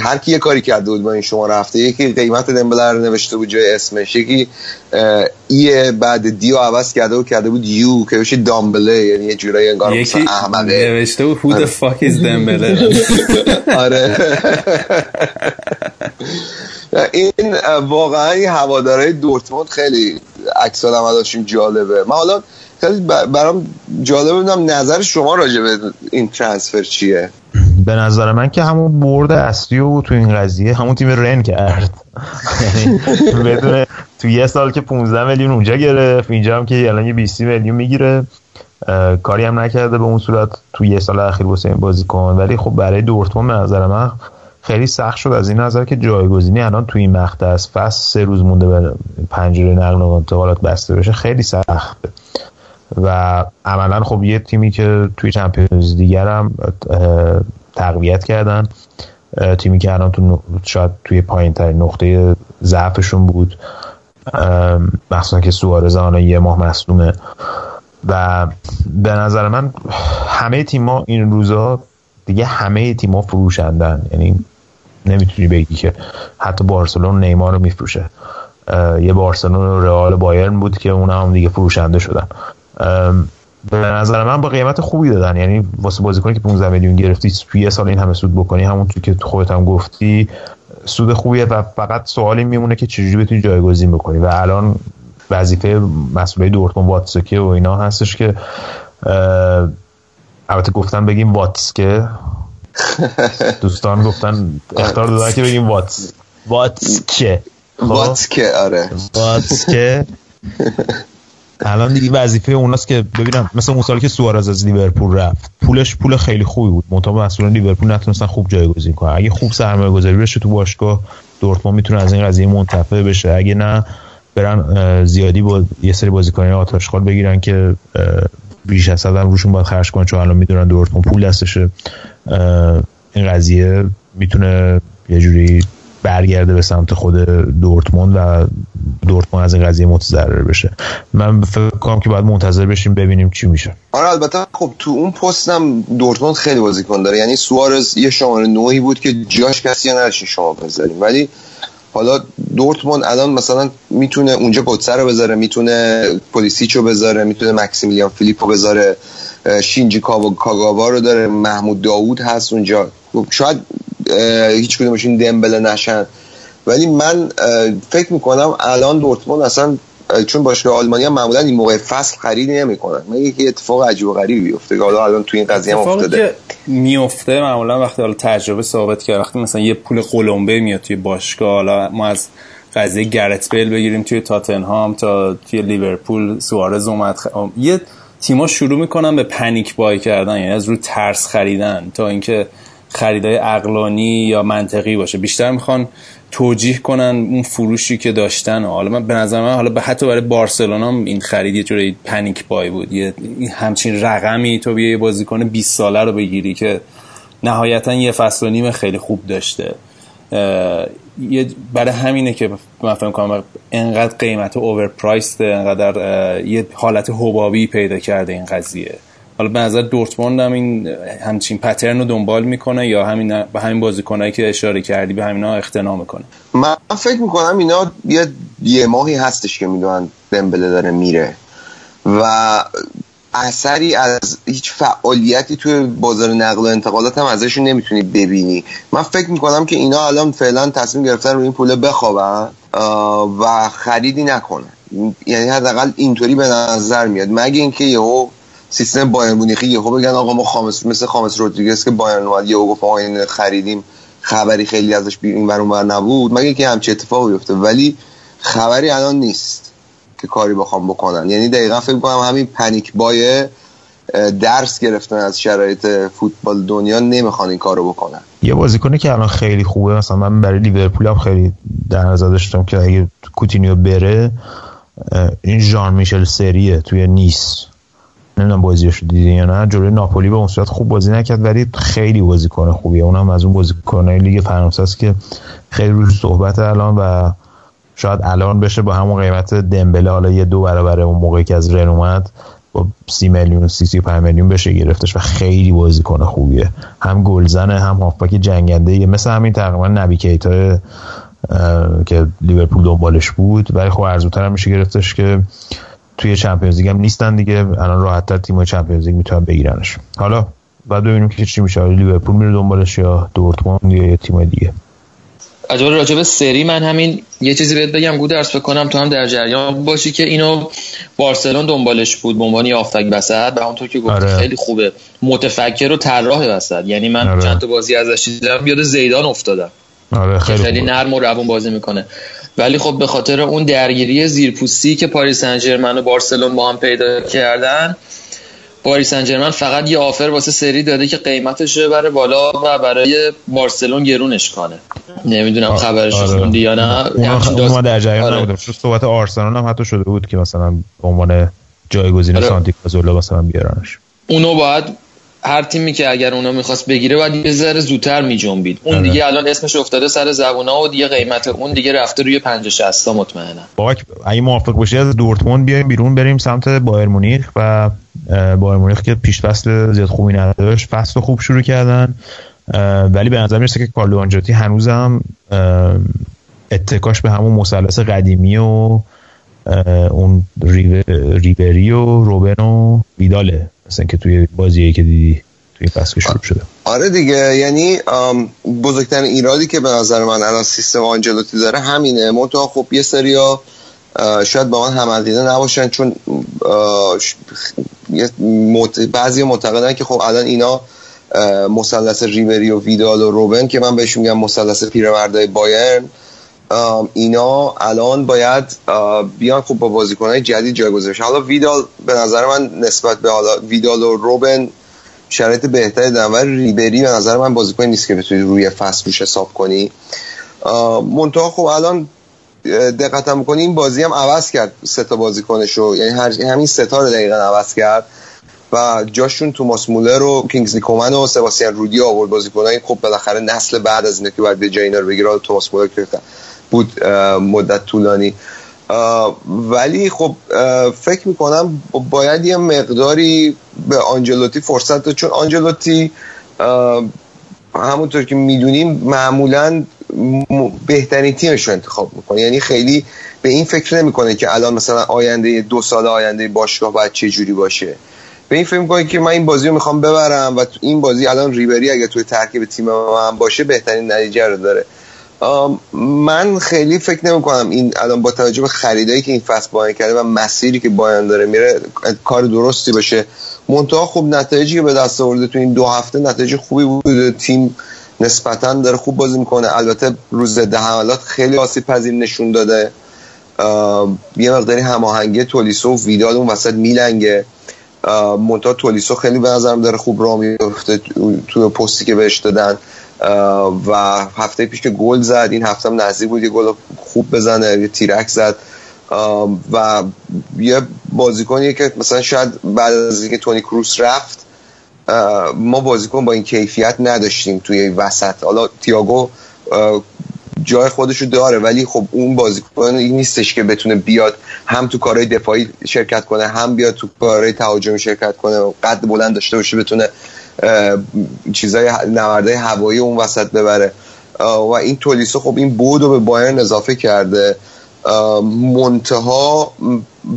هر کی یه کاری کرده بود با این شماره هفته یکی قیمت دمبل رو نوشته بود جای اسمش یکی ای بعد دیو عوض کرده و کرده بود یو که بشه دامبله یعنی یه جورایی انگار یکی نوشته بود who the fuck is دمبله? آره. این واقعا این هوادارهای دورتموند خیلی عکس عملاشون جالبه. من حالا خیلی برام جالبه بدونم نظر شما راجع به این ترانسفر چیه. به نظر من که همون برد اصلی و تو این قضیه همون تیم رن کرد. یعنی بدون تو یه سال که 15 میلیون اونجا گرفت اینجا هم که الان یه 20 میلیون می‌گیره. کاری هم نکرده به اون صورت تو یه سال اخیر واسه این بازیکن ولی خب برای دورتموند به نظر من خیلی سخت شد از این نظر که جایگزینی الان توی این مقطع از فصل سه روز مونده به پنجره نقل و انتقالات بسته بشه خیلی سخته. و عملا خب یه تیمی که توی چمپیونز دیگر هم تقویت کردن. تیمی که الان تو شاید توی پایین ترین نقطه ضعفشون بود. مخصوصا که سوارز آنها یه ماه مصدومه. و به نظر من همه تیما این روزا دیگه همه تیما فروشندن. یعنی نمی‌تونی بگی که حتی بارسلون نیمار رو میفروشه. یه بارسلون و رئال بایرن بود که اون هم دیگه فروشنده شدن. به نظر من با قیمت خوبی دادن. یعنی واسه بازیکنی که 15 میلیون گرفتی توی یه سال این همه سود بکنی همون که خودت هم گفتی سود خوبیه و فقط سوالی میمونه که چجوری بتونی جایگزین بکنی. و الان وظیفه مسئوله دورتموند واتسکه و اینا هستش که البته گفتن بگیم واتسکه. دوستان گفتن اختار دادن که بگیم واتس. واتسکه خب؟ واتسکه آره. واتسکه الان دیگه وظیفه اوناست که ببینم مثل اون سالی که سوارز از لیورپول رفت. پولش پول خیلی خوبی بود. منتها مسئولان لیورپول نتونستن خوب جایگزین کنن. اگه خوب سرمایه گذاری بشه تو باشگاه دورتموند می‌تونه از این قضیه منتفع بشه. اگه نه برن زیادی با یه سری بازیکنان آتشخال بگیرن که بیش از حد روشون باید خرج کنن چون الان می‌دونن دورتموند پول دستشه. این قضیه می‌تونه یه جوری برگرده به سمت خود دورتموند و دورتموند از این قضیه متضرر بشه. من فکر کنم که باید منتظر بشیم ببینیم چی میشه. آره البته خب تو اون پستم دورتموند خیلی بازیکن داره. یعنی سوارز یه شماره نوعی بود که جاش کسی نداشتین شما بذاریم. ولی حالا دورتموند الان مثلا می‌تونه اونجا گوتسر رو بذاره می‌تونه پولیسیچو بذاره می‌تونه مکسیمیلیان فیلیپو بذاره. شینجی کاگاوا رو داره محمود داوود هست اونجا. خب شاید هیچ کدومشون دمبله نشن. ولی من فکر می‌کنم الان دورتموند اصلا چون باشگاه آلمانی هم معمولا این موقع فصل خرید نمی‌کنن. من یکی اتفاق عجیب و غریبی بیفته که حالا الان تو این قضیه هم افتاده. میفته معمولا وقتی حالا تجربه ثابت کرد وقتی مثلا یه پول قلمبه میاد توی باشگاه حالا ما از قضیه گرت بیل بگیریم توی تاتنهام تا توی لیورپول سوارز اومد یه تیما شروع می‌کنن به پنیک بای کردن یعنی از رو ترس خریدن تا اینکه خریدای اقلانی یا منطقی باشه. بیشتر می‌خوان توجیه کنن اون فروشی که داشتن. حالا من به نظر من حالا حتی برای بارسلونا این خرید یه جوری پنیک بای بود. یه همچین رقمی تو بیا یه بازیکن 20 ساله رو بگیری که نهایتا یه فصل و نیم خیلی خوب داشته. یه برای همینه که من فکر کنم انقدر قیمت اوور انقدر یه حالت حبابی پیدا کرده این قضیه. حالا به نظر دورتموند هم این همچین پترن رو دنبال می‌کنه یا همین به همین بازیکنایی که اشاره کردی به همینا اقتنا می‌کنه؟ من فکر می‌کنم اینا یه یه ماهی هستش که می‌دونن دمبله داره میره. و اثری از هیچ فعالیتی توی بازار نقل و انتقالات هم ازشون نمی‌تونی ببینی. من فکر می‌کنم که اینا الان فعلا تصمیم گرفتن روی این پوله بخوابن و خریدی نکنن. یعنی حداقل اینطوری به نظر میاد. مگه اینکه یهو سیستم بایرن مونیخی یهو بگن آقا ما خامس مثل خامس رودریگز که بایرن اومد یهو گفت آقا این خریدیم خبری خیلی ازش این ور اونور نبود. مگه که همچی اتفاقی بیفته ولی خبری الان نیست. که کاری بخوام بکنن. یعنی دقیقا فکر کنم همین پنیک بایه درس گرفتن از شرایط فوتبال دنیا نمی‌خوان این کارو بکنن. یه بازیکنی که الان خیلی خوبه مثلا من برای لیورپول هم خیلی در نظر داشتم که اگه کوتینیو بره این ژان میشل سریه توی نیس. نمی‌دونم بازیش دیدی یا نه. جلوی ناپولی به اون صورت خوب بازی نکرد ولی خیلی بازیکن خوبیه. اونم از اون بازیکنای لیگ فرانسه است که خیلی روش صحبت الان و شاید الان بشه با همون قیمت دمبله حالا یه دو برابر اون موقعی که از رن اومد با سی میلیون سی سی میلیون بشه گرفتش و خیلی بازیکن خوبیه. هم گلزنه هم هافبک جنگنده مثل همین تقریبا نبی کیتا که لیورپول دنبالش بود. ولی خب ارزوتر هم میشه گرفتش که توی چمپیونز لیگ هم نیستن دیگه. الان راحت تر تیم چمپیونز لیگ می‌تونن بگیرنش. حالا بعد ببینیم که چی میشه. لیورپول میره دنبالش یا دورتموند یا یه تیم دیگه. عجب راجب سری من همین یه چیزی بهت بگم گود درس بکنم تو هم در جریان باشی که اینو بارسلون دنبالش بود به عنوان آفتک وسط و اونطور که گفت آره. خیلی خوبه. متفکر و طراح وسط. یعنی من آره. چند تا بازی ازش دیدم یاد زیدان افتادم. آره خیلی, خیلی نرم و روون بازی می‌کنه. ولی خب به خاطر اون درگیری زیرپوستی که پاریس سن و بارسلون با هم پیدا کردن پاریس سن فقط یه آفر واسه سری داده که قیمتش رو بره بالا و برای بارسلون گرونش کنه نمی‌دونم خبرش آره. خوندی یا نه اون در جریان آره. نبودم چون صحبت آرسنال هم حتی شده بود که مثلا به عنوان جایگزین آره. سانتی کازولا مثلا بیارنش اونو باید هر تیمی که اگر اونو می‌خواست بگیره باید یه ذره زودتر میجنبید. اون آره. دیگه الان اسمش افتاده سر زبونا و دیگه قیمت اون دیگه رفته روی 50 60 مطمئنا باک اگه موافق باشی از دورتموند بیایم بیرون بریم سمت بایر مونیخ و بایر مونیخ که پیش فصل زیاد خوبی نداشت. فصل خوب شروع کردن ولی به نظر می‌رسه که کارلو آنجاتی هنوزم اتکاش به همون مثلث قدیمی و اون ریبری و روبن و ویداله. مثلا که توی بازیه که دیدی توی فصل شروع شده. آره دیگه یعنی بزرگترین ایرادی که به نظر من الان سیستم آنجلوتی داره همینه. منتها خب یه سریا شاید با من هم نباشن چون بعضی معتقدن که خب الان اینا مثلث ریبری و ویدال و روبن که من بهش میگم مثلث پیرمردای بایرن اینا الان باید بیان خوب با بازیکنهای جدید جایگزین حالا ویدال به نظر من نسبت به حالا ویدال و روبن شرایط بهتری دارن ولی ریبری به نظر من بازیکن نیست که بتونی روی فصل روش حساب کنی. منتها خب الان دقت بکنی این بازی هم عوض کرد سه تا بازیکنش رو. یعنی همین سه تا رو دقیقا عوض کرد. و جاشون توماس مولر و کینگزلی کومن و سباستیان رودی آورد بازیکنای خب بالاخره نسل بعد از اینا که باید به جای اینا رو بگیره توماس مولر بود مدت طولانی. ولی خب فکر می‌کنم باید یه مقداری به آنجلوتی فرصت داد. چون آنجلوتی همونطور که می‌دونیم معمولا بهترین تیمش رو انتخاب می‌کنه. یعنی خیلی به این فکر نمی‌کنه که الان مثلا آینده دو سال آینده باشگاه باید چه جوری باشه. به این فکر می‌کنه که من این بازی رو می‌خوام ببرم و این بازی الان ریبری اگه توی ترکیب تیم من باشه بهترین نتیجه رو داره. من خیلی فکر نمی کنم این الان با توجه به خریدایی که این فصل باید کرده و مسیری که بایان داره میره کار درستی باشه. منتها خوب نتایجی که به دست آورده. تو این دو هفته نتایج خوبی بود تیم نسبتا داره خوب بازی می‌کنه. البته روز ده حملات خیلی آسیب پذیر نشون داده. یه مقداری هماهنگی تولیسو و ویدال اون وسط میلنگه. منتها تولیسو خیلی به نظرم داره خوب راه میفته تو پستی که بهش دادن. و هفته پیش که گل زد. این هفته هم نزدیک بود یه گل خوب بزنه یه تیرک زد. و یه بازیکنیه که مثلا شاید بعد از اینکه تونی کروس رفت ما بازیکن با این کیفیت نداشتیم توی وسط. حالا تیاگو جای خودشو داره ولی خب اون بازیکن این نیستش که بتونه بیاد هم تو کارهای دفاعی شرکت کنه هم بیاد تو کارهای تهاجمی شرکت کنه قد بلند داشته باشه بتونه چیزای نورده هوایی اون وسط ببره. و این تولیسو خب این بود به بایرن اضافه کرده. منتها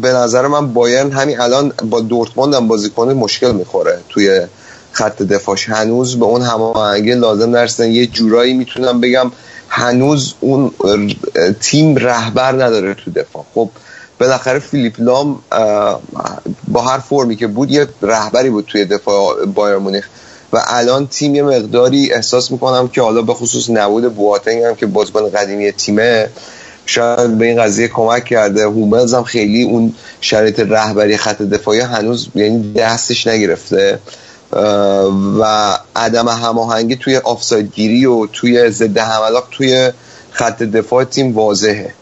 به نظر من بایرن همین الان با دورتموند هم بازی کنه مشکل می‌خوره توی خط دفاعش. هنوز به اون هماهنگی لازم نرسیدن. یه جورایی می‌تونم بگم هنوز اون تیم رهبر نداره تو دفاع. خب بالاخره فیلیپ لام با هر فرمی که بود یه رهبری بود توی دفاع بایر مونیخ. و الان تیم یه مقداری احساس می‌کنم که حالا به خصوص نبود بواتنگ هم که بازیکن قدیمی تیمه شاید به این قضیه کمک کرده. هوملز هم خیلی اون شرایط رهبری خط دفاعی هنوز یعنی دستش نگرفته. و عدم هماهنگی توی آفساید گیری و توی ضد حملات توی خط دفاع تیم واضحه.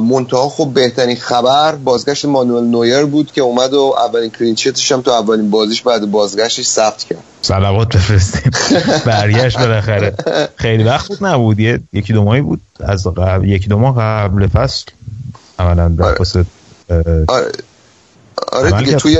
منتها خب بهترین خبر بازگشت مانوئل نویر بود که اومد و اولین کلینچیتش هم تو اولین بازیش بعد بازگشتش ثبت کرد. سلامات بفرستیم. برگشت بالاخره. خیلی وقت بود نبود. یکی دو ماهی بود از قبل یکی دو ماه قبل فصل. عملا آره. آره. آره دیگه توی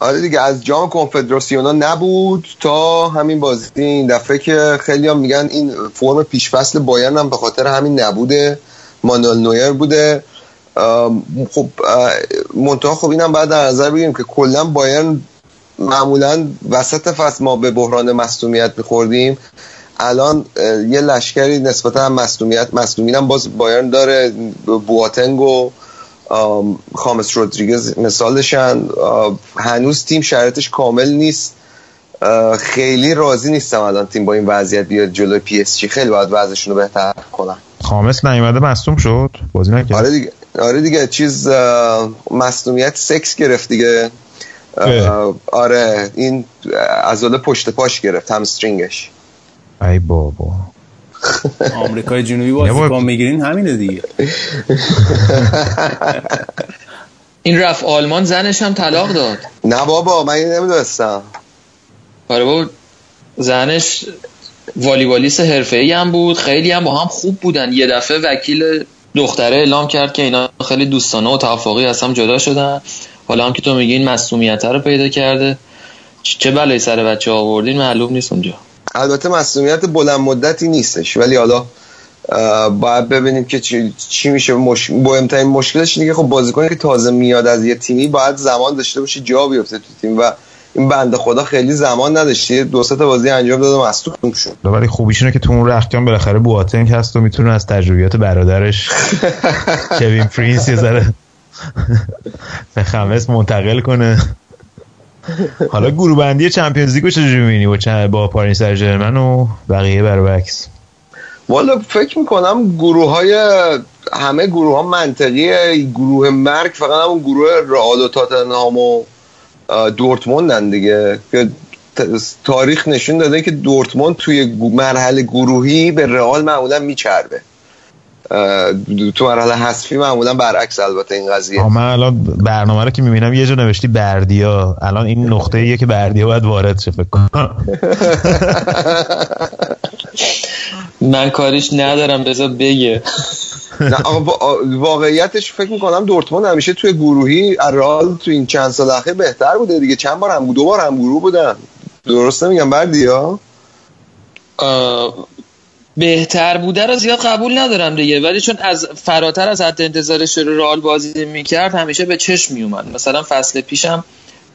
آره دیگه از جام کنفدراسیونا نبود تا همین بازی این دفعه که خیلی هم میگن این فرم پیشفصل بایرن هم به خاطر همین نبوده. مانوئل نویر بوده. خب منتها خب اینم بعد در نظر بگیریم که کلا بایرن معمولا وسط فصل ما به بحران مصدومیت میخوردیم. الان یه لشکری نسبتا مصدومیت مصدومین هم باز بایرن داره بواتنگ و خامس رودریگز مثالشن. هنوز تیم شرایطش کامل نیست. خیلی راضی نیستم الان تیم با این وضعیت بیاد جلو پی اس خیلی باید وضعشون رو بهتر کنن. خامس نیومده مصدوم شد؟ بازی نکرد. آره دیگه آره دیگه چیز مصدومیت سکس گرفت دیگه. آره این عضله پشت پاش گرفت همسترینگش ای بابا. آمریکای جنوبی بازیکن می‌گیرین همینه دیگه. این رفت آلمان زنش هم طلاق داد. نه بابا من این نمی‌دونستم. آره بابا زنش والیبالیست ای هم بود خیلی هم با هم خوب بودن. یه دفعه وکیل دختره اعلام کرد که اینا خیلی دوستانه و توافقی از هم جدا شدن. حالا هم که تو میگی این مسئولیت رو پیدا کرده. چه بلایی سر بچه آوردین؟ معلوم نیست اونجا. البته مسئولیت بلند مدتی نیستش. ولی حالا باید ببینیم که چی, چی میشه. مش... مهمترین مشکلش اینه خب بازیکنی که تازه میاد از یه تیمی باید زمان داشته باشه جا بیفته تو تیم. و این بنده خدا خیلی زمان نداشتی. دو سه تا بازی انجام داد و مصدوم شد. ولی خوبیش اینه که تو اون رختکن بالاخره بواتنگ هست و می‌تونه از تجربیات برادرش کوین پرینس یه ذره به خامس منتقل کنه. حالا گروه بندی Champions League و چجوری می‌بینی؟ با با پاریس سن و بقیه برعکس والا فکر می‌کنم گروه های همه گروه ها منطقیه گروه مرگ فقط همون گروه رئال و تاتنهام و دورتموندن دیگه. که تاریخ نشون داده که دورتموند توی مرحله گروهی به رئال معمولا میچربه. تو مرحله حذفی معمولا برعکس البته این قضیه. من الان برنامه رو که می‌بینم یه جا نوشتی بردیا. الان این نقطه ایه که بردیا باید وارد شه فکر کنم. من کاریش ندارم بذار بگه. نه واقعیتش فکر می‌کنم دورتموند همیشه توی گروهی رئال تو این چند سال اخیر بهتر بوده دیگه. چند بار هم دو بار هم گروه بودن. درست نمیگم بردیا؟ بهتر بوده رو زیاد قبول ندارم دیگه. ولی چون از فراتر از حد انتظارش رو رئال بازی می‌کرد همیشه به چشم میومد مثلا فصل پیشم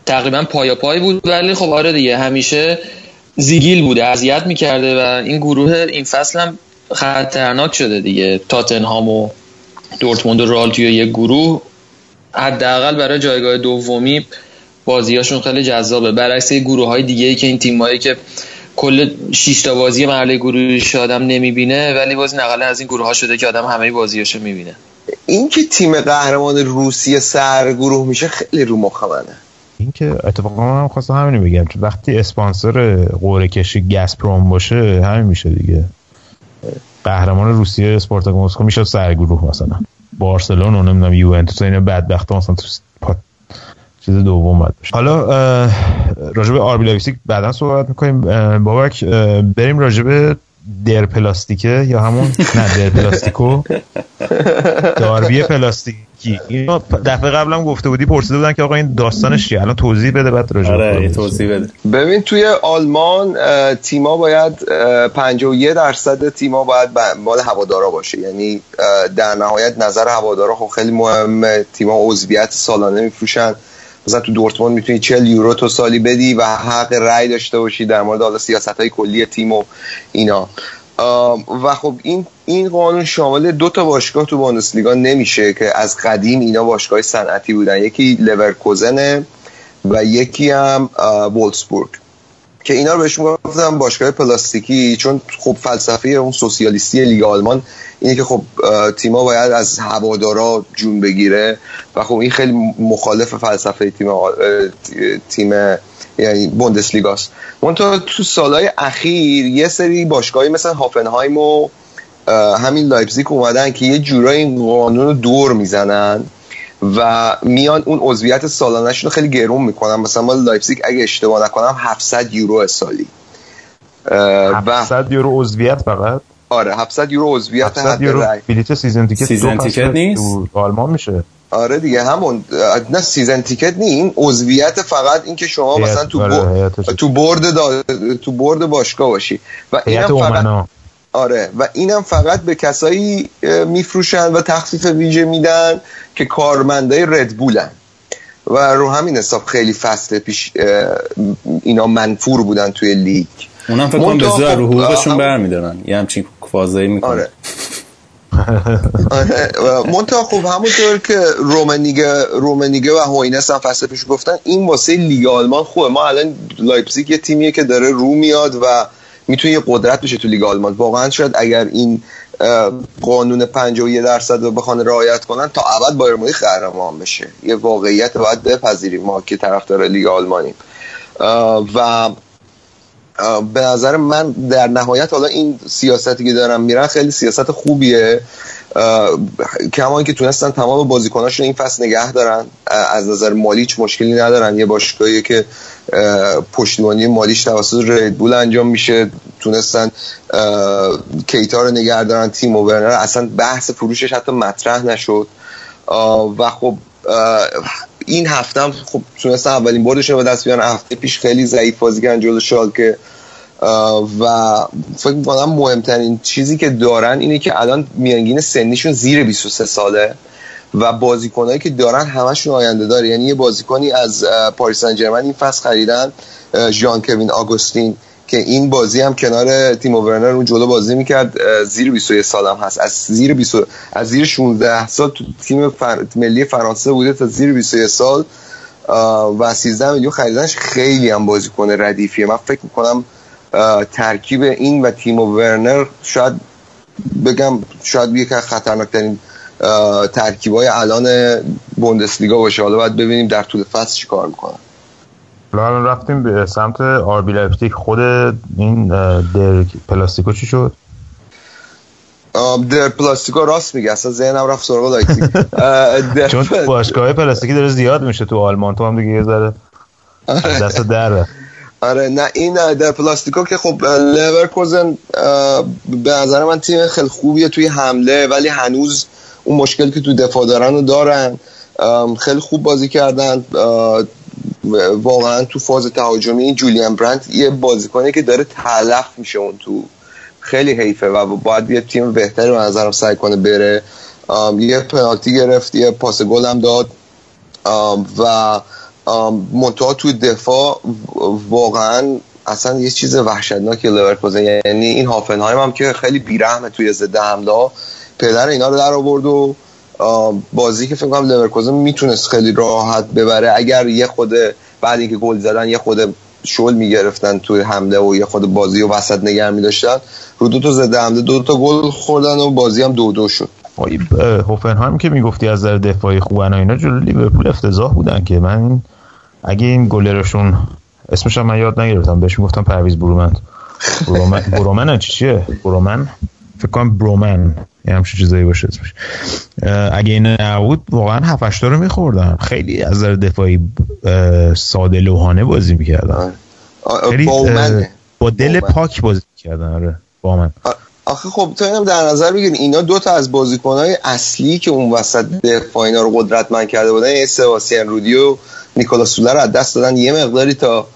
تقریبا پایا پای بود ولی خب آره دیگه همیشه زیگیل بوده اذیت می‌کرده و این گروه این فصل هم خطرناک شده دیگه. تاتنهام و دورتموند و رئال توی یک گروه حداقل برای جایگاه دومی بازیاشون خیلی جذابه. برعکس گروه های دیگه ای که این تیمایی که کل 6 تا بازی مرحله گروهی آدم نمی‌بینه ولی باز نقل از این گروه ها شده که آدم همه بازیاشو می‌بینه. این که تیم قهرمان روسیه سر گروه میشه خیلی رو مخ منه. این که اتفاقا من خواستم همین بگم چون وقتی اسپانسر قوره کشی گسپروم باشه همین میشه دیگه. قهرمان روسیه اسپارتاک مسکو میشه سرگروه مثلا. بارسلون و نمی‌دونم یوونتوس اینا بدبخت مثلا تو چیز دوم باید باشه. حالا راجع به آربی لایپزیگ بعدا صحبت می‌کنیم. بابک بریم راجع به در پلاستیکه یا همون؟ نه در پلاستیکو. داربی پلاستیک اینو دفعه قبلم گفته بودی پرسیده بودن که آقا این داستانش چیه؟ الان توضیح بده بعد راجع آره توضیح بده. ببین توی آلمان تیما باید 51 درصد تیما باید مال هوادارا باشه. یعنی در نهایت نظر هوادارا خب خیلی مهمه. تیما عضویت سالانه میفروشن. مثلا تو دورتموند می‌تونی 40 یورو تو سالی بدی و حق رأی داشته باشی در مورد حالا سیاست های کلی تیم و اینا. و خب این این قانون شامل دو تا باشگاه تو بوندسلیگا نمیشه که از قدیم اینا باشگاه صنعتی بودن. یکی لورکوزن و یکی هم وولسبورگ که اینا رو بهش می‌گفتن باشگاه پلاستیکی چون خب فلسفه اون سوسیالیستی لیگ آلمان اینه که خب تیما باید از هوادارا جون بگیره و خب این خیلی مخالف فلسفه تیم تیم یعنی بوندسلیگاست. منتها تو سالهای اخیر یه سری باشگاهی مثل هوفنهایم و همین لایپزیگ اومدن که یه جورایی این قانون رو دور می‌زنن. و میان اون عضویت سالانهشون رو خیلی گرون می‌کنن. مثلا مال لایپزیگ اگه اشتباه نکنم 700 یورو سالی 700 یورو عضویت فقط؟ آره 700 یورو عضویت 700 یورو بلیت season ticket season ticket نیست؟ تو آلمان میشه. آره دیگه همون نه season ticket نی این عضویت فقط این که شما مثلا تو آره، تو board دا... تو board باشگاه باشی. و اینم فقط آره. و اینم فقط به کسایی میفروشن و تخفیف ویژه میدن که کارمندای ردبولن و رو همین حساب خیلی فصل پیش اینا منفور بودن توی لیگ. اونم فکر کنم به رو خب، حقوقشون برمیدارن. یه همچین فازایی می‌کنن. آره. آره. منتها خب همونطور که رومنیگه رومنیگه و هوینس هم فصل پیش گفتن این واسه لیگ آلمان خوبه. ما الان لایپزیگ یه تیمیه که داره رو میاد و می‌تونه یه قدرت بشه تو لیگ آلمان. واقعا شاید اگر این قانون 51 درصد رو بخوان رعایت کنن تا ابد بایرن مونیخ قهرمان بشه. یه واقعیت باید بپذیریم ما که طرفدار لیگ آلمانیم. و به نظر من در نهایت حالا این سیاستی که دارم میرن خیلی سیاست خوبیه. کما که تونستن تمام بازیکناش این فصل نگه دارن از نظر مالی هیچ مشکلی ندارن. یه باشگاهی که پشتیبانی مالیش توسط ردبول انجام میشه تونستن کیتا رو نگه دارن تیم و ورنر اصلا بحث فروشش حتی مطرح نشد. و خب این هفته هم خب تونستن اولین بردش رو به دست بیارن. هفته پیش خیلی ضعیف بازی کردن جلو شالکه. و فکر می‌کنم مهمترین چیزی که دارن اینه که الان میانگین سنیشون زیر 23 ساله و بازیکنایی که دارن همشون آینده داره. یعنی یه بازیکنی از پاریس سن این فصل خریدن ژان کوین آگوستین. که این بازی هم کنار تیم ورنر اون جلو بازی می‌کرد زیر 21 سال هم هست. از زیر 20 از زیر 16 سال تو تیم فر... ملی فرانسه بوده تا زیر 21 سال. و 13 میلیون خریدنش خیلی هم بازیکن ردیفیه. من فکر می‌کنم ترکیب این و تیم ورنر شاید بگم شاید یکی از خطرناکترین ترکیب های الان بوندسلیگا باشه. حالا باید ببینیم در طول فصل چی کار می‌کنن الان رفتیم به سمت آربی لایپزیگ. خود این در پلاستیکو چی شد؟ در پلاستیکو راست میگه. اصلا ذهنم رفت سراغ لایپزیگ. چون باشگاه پلاستیکی داره زیاد میشه تو آلمان. تو هم دیگه یه ذره دست در آره نه این در پلاستیکو که خب لورکوزن به نظر من تیم خیلی خوبیه توی حمله ولی هنوز اون مشکل که تو دفاع دارن رو دارن خیلی خوب بازی کردن. واقعا تو فاز تهاجمی این جولیان برانت یه بازیکنه که داره تلف میشه اون تو. خیلی حیفه و باید یه تیم بهتری به نظرم سعی کنه بره. یه پنالتی گرفت یه پاس گل هم داد. و منتها توی دفاع واقعا اصلا یه چیز وحشتناکی لورکوزن یعنی این هافنهایم هم که خیلی بیرحمه توی ضد حمله پدر اینا رو در آورد و بازی که فکر کنم لورکوزن می‌تونست خیلی راحت ببره. اگر یه خود بعد اینکه گل زدن یه خود شل می‌گرفتن توی حمله و یه خود بازی و وسط نگه میداشتن رو دو تا زده حمله دو تا گل خوردن و بازی هم دو دو شد. هوفنهایم که می‌گفتی از نظر دفاعی خوبن و اینا جلو لیورپول افتضاح بودن که من اگه این گلرشون اسمش من یاد نگرفتم بهش می‌گفتم پرویز برومند. برومن برومن چیه؟ برومن؟ فکر کنم برومن. یه همچین چیزایی باشه اسمش. اگه این نبود واقعا هفت رو میخوردن خیلی از نظر دفاعی ساده لوحانه بازی می‌کردن. با دل پاک بازی می‌کردن آره. با من آخه خب تو اینم در نظر بگیر اینا دو تا از بازیکنهای اصلی که اون وسط دفاع اینا رو قدرتمند کرده بودن یه سباستین رودی و نیکولاس سوله رو از دست دادن. یه مقداری تا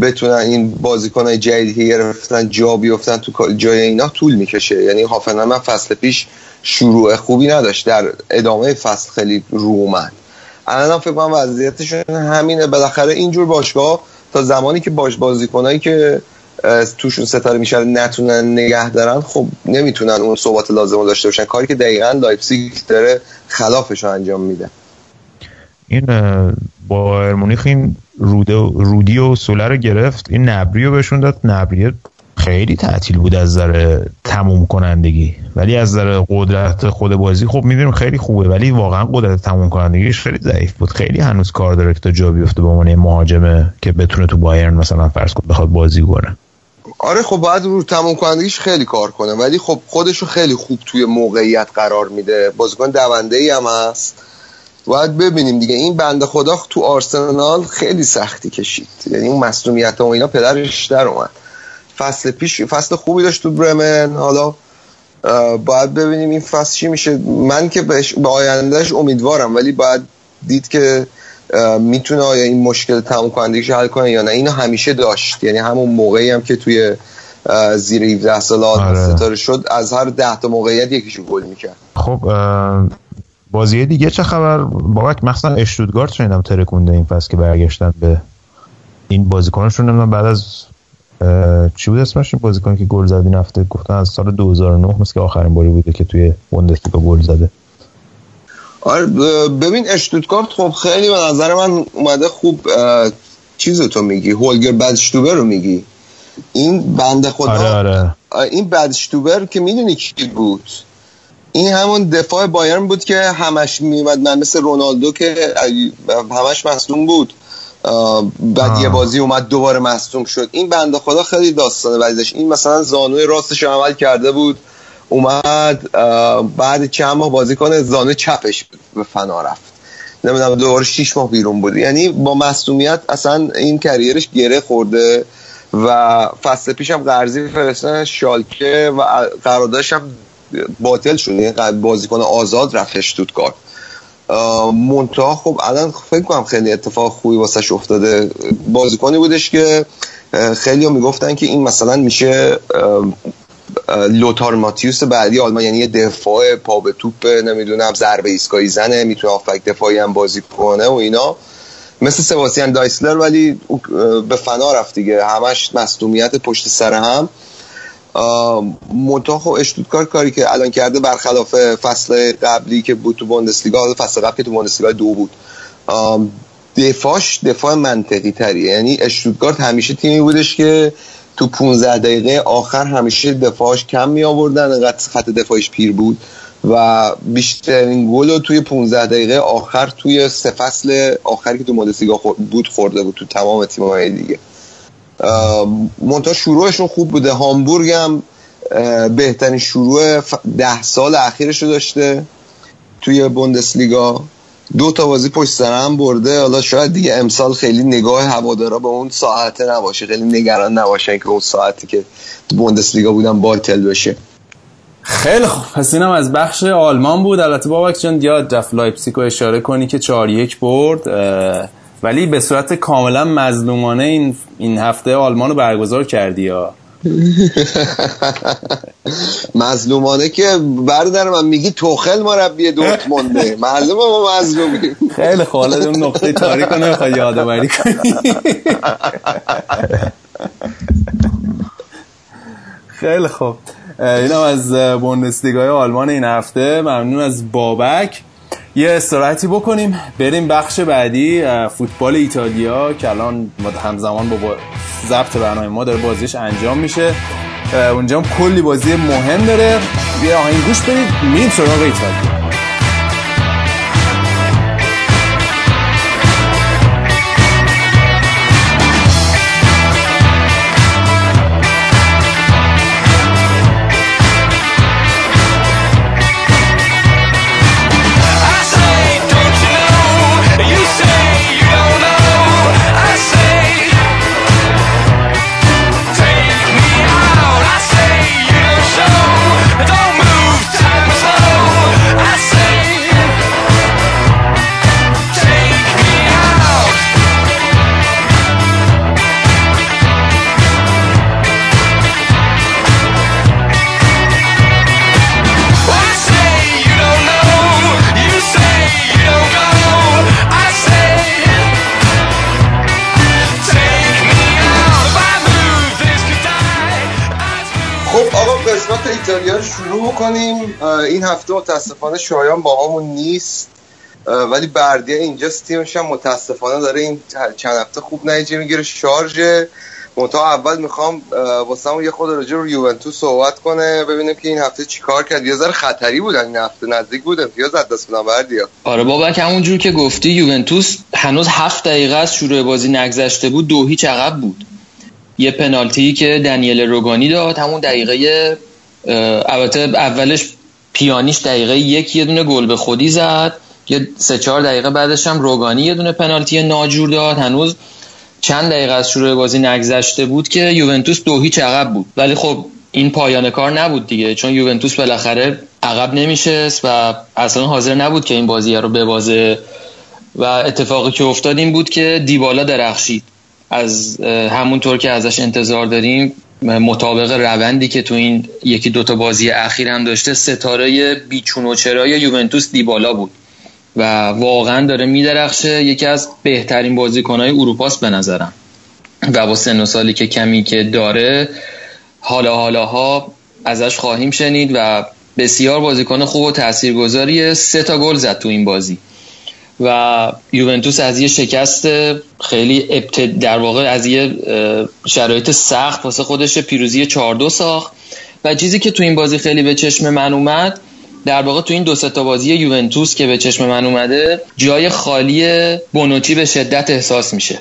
بتونن این بازیکنهای جدیدی که گرفتن جا بیفتن تو جای اینا طول می‌کشه. یعنی من فصل پیش شروع خوبی نداشت. در ادامه فصل خیلی رو اومد. الان فکر کنم وضعیتشون همینه. بالاخره اینجور باشگاه تا زمانی که باش بازیکنایی که توشون ستاره میشه نتونن نگه دارن خب نمی‌تونن اون صحبت لازم رو داشته باشن. کاری که دقیقا لایپزیگ داره خلافش رو انجام میده. این با مونیخ این رودی و سوله رو گرفت. این نبری رو بهشون داد. نبری خیلی تعطیل بود از نظر تموم کنندگی. ولی از نظر قدرت خود بازی خب می‌دونیم خیلی خوبه ولی واقعا قدرت تموم کنندگیش خیلی ضعیف بود. خیلی هنوز کار داره که تا جا بیفته به عنوان مهاجمه که بتونه تو بایرن مثلا فرض کن بخواد بازی کنه. آره خب باید رو تموم کنندگیش خیلی کار کنه. ولی خب خودشو خیلی خوب توی موقعیت قرار میده. بازیکن دونده ای هم هست. باید ببینیم دیگه. این بنده خدا تو آرسنال خیلی سختی کشید. یعنی اون مسئولیت و اینا پدرش در اومد. فصل پیش فصل خوبی داشت تو برمن. حالا باید ببینیم این فصل چی میشه. من که به آیندهش امیدوارم ولی باید دید که می‌تونه آیا این مشکل تموم کنندگیش حل کنه یا نه. اینو همیشه داشت. یعنی همون موقعی هم که توی زیر 17 سال آره. ستاره شد از هر ده تا موقعیت یکیشو گل می‌کرد. خب بازی دیگه چه خبر؟ بابک مثلا اشتودگارد شنیدم ترکونده این فصل که برگشتن به این بازیکنشون. من بعد از چی بود اسمش این بازیکن که گل زد این هفته؟ گفتن از سال 2009 مثل که آخرین باری بوده که توی بوندسلیگا گل زده. آره ببین اشتوتگارت خب خیلی به نظر من اومده خوب چیز تو میگی هولگر بدشتوبر رو میگی. این بنده خدا آره آره. این بدشتوبر که می‌دونی کی بود؟ این همون دفاع بایرن بود که همش میومد من مثل رونالدو که همش مصدوم بود. بعد یه بازی اومد دوباره مصدوم شد. این بنده خدا خیلی داستانه ولی این مثلا زانوی راستش عمل کرده بود اومد بعد چند ماه بازی کنه زانوی چپش به فنا رفت. نمی‌دونم دوباره 6 ماه بیرون بود. یعنی با مصدومیت اصلا این کریرش گره خورده و فصل پیشم قرضی فرستن شالکه و قراردادش هم باطل شد. یعنی بازیکن آزاد رفتش کار منتها خب الان فکر کنم خیلی اتفاق خوبی واسش افتاده. بازیکنی بودش که خیلی هم می‌گفتن که این مثلا میشه لوتار ماتیوس بعدی آلمان. یعنی دفاع پا به توپ نمی‌دونم ضربه ایستگاهی زنه می‌تونه آفک دفاعی هم بازی کنه و اینا. مثل سباسیان دایسلر ولی به فنا رفت دیگه. همش مصدومیت پشت سر هم. منتها خب اشتوتکار کاری که الان کرده برخلاف فصل قبلی که بود تو بوندسلیگا فصل قبلی تو بوندسلیگا دو بود. دفاعش دفاع منطقی تریه. یعنی اشتوتگارت همیشه تیمی بودش که تو 15 دقیقه آخر همیشه دفاعش کم می آوردن انقدر خط دفاعش پیر بود و بیشترین گل رو توی 15 دقیقه آخر توی سه فصل آخری که تو بوندسلیگا بود خورده بود تو تمام تیم‌های دیگه. منتها شروعشون خوب بوده. هامبورگ هم بهترین شروع ده سال اخیرش رو داشته توی بوندسلیگا. دو تا بازی پشت سر هم برده. حالا شاید دیگه امسال خیلی نگاه هوادارا به اون ساعته نباشه. خیلی نگران نباشن که اون ساعتی که بوندسلیگا بودن باطل بشه. خیلی خوب. پس اینم از بخش آلمان بود. البته بابک جان یاد رفت لایپزیگ رو اشاره کنی که 4 یک برد. ولی به صورت کاملا مظلومانه این این هفته آلمان رو برگزار کردی یا؟ مظلومانه که بردر من میگی توخل مربی دورتمونده. معلومه ما مظلومی خیلی خالد اون نقطه تاریک رو نمی‌خوای یادآوری کنی. خیلی خوب. اینم از بوندسلیگای آلمان این هفته. ممنون از بابک. یه استراحتی بکنیم. بریم بخش بعدی فوتبال ایتالیا که الان همزمان با ضبط برنامه ما داره بازیش انجام میشه. اونجا هم کلی بازی مهم داره. یه آهنگ گوش بدید. میریم سراغ ایتالیا. کنیم این هفته متاسفانه شایان با همون نیست ولی بردیا اینجاست تیمش هم متاسفانه داره این چند هفته خوب نتیجه می‌گیره. شارژ منتها اول می‌خوام واسه یه خود راجع رو یوونتوس صحبت کنه ببینیم که این هفته چیکار کرد. یه ذره خطری بودن این هفته نزدیک بود امتیاز از دست بدن بردیا آره بابک همونجور که گفتی یوونتوس هنوز هفت دقیقه از شروع بازی نگذشته بود دو هیچ عقب بود. یه پنالتی که دنیل روگانی داد همون دقیقه البته اولش پیانیش دقیقه یک یه دونه گل به خودی زد. یه سه چهار دقیقه بعدش هم روگانی یه دونه پنالتی ناجور داد. هنوز چند دقیقه از شروع بازی نگذشته بود که یوونتوس دو هیچ عقب بود. ولی خب این پایان کار نبود دیگه چون یوونتوس بالاخره عقب نمیشه و اصلا حاضر نبود که این بازی رو ببازه. و اتفاقی که افتاد این بود که دیبالا درخشید. از همونطور که ازش انتظار داریم مطابق روندی که تو این یکی دوتا بازی اخیر هم داشته ستاره بیچون و چرای یوونتوس دیبالا بود و واقعا داره میدرخشه. یکی از بهترین بازیکنهای اروپاست به نظرم. و با سن و سالی که کمی که داره حالا حالاها ازش خواهیم شنید و بسیار بازیکن خوب و تاثیرگذاریه سه تا گل زد تو این بازی. و یوونتوس از یه شکست خیلی ابتد در واقع از یه شرایط سخت واسه خودش پیروزی 4 دو ساخت. و چیزی که تو این بازی خیلی به چشم من اومد در واقع تو این دو تا بازی یوونتوس که به چشم من اومده جای خالی بونوچی به شدت احساس میشه.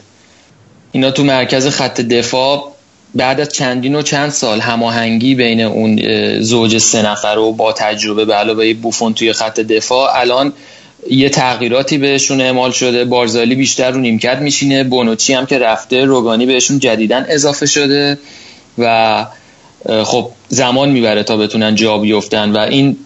اینا تو مرکز خط دفاع بعد از چندین و چند سال هماهنگی بین اون زوج سه نفر و با تجربه به علاوه بوفون توی خط دفاع الان یه تغییراتی بهشون اعمال شده بارزالی بیشتر رو نیمکت میشینه بونوچی هم که رفته روگانی بهشون جدیدن اضافه شده و خب زمان می‌بره تا بتونن جا بیفتن و این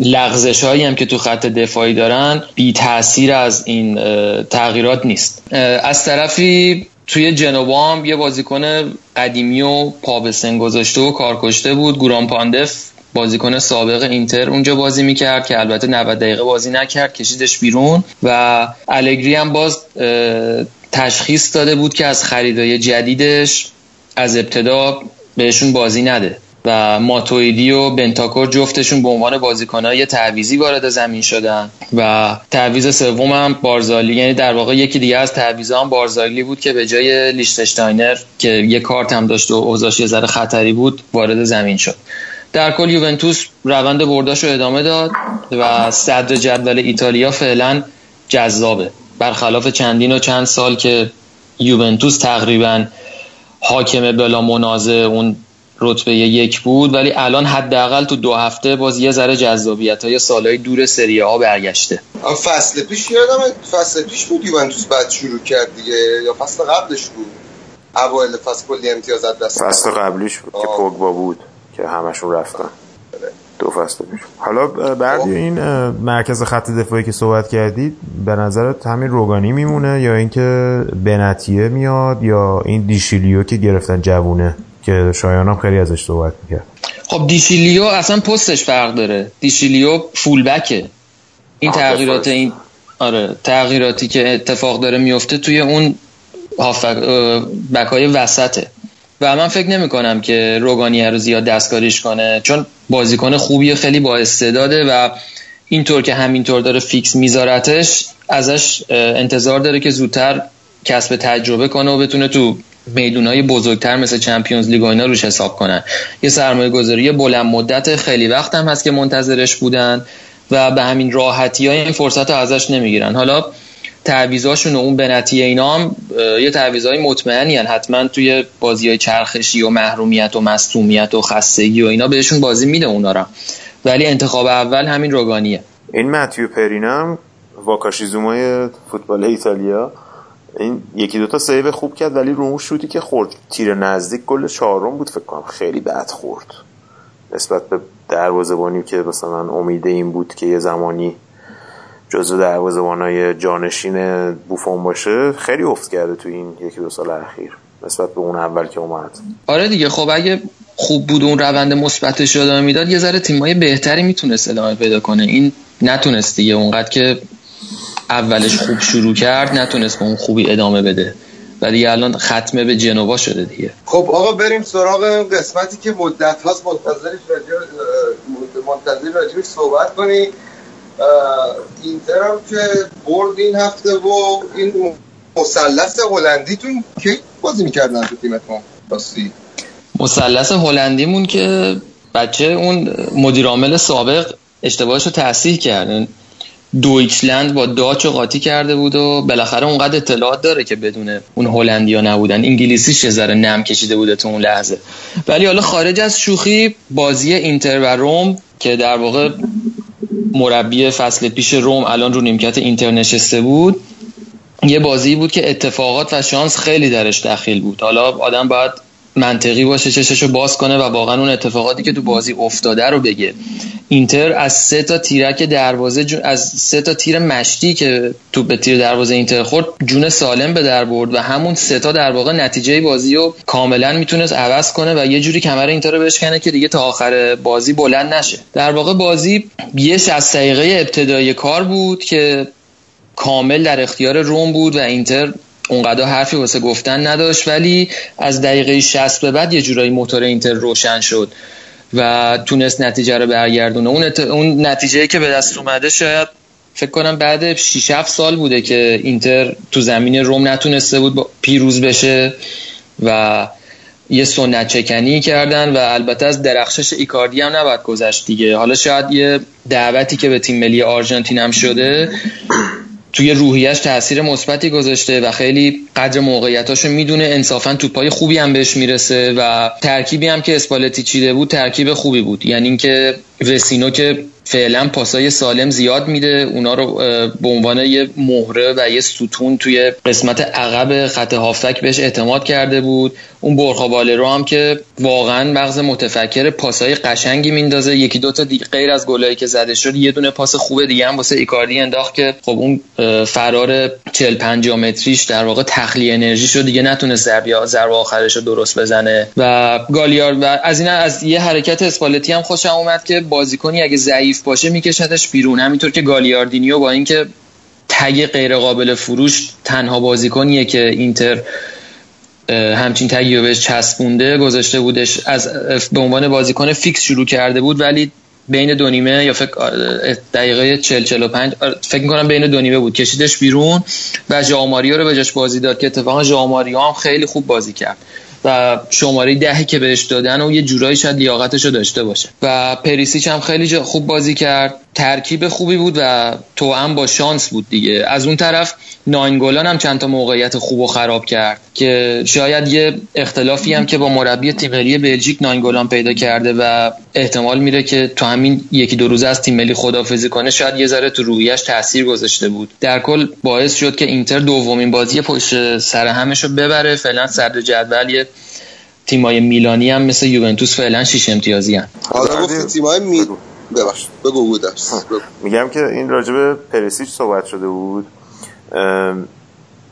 لغزش هایی هم که تو خط دفاعی دارن بی تاثیر از این تغییرات نیست. از طرفی توی جنوبا هم یه بازیکن قدیمی و پا به گذاشته و کارکشته بود گوران پاندف. بازیکن سابق اینتر اونجا بازی می‌کرد که البته 90 دقیقه بازی نکرد کشیدش بیرون و الگری هم باز تشخیص داده بود که از خریدای جدیدش از ابتدا بهشون بازی نده و ماتویدی و بنتاکور جفتشون به عنوان بازیکنهای تعویزی وارد زمین شدن و تعویز سوم هم بارزالی یعنی در واقع یکی دیگه از تعویزها هم بارزالی بود که به جای لیشتشتاینر که یه کارت هم داشت و اوضاعش یه ذره خطری بود وارد زمین شد. در کل یوونتوس روند برداشو ادامه داد و صدر جدول ایتالیا فعلا جذابه. برخلاف چندین و چند سال که یوونتوس تقریبا حاکم بلا منازه اون رتبه یک بود ولی الان حداقل تو دو هفته باز یه ذره جذابیت های سالهای دور سری ها برگشته. فصل پیش یادم فصل پیش بود یوونتوس بعد شروع کرد دیگه یا فصل قبلش بود؟ اوایل فصل کلی امتیاز دست فصل قبلیش بود که پوگبا بود. که همشون رفتن. دو فصل پیش. حالا بعد خب. این مرکز خط دفاعی که صحبت کردید به نظرت همین روگانی میمونه یا اینکه بنتیه میاد یا این دیشیلیو که گرفتن جوونه که شایان هم خیلی ازش صحبت می‌کرد؟ خب دیشیلیو اصلا پستش فرق داره. دیشیلیو فولبکه این تغییرات این آره تغییراتی که اتفاق داره میفته توی اون بکای وسطه. و من فکر نمی کنم که روگانی رو زیاد دستکاریش کنه چون بازیکن خوبی خیلی با استعداده و اینطور که همینطور داره فیکس میذارتش ازش انتظار داره که زودتر کسب تجربه کنه و بتونه تو های بزرگتر مثل چمپیونز لیگ و اینا روش حساب کنن یه سرمایه گذاری بلند مدت خیلی وقت هم هست که منتظرش بودن و به همین راحتی های این فرصت رو ازش نمی‌گیرن. حالا تعویزاشون و اون بنتی اینا هم یه تعویزهای مطمئنی هن. حتما توی بازی های چرخشی و محرومیت و مصومیت و خستگی و اینا بهشون بازی میده اونا را. ولی انتخاب اول همین روگانیه. این متیو پرینم واکاشیزومای فوتبال ایتالیا این یکی دوتا سیو خوب کرد ولی رو اون شوتی که خورد. تیر نزدیک گل چهارم بود فکر کنم. خیلی بد خورد. نسبت به دروازه‌بانی که مثلا امید این بود که یه زمانی جزو دروازه‌بانای جانشین بوفون باشه خیلی افت کرده تو این یکی دو سال اخیر نسبت به اون اول که اومد. آره دیگه خب اگه خوب بود اون روند مثبتش ادامه می‌داد یه ذره تیمای بهتری می‌تونست ادامه پیدا کنه. این نتونست دیگه اونقدر که اولش خوب شروع کرد نتونست به اون خوبی ادامه بده. و دیگه الان ختمه به جنوا شده دیگه. خب آقا بریم سراغ قسمتی که مدت هاست. منتظر راجع منتظر راجع صحبت کنی. اینتر هم که برد این هفته و این مثلث هلندیتون کی بازی می‌کردن تو تیمتون راستی. مثلث هلندیمون که بچه اون مدیر عامل سابق اشتباهش رو تصحیح کرد. دویچلند با داچ و قاطی کرده بود و بالاخره اونقدر اطلاعات داره که بدونه اون هلندیا نبودن. انگلیسیش یه ذره نم کشیده بوده تو اون لحظه. ولی حالا خارج از شوخی بازی اینتر و روم که در واقع مربی فصل پیش روم الان رو نیمکت اینتر نشسته بود یه بازی بود که اتفاقات و شانس خیلی درش دخیل بود. حالا آدم باید منطقی باشه چششو باز کنه و واقعا اون اتفاقاتی که تو بازی افتاده رو بگه. اینتر از سه تا تیرک دروازه از سه تا تیر مشتی که تو به تیر دروازه اینتر خورد جون سالم به در برد و همون سه تا در واقع نتیجه بازی رو کاملا می‌تونست عوض کنه و یه جوری کمر اینتر رو بشکنه که دیگه تا آخر بازی بلند نشه. در واقع بازی یه 60 دقیقه ابتدایی کار بود که کامل در اختیار روم بود و اینتر اونقدر حرفی واسه گفتن نداشت ولی از دقیقه 60 به بعد یه جورایی موتور اینتر روشن شد و تونست نتیجه رو برگردونه. اون, اون نتیجه که به دست اومده شاید فکر کنم بعد 6 7 سال بوده که اینتر تو زمین روم نتونسته بود پیروز بشه و یه سنت چکنی کردن و البته از درخشش ایکاردی هم نباید گذشت دیگه. حالا شاید یه دعوتی که به تیم ملی آرژانتین هم شده توی روحیش تاثیر مثبتی گذاشته و خیلی قدر موقعیتاشو می‌دونه. انصافا توپای خوبی هم بهش می‌رسه و ترکیبی هم که اسپالتی چیده بود ترکیب خوبی بود. یعنی اینکه وسینو که فعلا پاسای سالم زیاد میده. اونا رو به عنوان یه مهره و یه ستون توی قسمت عقب خط هافک بهش اعتماد کرده بود. اون برخا رو هم که واقعا مغز متفکر پاسای قشنگی میندازه. یکی دوتا غیر از گلایی که زده شد یه دونه پاس خوبه دیگه هم واسه ایکاردی انداخت که خب اون فرار 40 50 متریش در واقع تخلیه انرژی شد. دیگه نتونست ضربه آخرش رو درست بزنه. و گالیار و از این از یه حرکت اسپالتی هم خوشم اومد که بازیکنی اگه ضعیف باشه میکشدش بیرون. همینطور که گالیاردینیو با اینکه تگ غیر قابل فروش تنها بازیکنیه که اینتر همچین تگی رو بهش چسبونده گذاشته بودش از به عنوان بازیکن فیکس شروع کرده بود ولی بین دو نیمه یا فکر دقیقه 40 45 فکر می‌کنم بین دو نیمه بود کشیدش بیرون و ژوائو ماریو رو به جاش بازی داد که اتفاقا ژوائو ماریو هم خیلی خوب بازی کرد. و شماره دهی که بهش دادن و یه جورایی شاید لیاقتش رو داشته باشه. و پریسیچ هم خیلی خوب بازی کرد. ترکیب خوبی بود و تو هم با شانس بود دیگه. از اون طرف ناینگولان هم چند تا موقعیت خوب و خراب کرد که شاید یه اختلافی هم که با مربی تیم ملی بلژیک ناینگولان پیدا کرده و احتمال میره که تو همین یکی دو روز از تیم ملی خدافظی کنه شاید یه ذره تو رویش تاثیر گذاشته بود. در کل باعث شد که اینتر دومین بازی پشت سر همش رو ببره. فعلا صدر جدول تیمای میلانی هم مثل یوونتوس فعلا شش امتیازی هم حالا گفتی تیمای می ببخش بگو بود میگم که این راجب پرسیچ صحبت شده بود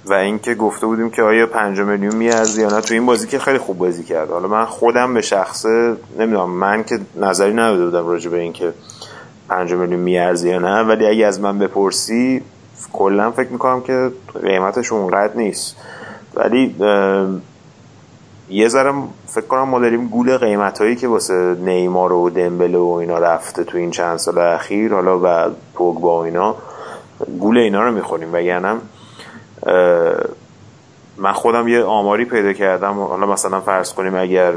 و اینکه گفته بودیم که آیا 5 میلیون میارزه یا نه. تو این بازی که خیلی خوب بازی کرد. حالا من خودم به شخصه نمی‌دونم من که نظری نداده بودم راجع به اینکه 5 میلیون میارزه یا نه. ولی اگه از من بپرسی کلا فکر می‌کنم که قیمتش اونقدر نیست. ولی یه ذره فکر کنم ما داریم گول قیمت هایی که واسه نیمار و دمبله و اینا رفته تو این چند سال اخیر حالا و پوگبا و اینا گول اینا رو می‌خوریم. وگرنه من خودم یه آماری پیدا کردم. حالا مثلا فرض کنیم اگر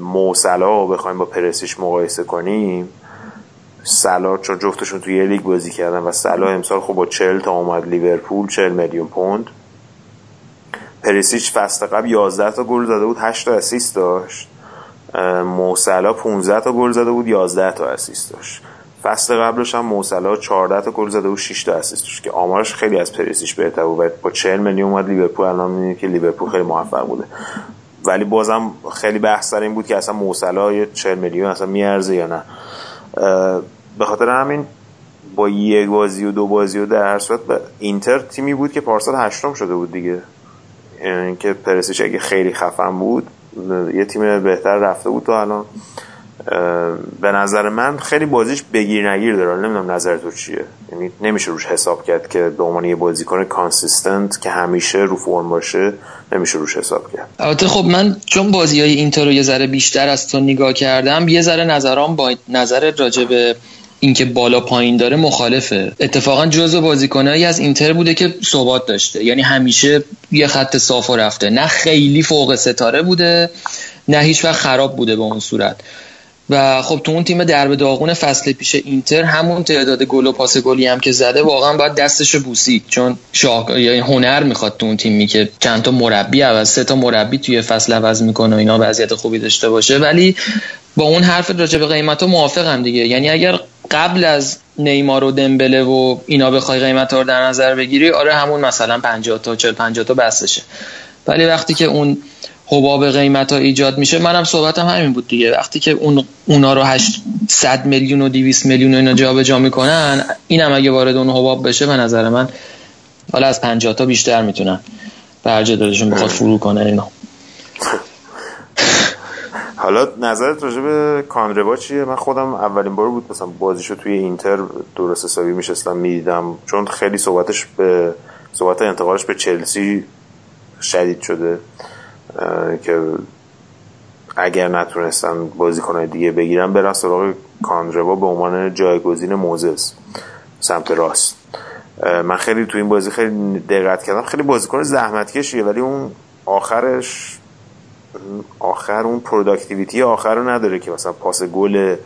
موسلا رو بخوایم با پرسیش مقایسه کنیم صلاح چون جفتشون توی یه لیگ بازی کردن و صلاح امسال خب با چل تا اومد لیورپول چل میلیون پوند. پریسیچ فصل قبل 11 تا گل زده بود 8 تا اسیست داشت. مو صلاح 15 تا گل زده بود 11 تا اسیست داشت. فصل قبلش هم مو صلاح 14 تا گل زده بود 6 تا اسیست داشت که آمارش خیلی از پریسیچ بهتر بود و با 40 میلیون اومد لیورپول. الان می‌بینید که لیورپول خیلی موفق بوده. ولی بازم خیلی بحث سر این بود که اصلا مو صلاح یه 40 میلیون اصلا میارزه یا نه. به خاطر همین با یک بازی و دو بازی و در هر صورت اینتر تیمی بود که پارسال هشتم شده بود دیگه. اینکه پریسیچ اگه خیلی خفن بود یه تیم بهتر رفته بود تو الان به نظر من خیلی بازیش بگیر نگیر داره. نمی‌دونم نظر تو چیه. یعنی نمیشه روش حساب کرد که به عنوان یه بازیکن consistent که همیشه رو فرم باشه نمیشه روش حساب کرد. البته خب من چون بازی های اینتر رو یه ذره بیشتر از تو نگاه کردم یه ذره نظرام با نظر راجع به اینکه بالا پایین داره مخالفه. اتفاقا جزو بازیکنایی از اینتر بوده که ثبات داشته. یعنی همیشه یه خط صاف و رفته. نه خیلی فوق ستاره بوده نه هیچ وقت خراب بوده به اون صورت. و خب تو اون تیم درب داغون فصل پیش اینتر همون تعداد گل و پاس گلی هم که زده واقعا باید دستش بوسید. چون شاه... یعنی هنر می‌خواد تو اون تیمی که چند تا مربی عوض سه تا مربی توی فصل عوض می‌کنه و اینا وضعیت خوبی داشته باشه. ولی با اون حرف راجع به قیمت ها موافقم دیگه. یعنی اگر قبل از نیمار و دمبله و اینا بخوای قیمت رو در نظر بگیری آره همون مثلا 50 تا 40 50 تا بسشه ولی وقتی که اون حباب قیمت ها ایجاد میشه منم صحبتم همین بود دیگه. وقتی که اون اونا رو 800 میلیون و 200 میلیون اینا جابجا می‌کنن اینم اگه وارد اون حباب بشه به نظر من حالا از 50 تا بیشتر می‌تونن. برجه دادشون بخواد فرو کنه اینا. حالا نظرت راجع به کانروا چیه؟ من خودم اولین بار بود مثلا بازیشو توی اینتر درست حسابی میشستم می‌دیدم. چون خیلی صحبتش به صحبت انتقالش به چلسی شدید شده. که اگر نتونستن بازیکنهای دیگه بگیرن برن سراغ کاندروا به عنوان جایگزین موزس سمت راست. من خیلی تو این بازی خیلی دقت کردم. خیلی بازیکن زحمتکشیه ولی اون آخرش آخر اون productivity آخر رو نداره که مثلا پاس گل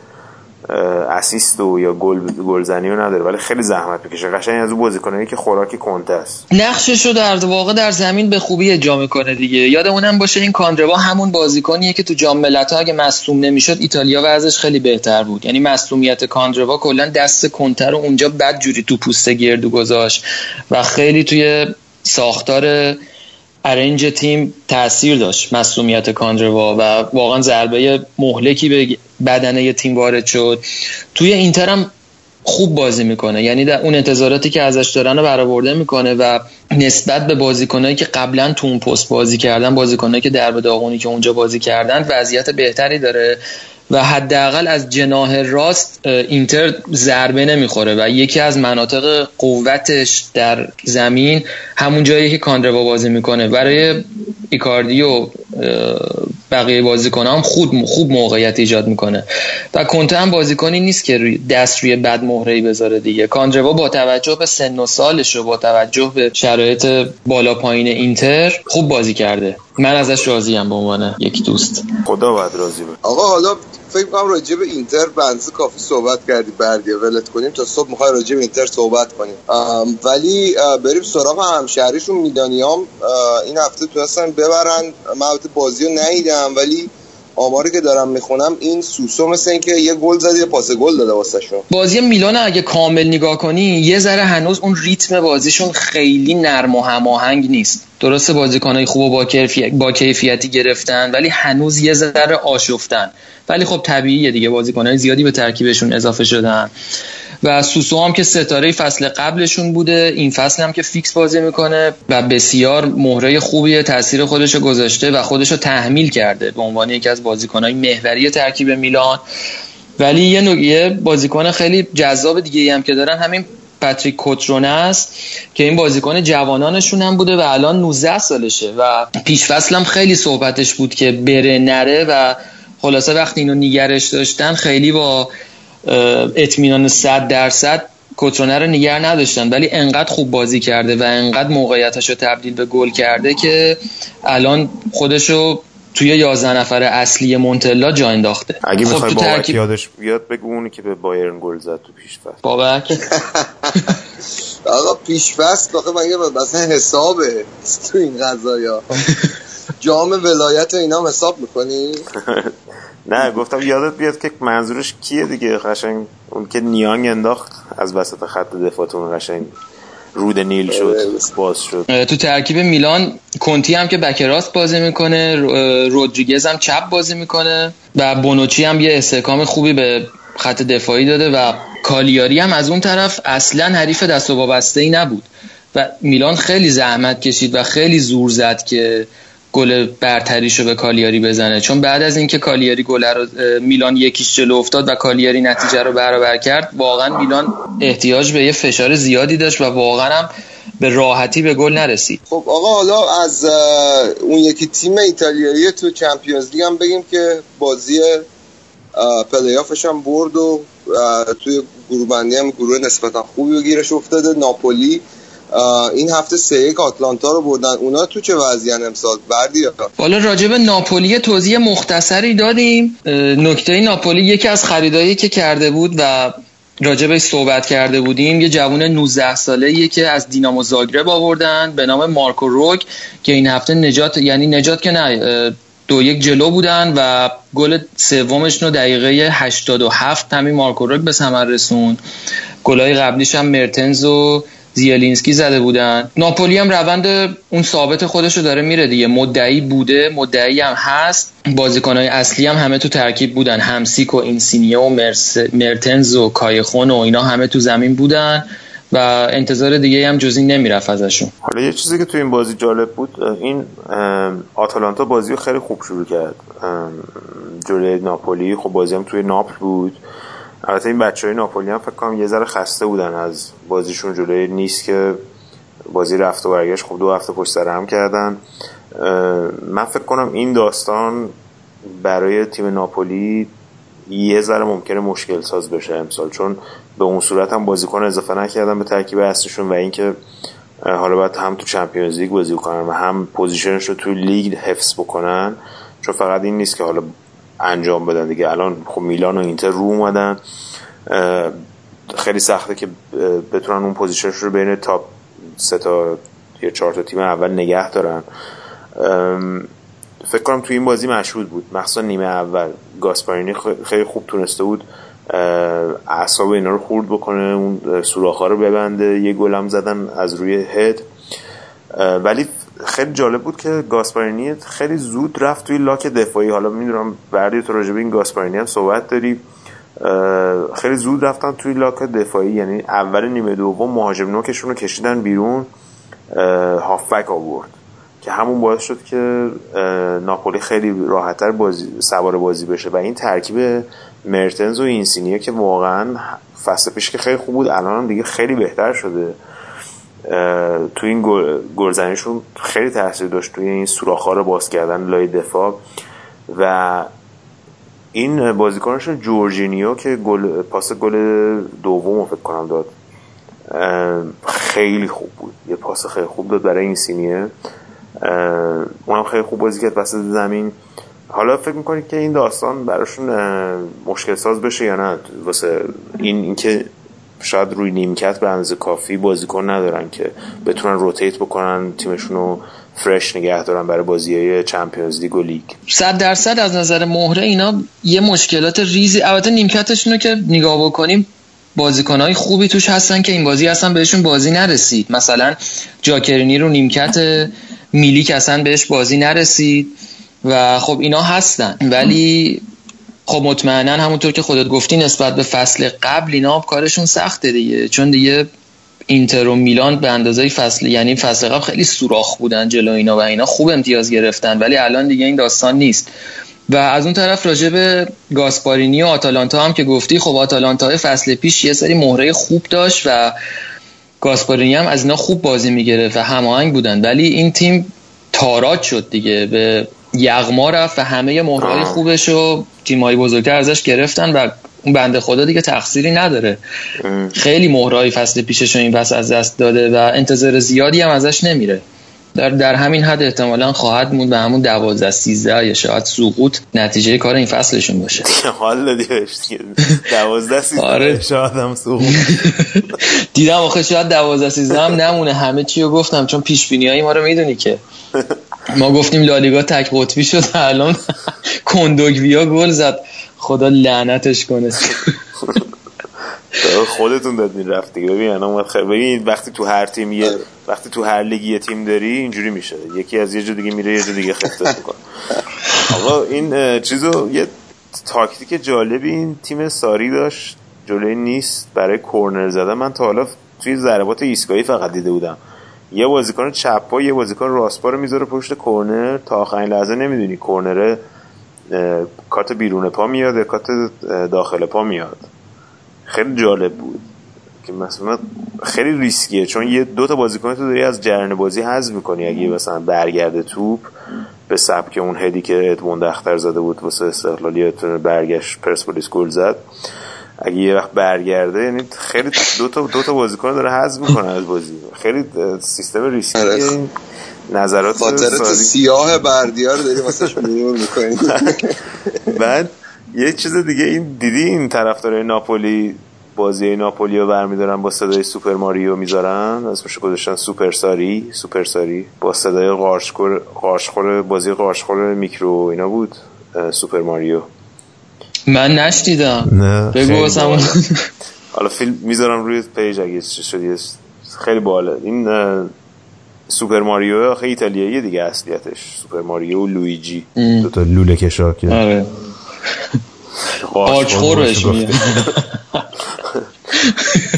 اسیست و یا گل گلزنی رو نداره. ولی خیلی زحمت می‌کشه. قشنگ از اون بازیکنایی که خوراکی کنته است. نقشش رو در واقع در زمین به خوبی اجرا می‌کنه دیگه. یادمونم باشه این کاندروا همون بازیکنیه که تو جام ملت‌ها اگه مصدوم نمی‌شد ایتالیا وضعش خیلی بهتر بود. یعنی مصدومیت کاندروا کلا دست کنته رو اونجا بد جوری تو پوست گردو گذاشت و خیلی توی ساختار ارنج تیم تاثیر داشت مسئولیت کاندروا و واقعا ضربه مهلکی به بدنه تیم وارد شد. توی اینتر هم خوب بازی می‌کنه. یعنی در اون انتظاراتی که ازش دارن رو برآورده می‌کنه و نسبت به بازیکنایی که قبلا تو اون پست بازی کردن بازیکنایی که درب داغونی که اونجا بازی کردن وضعیت بهتری داره. و حداقل از جناه راست اینتر ضربه نمی‌خوره و یکی از مناطق قوتش در زمین همون جایی که کاندروا بازی می‌کنه. برای ایکاردی و بقیه بازیکن هم خود خوب موقعیت ایجاد می‌کنه. و کنته هم بازیکنی نیست که دست روی بد مهره بذاره دیگه. کاندروا با توجه به سن و سالش و با توجه به شرایط بالا پایین اینتر خوب بازی کرده. من ازش راضیم به عنوان یک دوست. خدا باید راضی آقا حالا فکر کنم راجع به اینتر بنز کافی صحبت کردی بردیه ولت کنیم. تا صبح می‌خوای راجع به اینتر صحبت کنیم. ولی بریم سراغ همشهریشون میدانیام. این هفته تونستن ببرن. من البته بازی رو ندیدم ولی آماری که دارم می‌خونم این سوسو مثل اینکه یه گل زد یه پاس گل داده واسهشون. بازی میلان اگه کامل نگاه کنی یه ذره هنوز اون ریتم بازیشون خیلی نرم و هماهنگ نیست. درسته بازیکنای خوب و با, با کیفیتی گرفتن ولی هنوز یه ذره آشفتن. ولی خب طبیعیه دیگه بازیکنای زیادی به ترکیبشون اضافه شدن. و سوسو هم که ستاره فصل قبلشون بوده این فصل هم که فیکس بازی می‌کنه و بسیار مهره خوبی تاثیر خودش گذاشته و خودش رو تحمیل کرده به عنوان یکی از بازیکنهای محوری ترکیب میلان. ولی یه نوعیه بازیکن خیلی جذاب دیگه هم که دارن همین پاتریک کوترونه است که این بازیکن جوانانشون هم بوده و الان 19 سالشه و پیش هم خیلی صحبتش بود که بره نره و خلاصه وقتی اینو نگرش داشتن خیلی با اطمینان 100 درصد کترونه رو نگر نداشتن ولی انقدر خوب بازی کرده و انقدر موقعیتش رو تبدیل به گل کرده که الان خودشو توی 11 نفر اصلی مونتلا جا انداخته. اگه خب تو ترکیب... یادش بیاد بگو اونی که به بایرن گل زد تو پیش فصل. بابک آقا پیش فصل آخه مگه مثلا حسابه تو این قضايا جام ولایت اینا حساب می‌کنی؟ نه گفتم یادت بیاد که منظورش کیه دیگه؟ قشنگ اون که نیانگ انداخت از وسط خط دفاعتون قشنگ رود نیل شد باز شد. تو ترکیب میلان کنتی هم که بک راست بازی می‌کنه رودریگز هم چپ بازی می‌کنه و بونوچی هم یه استحکام خوبی به خط دفاعی داده و کالیاری هم از اون طرف اصلا حریف دست و وابسته ای نبود. و میلان خیلی زحمت کشید و خیلی زور زد که گل برتریشو به کالیاری بزنه. چون بعد از اینکه کالیاری گل رو میلان یکیش جلو افتاد و کالیاری نتیجه رو برابر کرد واقعا میلان احتیاج به یه فشار زیادی داشت و واقعا هم به راحتی به گل نرسید. خب آقا حالا از اون یکی تیم ایتالیایی تو چمپیونز لیگ هم بگیم که بازی پلیافش هم برد و توی گروه بندی هم گروه نسبتا خوبی و گیرش افتاده. ناپولی این هفته سه یک آتلانتا رو بردن. اونا تو چه وضعیت امسال؟ بردی حالا راجب ناپولی توضیح مختصری دادیم. نکته ناپولی یکی از خریدایی که کرده بود و راجبش صحبت کرده بودیم یه جوون 19 ساله که از دینامو زاگرب آوردن به نام مارکو روک که این هفته نجات یعنی نجات که نه دو یک جلو بودن و گل سومشون رو دقیقه 87 همین مارکو روک به ثمر رسوند. گلای قبلیش هم مرتنز و زیلینسکی زده بودن. ناپولی هم روند اون ثابت خودش رو داره میره دیگه. مدعی بوده مدعی هم هست. بازیکنهای اصلی هم همه تو ترکیب بودن. همسیک و اینسینیو و مرتنز و کایخون و اینا همه تو زمین بودن و انتظار دیگه هم جز این نمی‌رفت ازشون. حالا یه چیزی که تو این بازی جالب بود این آتالانتا بازی خیلی خوب شروع کرد. جلوی ناپولی. خب بازی هم توی ناپل بود. البته این بچه های ناپولی هم فکر کنم یه ذره خسته بودن از بازیشون جلوی نیس که بازی رفت و برگشت. خب دو هفته پشت سر هم کردن. من فکر کنم این داستان برای تیم ناپولی یه ذره ممکنه مشکل ساز بشه امسال چون به اون صورت هم بازیکن اضافه نکردن به ترکیب اصلیشون و اینکه حالا باید هم تو Champions League بازی کنن و هم پوزیشنش رو تو لیگ حفظ بکنن. چون فقط این نیست که حالا انجام بدن دیگه. الان خب میلان و اینتر رو اومدن. خیلی سخته که بتونن اون پوزیشنش رو بین top سه تا یا چهار تا تیم اول نگه دارن. فکر کنم توی این بازی مشهود بود. مخصوصا نیمه اول. گاسپارینی خیلی خوب تونسته بود اعصاب اینا رو خورد بکنه اون سوراخ‌ها رو ببنده. یه گلم زدن از روی هد. ولی خیلی جالب بود که گاسپارینی خیلی زود رفت توی لاک دفاعی. حالا می‌دونم بردی تو راجبه این گاسپارینی هم صحبت داری. خیلی زود رفتن توی لاک دفاعی. یعنی اول نیمه دوم مهاجم نوکشون رو کشیدن بیرون هافبک آورد که همون باعث شد که ناپولی خیلی راحتتر بازی سوار بازی بشه. و این ترکیب مرتنز و اینسینیه که واقعا فصل پیش که خیلی خوب بود الان هم دیگه خیلی بهتر شده. تو این گلزنیشون خیلی تاثیر داشت توی این سوراخ‌ها رو باز کردن لای دفاع. و این بازیکنشون جورجینیو که گل پاس گل دوم فکر کنم داد خیلی خوب بود. یه پاس خیلی خوب داد برای این سینیه. اونم خیلی خوب بازی کرد وسط زمین. حالا فکر می‌کنید که این داستان براشون مشکل ساز بشه یا نه؟ واسه این اینکه شاید روی نیمکت به اندازه کافی بازیکن ندارن که بتونن روتیت بکنن تیمشون رو فرش نگه دارن برای بازی های چمپیونز لیگ و لیگ. صد درصد از نظر مهره اینا یه مشکلات ریزی البته نیمکتشون رو که نگاه بکنیم بازیکنهای خوبی توش هستن که این بازی اصلا بهشون بازی نرسید. مثلا جاکرینی رو نیمکت میلی که اصلا بهش بازی نرسید و خب اینا هستن. ولی خب مطمئنا همونطور که خودت گفتی نسبت به فصل قبل اینا کارشون سخته دیگه. چون دیگه اینتر و میلان به اندازه فصل یعنی فصل قبل خیلی سوراخ بودن جلو اینا و اینا. خوب امتیاز گرفتن ولی الان دیگه این داستان نیست. و از اون طرف راجع به گاسپارینی و آتالانتا هم که گفتی خب آتالانتا فصل پیش یه سری مهره خوب داشت و گاسپارینی هم از اینا خوب بازی می‌گرفت و هماهنگ بودن. ولی این تیم تاراج شد دیگه. به یغما رفت و همه مهرهای خوبش رو تیمایی بزرگتر ازش گرفتن و اون بنده خدا دیگه تقصیری نداره. خیلی مهرهای فصل پیشش این پس از دست داده و انتظار زیادی هم ازش نمیره. در, در همین حد احتمالا خواهد موند به همون 12 13 یا شاید سقوط نتیجه کار این فصلشون باشه. حال دادی 12 13 آره. شاید هم سقوط. دیدم آخه شاید 12 13 هم نمونه. همه چی رو گفتم چون پیش بینی ما رو می‌دونی که. ما گفتیم لالیگا تک قطبی شد الان کندوگویا گل زد. خدا لعنتش کنه. خودتون داد می‌رفت دیگه. ببین الان ببین وقتی تو هر تیم یه آره. وقتی تو هر لیگ یه تیم داری اینجوری میشه. یکی از یه جا دیگه میره یه جا دیگه خفته می‌کنه. آقا این چیزو یه تاکتیک جالبی این تیم ساری داشت جلوی نیست برای کورنر زدن. من تا حالا توی ضربات ایستگاهی فقط دیده بودم. یه بازیکن چپ یه بازیکن راست پا رو می‌ذاره پشت کورنر. تا آخرین لحظه نمی‌دونی کورنر کات بیرون پا میاد کات داخل پا میاد. خیلی جالب بود که مثلا خیلی ریسکیه چون یه دو تا بازیکن تو داری از جریان بازی حذف می‌کنی. اگه مثلا برگرده توپ به سبک اون هدی که ادموند اختر زده بود واسه استقلالی برگشت پرسپولیس گل زد. اگه یه وقت برگرده یعنی خیلی دو تا دو تا بازیکن داره حذف می‌کنه از بازی. خیلی سیستم ریسکی آره. این نظرات خاطرات سیاه بردیا رو داری واسش مرور می‌کنی. بعد یه چیز دیگه این دیدی این طرفدارای ناپولی بازی ناپولی رو برمیدارن با صدای سوپر ماریو می‌ذارن؟ اسمش گذاشتن سوپر ساری. سوپر ساری. با صدای قارچخور قارچخور بازی قارچخور میکرو اینا بود سوپر ماریو. من نشنیدم نه. بگو. حالا فیلم می‌ذارم روی پیج اگه شدی. خیلی باحاله این سوپر ماریو آخه ایتالیاییه دیگه اصلیتش. سوپر ماریو و لویجی. دو تا لوله کشا که آره قارچخور بهش میگه.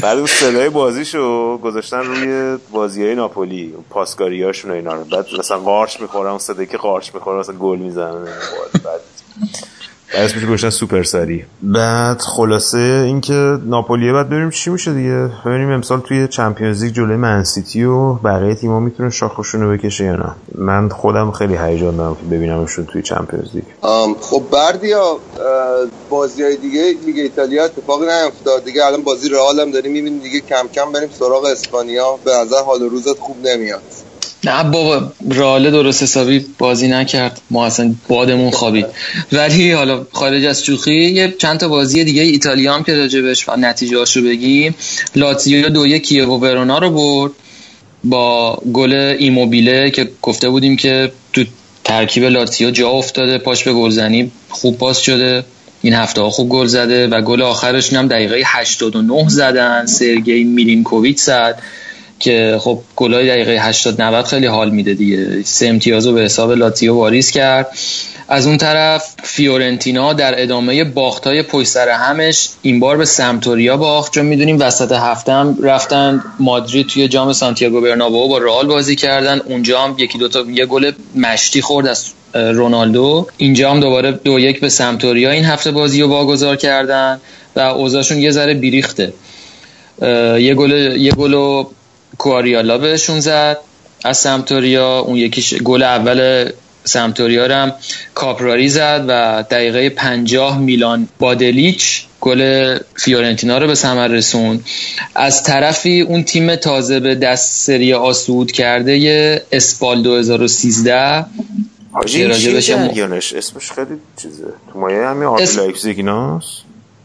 بعد اون صدای بازیشو گذاشتن روی بازی های ناپولی. پاسکاری هاشون و اینا رو. بعد مثلا قارچ می‌خوره اون صدایی که قارچ می‌خوره مثلا گل می‌زنه بعد اسمش سوپر ساری بعد خلاصه اینکه ناپولیه بعد ببینیم چی میشه دیگه. ببینیم امسال توی Champions League جلوی منسیتی و بقیه تیم‌ها می‌تونه شاخشون رو بکشه یا نه. من خودم خیلی هیجان دارم که ببینمشون توی Champions League. خب بردیا بازی های دیگه لیگ ایتالیا اتفاقی نیفتاد. دیگه الان بازی رئال هم داریم می‌بینیم دیگه کم کم بریم سراغ اسپانیا. به نظر حال روزت خوب نمیاد. نه بابا راله درست حسابی بازی نکرد. ما اصلا بادمون خوابید. ولی حالا خارج از شوخی یه چند تا بازی دیگه ایتالیا هم که راجبش نتیجه رو بگیم. لاتزیو دو یک کیو و ورونا رو برد با گل ایموبیله که گفته بودیم که تو ترکیب لاتزیو جا افتاده پاش به گلزنی خوب پاس شده این هفته ها خوب گل زده و گل آخرش هم دقیقه 89 زدن سرگئی میلینکوویچ زد که خب گلای دقیقه 80 90 خیلی حال میده دیگه. سه امتیاز به حساب لاتیو واریز کرد. از اون طرف فیورنتینا در ادامه باخت های پشت سر همش این بار به سمتوریا باخت. چون می‌دونیم وسط هفته هم رفتن مادرید توی جام سانتیاگو برنابئو با رئال بازی کردن. اونجا هم یکی دوتا یه گل مشتی خورد از رونالدو. اینجا هم دوباره دو یک به سمتوریا این هفته بازی رو واگذار کردن و اوضاعشون یه ذره بیریخته. یه گل یه گل کواریالا بهشون زد از سمتوریا. اون یکیش گل اول سمتوریا هم کاپراری زد و دقیقه 50 میلان بادلیچ گل فیورنتینا رو به ثمر رسون از طرفی اون تیم تازه به دست سری آسود کرده ی اسپال 2013 حاجی که این راجبش چیه هم- جریانش؟ اسمش خیلی چیزه. تو مایه همین آربی اسم- لایپزیگ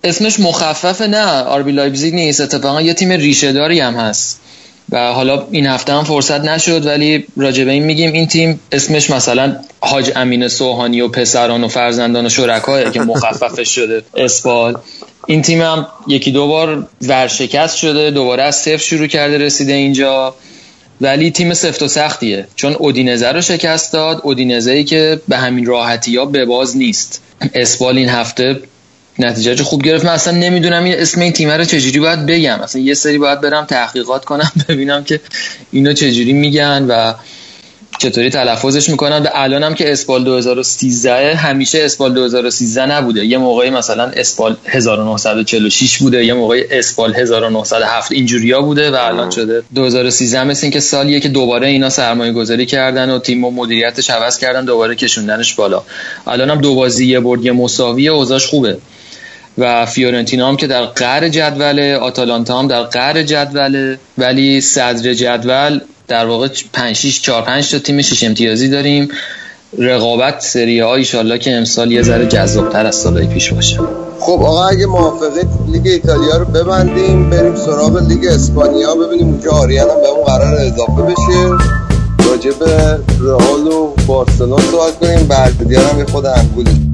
اسمش مخففه نه. آربی لایپزیگ نیست. اتفاقا یه تیم ریشه داری هم هست. و حالا این هفته هم فرصت نشد ولی راجع به این میگیم این تیم اسمش مثلا حاج امین سوهانی و پسران و فرزندان و شرکایه که مخففش شده. اسپال این تیم هم یکی دو بار ورشکست شده دوباره از صفر شروع کرده رسیده اینجا. ولی تیم سفت و سختیه چون اودینزه رو شکست داد. اودینزه ای که به همین راحتی ها به باز نیست. اسپال این هفته نتیجه خوب گرفت من اصلا نمی‌دونم این اسم این تیم رو چجوری باید بگم. اصلا یه سری باید برم تحقیقات کنم ببینم که اینو چجوری میگن و چطوری تلفظش می‌کنن. و الان هم که اسپال 2013 همیشه اسپال 2013 نبوده. یه موقعی مثلا اسپال 1946 بوده یه موقعی اسپال 1907 اینجوریا بوده و الان شده 2013 مثل اینکه سالیه که دوباره اینا سرمایه گذاری کردن و تیم و مدیریتش عوض کردن دوباره کشوندنش بالا. الان هم دو بازی یه برد یه مساوی اوضاعش خوبه. و فیورنتینا هم که در قهر جدول آتالانتا هم در قهر جدول ولی صدر جدول در واقع 5 6 4 5 تا تیم شش امتیازی داریم. رقابت سری ها ایشالله که امسال یه ذره جذابتر از سالهای پیش باشه. خب آقا اگه موافقید لیگ ایتالیا رو ببندیم بریم سراغ لیگ اسپانیا. ببینیم اونجا آریان هم به اون قرار اضافه بشه. راجع به رئال و بارسلون صحبت کنیم. بعد دیگه هم خود انگولی.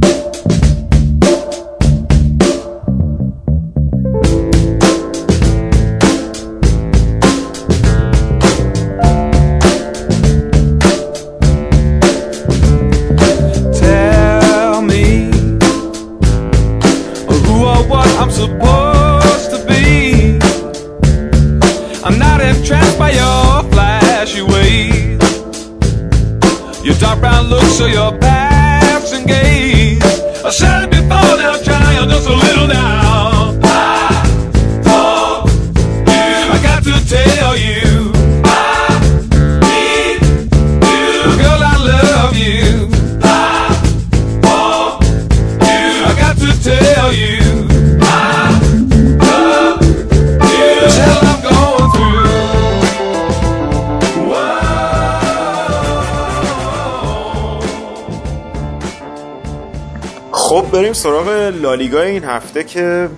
سراغ لالیگا این هفته که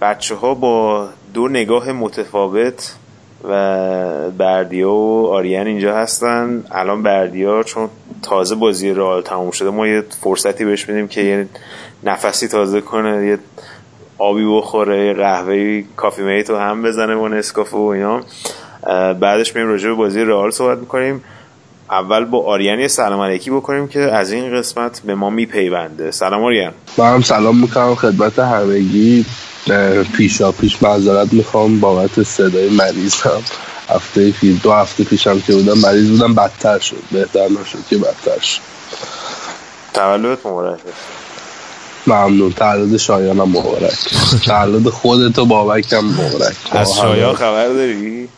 بچه ها با دو نگاه متفاوت و بردیا و آریان اینجا هستن. الان بردیا چون تازه بازی رئال تموم شده ما یه فرصتی بهش میدیم که یه نفسی تازه کنه یه آبی بخوره یه قهوه کافی میتو هم بزنه و نسکافه و اینا. بعدش میریم راجع بازی رئال صحبت می‌کنیم. اول با آریان یه سلام علیکی بکنیم که از این قسمت به ما میپیونده. سلام آریان. با هم سلام می‌کنم خدمت همگی. پیشا پیش معذرت می‌خوام. بابت صدای مریضم هفته پیش دو هفته پیشم که بودم مریض بودم بدتر شد. بهتر نشد که بدتر شد. تولدت مبارک. ممنون. تولد شایانم مبارک. تولد خودتو بابکم مبارک. از شایان خبر داری؟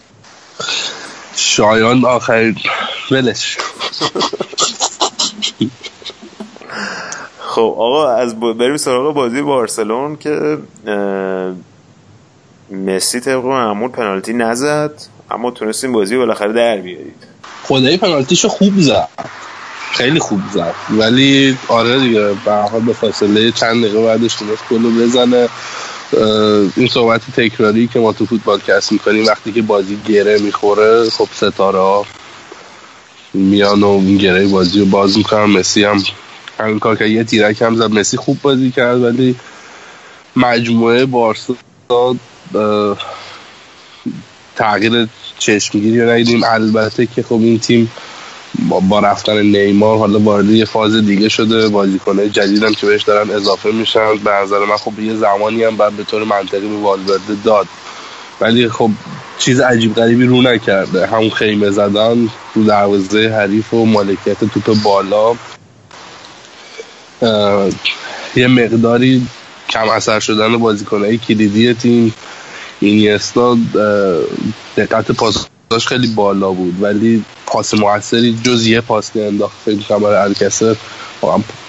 شایان آخر ولش خب آقا از بریم سراغ بازی بارسلون که مسی طبق معمول پنالتی نزد اما تونستیم بازی بالاخره در بیارید. خدایی پنالتیشو خوب زد. خیلی خوب زد. ولی آره دیگه به حال به فاصله چند دقیقه بعدش تونست گلو بزنه. این صحبت تکراری که ما تو فوتبال کست می‌کنیم وقتی که بازی گره می‌خوره خب ستاره ها میان و این گره بازی رو باز می‌کنن. مسی هم همین کار که یه تیرک هم زد. مسی خوب بازی کرد ولی مجموعه بارسا تغییر چشمگیری رو ندیدیم. البته که خب این تیم با, رفتن نیمار حالا وارد یه فاز دیگه شده. بازیکنه جدیدم که بهش دارن اضافه میشن. به نظر من خب یه زمانی هم بعد به طور منطقی به والورده داد. ولی خب چیز عجیب غریبی رو نکرده. هم خیمه زدن رو دروازه حریف و مالکیت توپ بالا. یه مقداری کم اثر شدن بازیکنهای کلیدی تیم. اینیستا دقت پاس خیلی بالا بود ولی پاس موثری جز یه پاس که انداخت فکر کنم برای الکسر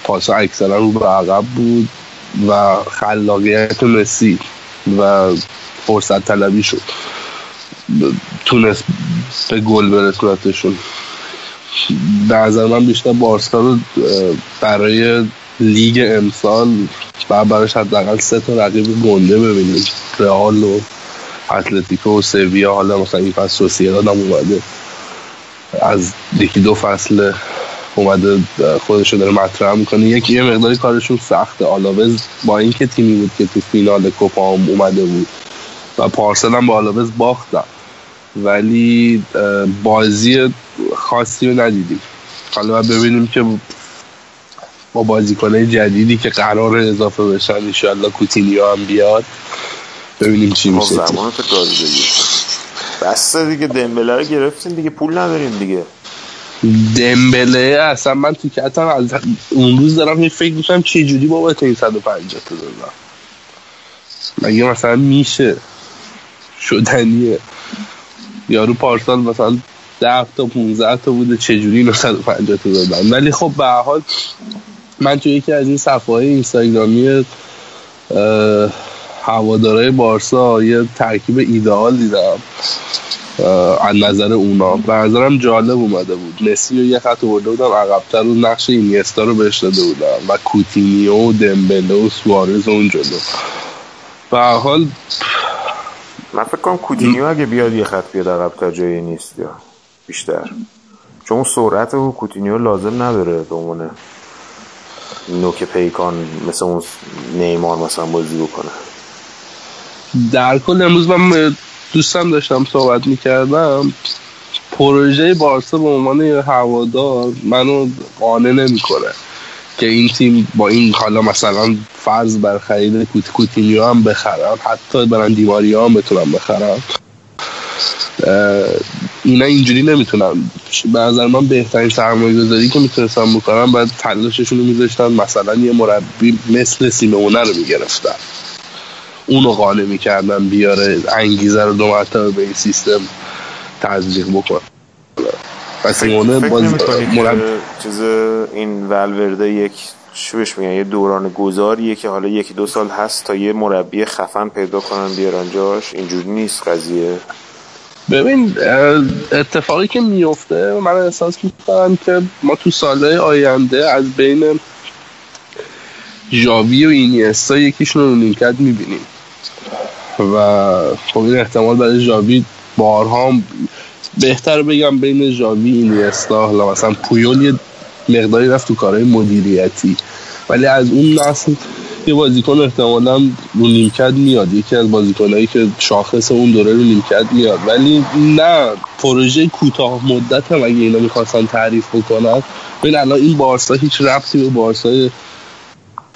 پاس اکثرا رو به عقب بود و خلاقیت مسی و فرصت طلبی شد. تونست به گل برسونتشون به نظر من بیشتر بارسا رو برای لیگ امسال و براش حداقل سه تا رقیب گنده ببینیم. رئال و اتلتیکو و سویا حالا مثلا این فصل سوسییداد هم اومده. از یکی دو فصل اومده خودشو داره مطرح می‌کنه. یکی یه مقداری کارشون سخته. آلاوز با اینکه تیمی بود که تو فینال کوپا اومده بود و پارسل هم با آلاوز باختن. ولی بازی خاصی رو ندیدیم. حالا ببینیم که با بازیکنه جدیدی که قرار اضافه بشن انشالله کوتینیو هم بیاد. ببینیم چی میشه. زمان بسته دیگه دمبله رو گرفتین دیگه پول نداریم دیگه. دمبله اصلا من تو کتم از اون روز دارم یه فکر می‌کنم چه جوری بابا تا این 150 تا دادم. مگه مثلا میشه؟ شدنیه. یارو پارسال مثلا 10 تا 15 تا بوده چجوری اینو 150 تا دادم ولی خب به حال من تو یکی از این صفحه های اینستاگرامی هوادارای بارسا یه ترکیب ایدئال دیدم از نظر اونا. به نظرم جالب اومده بود. مسی رو یه خط ورده بودم عقبتر رو نقش اینیستا رو بهش داده بودم و کوتینیو و دمبله و سوارز و اون جلو به حال من فکر کنم کوتینیو اگه بیاد یه خط بیاد عقبتر جایی نیست یا بیشتر. چون سرعت و کوتینیو لازم نداره به عنوان نوک پیکان مثل اون نیمار مثلا بازی بکنه. در کل امروز من دوستم داشتم صحبت می‌کردم. پروژه بارسا به عنوان هوادار منو قانع نمی‌کنه. که این تیم با این حالا مثلا فرض بر خرید کوت کوتینیو هم بخرم حتی برن دیماری هم بتونم بخرم اینا اینجوری نمی‌تونم به نظر من بهترین سرمایه گذاری که می‌تونستم بکنم باید تلاششون رو میذاشتن مثلا یه مربی مثل سیمونه رو می‌گرفتن. اونو قانع می‌کردن بیاره انگیزه رو دو مرتبه به این سیستم تزریق بکن و سیمونه باز مرب... چیز این ولورده یک شوش میگن؟ یه دوران گذاریه که حالا یکی دو سال هست تا یه مربی خفن پیدا کنن بیارن جاش. اینجوری نیست قضیه. ببین اتفاقی که میفته من احساس می‌کنم که ما تو سالهای آینده از بین ژاوی و اینیستا یکیشون رو نیمکت می‌بینیم. و خب این احتمال برای ژاوی بارها بهتر بگم بین ژاوی اینیستا حالا مثلا پویول یه مقداری رفت تو کارهای مدیریتی. ولی از اون نسل یه بازیکن احتمالا رو نیمکت میاد. یکی از بازیکنهایی که شاخص اون دوره رو نیمکت میاد. ولی نه پروژه کوتاه مدت هم اگه اینا می‌خواستن تعریف بکنن. ببین الان این بارسا هیچ ربطی به بارسای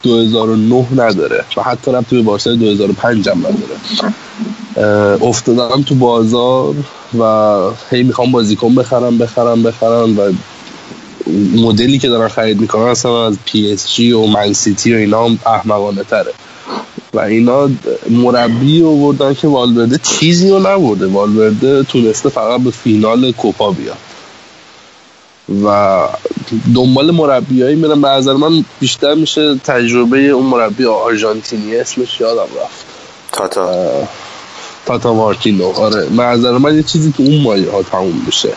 2009 نداره. و حتی ربطی به بارسای 2005 هم نداره. افتادم تو بازار و هی می‌خوام بازیکن بخرم بخرم بخرم و مدلی که دارن خرید می‌کنن اصلا از پی اس جی و من سیتی و اینا هم احمقانه تره. و اینا مربی آوردن که والورده چیزی رو نبرده. والورده تونسته فقط به فینال کوپا بیاد. و دنبال مربیایی میرن به نظر من بیشتر میشه تجربه اون مربی آرژانتینی. اسمش یادم رفت. تاتا. تاتا مارتینو. آره. نظر من یه چیزی که اون مایه ها تموم میشه.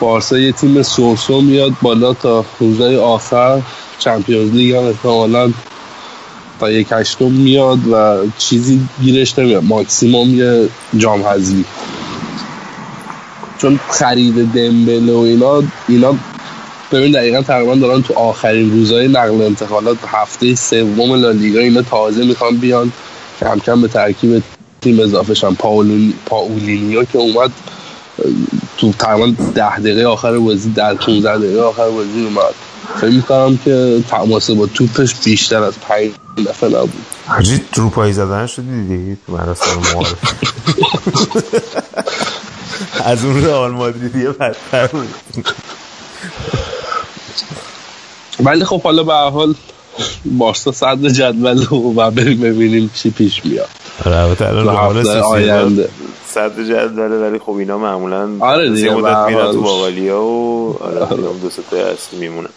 بارسا یه تیم سورسو میاد بالا تا روزای آخر چمپیونز لیگ هم احتمالا تا یک هشتم میاد و چیزی گیرش نمیاد. ماکسیموم یه جام حذفی چون خرید دمبله و اینا اینا ببین دقیقا تقریبا دارن تو آخرین روزهای نقل انتقالات هفته سوم لالیگا اینا تازه می‌خوان بیان. کم کم به ترکیب تیم اضافه شن پاولینیو که اومد تو تقریبا ده دقیقه آخر بازی در 15 دقیقه آخر بازی اومد. فکر می‌کنم که تماس با توپش بیشتر از پنج دفعه نبود. حاجی رو زدن شد دیدی؟ تو مراسم معارف از اون رئال مادریدی بدتر بود. ولی خب حالا به حال بارسا صدر جدول و بریم ببینیم چی پیش میاد. البته الان صدر جدوله ولی خب اینا معمولا آره دیگه مدت میرن تو باقالیا و آره دو سه اصلی میمونه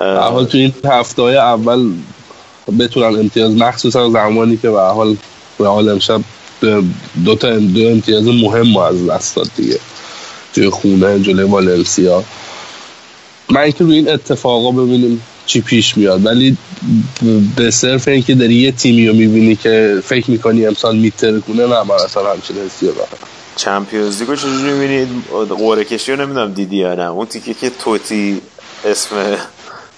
حال تو این هفته های اول بتونن امتیاز مخصوصا زمانی که به حال رئال امشب دو تا دو امتیاز مهم از دست داد دیگه. توی خونه جلوی والنسیا. من اینکه روی این اتفاقا ببینیم چی پیش میاد. ولی به صرف اینکه داری یه تیمی رو می‌بینی که فکر می‌کنی امسال میتر کنه نه من اصلا همچین حسی رو چمپیونز لیگو چجوری می‌بینید قوره کشی رو نمی‌دونم دیدی یا نه. اون تیکه که توتی اسم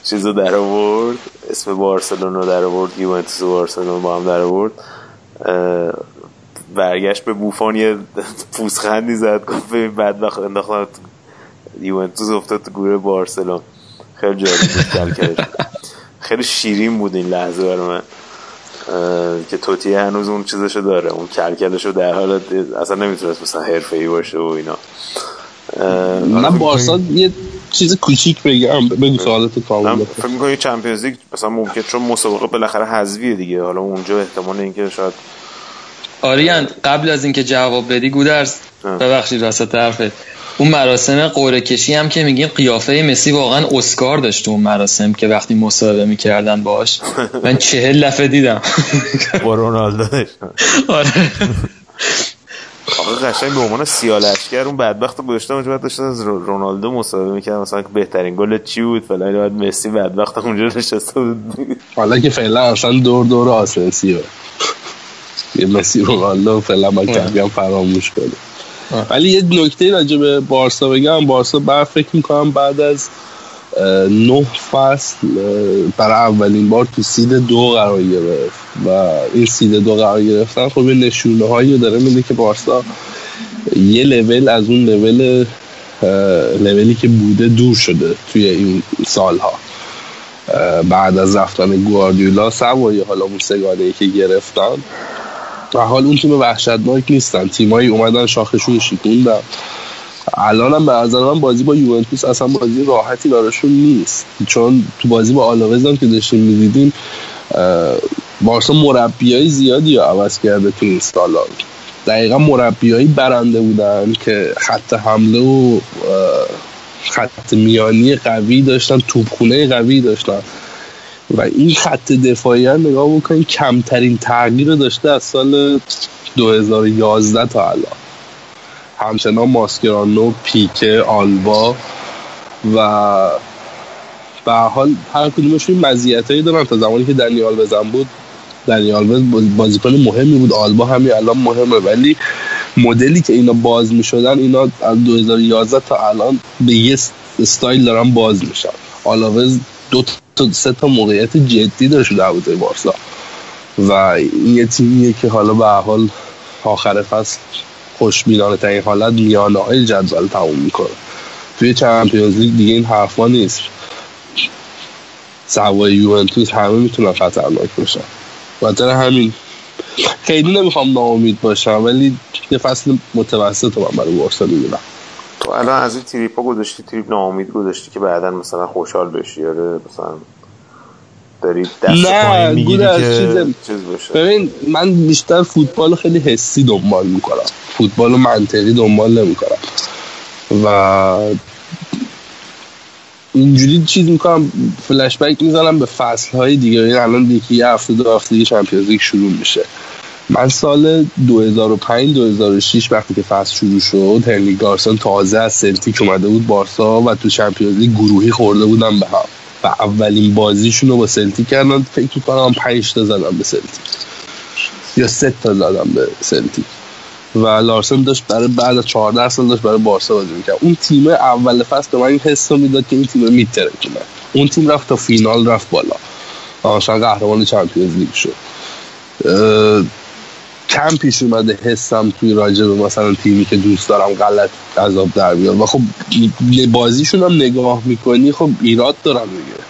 چیزو در آورد اسم بارسلونا در آورد یوونتوس و بارسلونا با هم در آورد برگشت به بوفان یه پوزخندی زد گفت ببین بدبخت انداختن یوونتوس افتاد تو گروه بارسلون. خیلی جالب بود خیلی شیرین بود این لحظه برای من. که توتی هنوز اون چیزشو داره اون کلکلشو در حال اصلا نمی‌تونست مثلا حرفه ای باشه و اینا. من بارسا یه چیز کوچیک بگم بگو سوالت کامل فکر می‌کنم چمپیونز لیگ مثلا ممکن چون مسابقه بالاخره حذفیه دیگه. حالا اونجا احتمال اینکه شاید آریان قبل از اینکه جواب بدی گودرز ببخشید راست حرفت. اون مراسم قوره کشی هم که میگیم قیافه مسی واقعا اسکار داشت اون مراسم که وقتی مصاحبه می‌کردن باش من چهل دفعه دیدم. با رونالدو آره. آقا قشنگ به عنوان سیالشگر اون بدبخت رو گذاشتم اونجا بعد داشتن از رونالدو مصاحبه می‌کردن. مثلا بهترین گل چی بود فلان بعد مسی بدبخت اونجا نشسته بود. حالا که فعلا اصلا دور دور آسنسیو یه مسی رونالدو فعلا با کمی فراموش کنه. ولی یه نکته راجع به بارسا بگم بارسا بعد فکر می‌کنم بعد از نه فصل برای اولین بار تو سید دو قرار گرفت و این سید دو قرار گرفتن خب یه نشونه هایی داره میده که بارسا یه لول از اون لول لولی که بوده دور شده توی این سالها. بعد از رفتن گواردیولا سوایی حالا اون که گرفتن. و حال اون تیم وحشتناک نیستن. تیمایی اومدن شاخشون شکوندن الان هم به نظر من بازی با یوونتوس اصلا بازی راحتی براشون نیست. چون تو بازی با آلاوز هم که داشتیم می‌دیدیم بارسا مربی های زیادی رو عوض کرده تو این سالا دقیقا مربی برنده بودن که خط حمله و خط میانی قوی داشتن توپخونه قوی داشتن. و این خط دفاعی هم نگاه بکنید کمترین تغییر رو داشته از سال 2011 تا الان. همچنان ماسکرانو پیکه آلبا و به حال هر کدومشون مزیتایی دارن. تا زمانی که دنیال بزن بود دنیال بازیکن مهمی بود. آلبا همین الان مهمه. ولی مدلی که اینا باز می‌شدن اینا از 2011 تا الان به یه استایل دارن باز میشن. آلاوز دو تا سه تا موقعیت جدی داشت دروازه بارسا. و این یه تیمیه که حالا به حال آخر فصل خوشبینانه ترین حالت میانه های جدول تموم می‌کنه. توی چمپیونز لیگ دیگه این حرفا نیست. سوای یوونتوس همه می‌تونن خطرناک باشن. خاطر همین خیلی نمی‌خوام ناامید باشم ولی یه فصل متوسط من برای بارسا می‌بینم. تو الان از این تریپا گذاشتی تریپ ناامید گذاشتی که بعدا مثلا خوشحال بشی آره مثلا داری دست نه می‌گیری که چیز بشه. ببین من بیشتر فوتبال خیلی حسی دنبال می‌کنم. فوتبال منطقی دنبال نمی‌کنم. و اینجوری چیز می‌کنم فلش بک می‌زنم به فصل های دیگه الان یکی یه هفته دو هفته دیگه Champions League شروع میشه. من سال 2005 2006 وقتی که فصل شروع شد هنریک لارسون تازه از سلتیک اومده بود بارسا و تو Champions League گروهی خورده بودن به هم. و اولین بازیشون رو با سلتیک کردن. فکر می‌کنم 5 تا زدن به سلتیک. یا سه تا زدن به سلتیک. و لارسن داشت برای بعد از 14 سال داشت برای بارسا بازی می‌کرد. اون تیم اول فصل به من این حس رو می‌داد که این تیم میترکونه اون تیم رفت تا فینال رفت بالا. آشان قهرمان چمپیونز لیگ شد. کم پیش اومده حسم توی راجع به مثلا تیمی که دوست دارم غلط عذاب در بیاد و خب بازیشون هم نگاه می‌کنی خب ایراد دارم دیگه.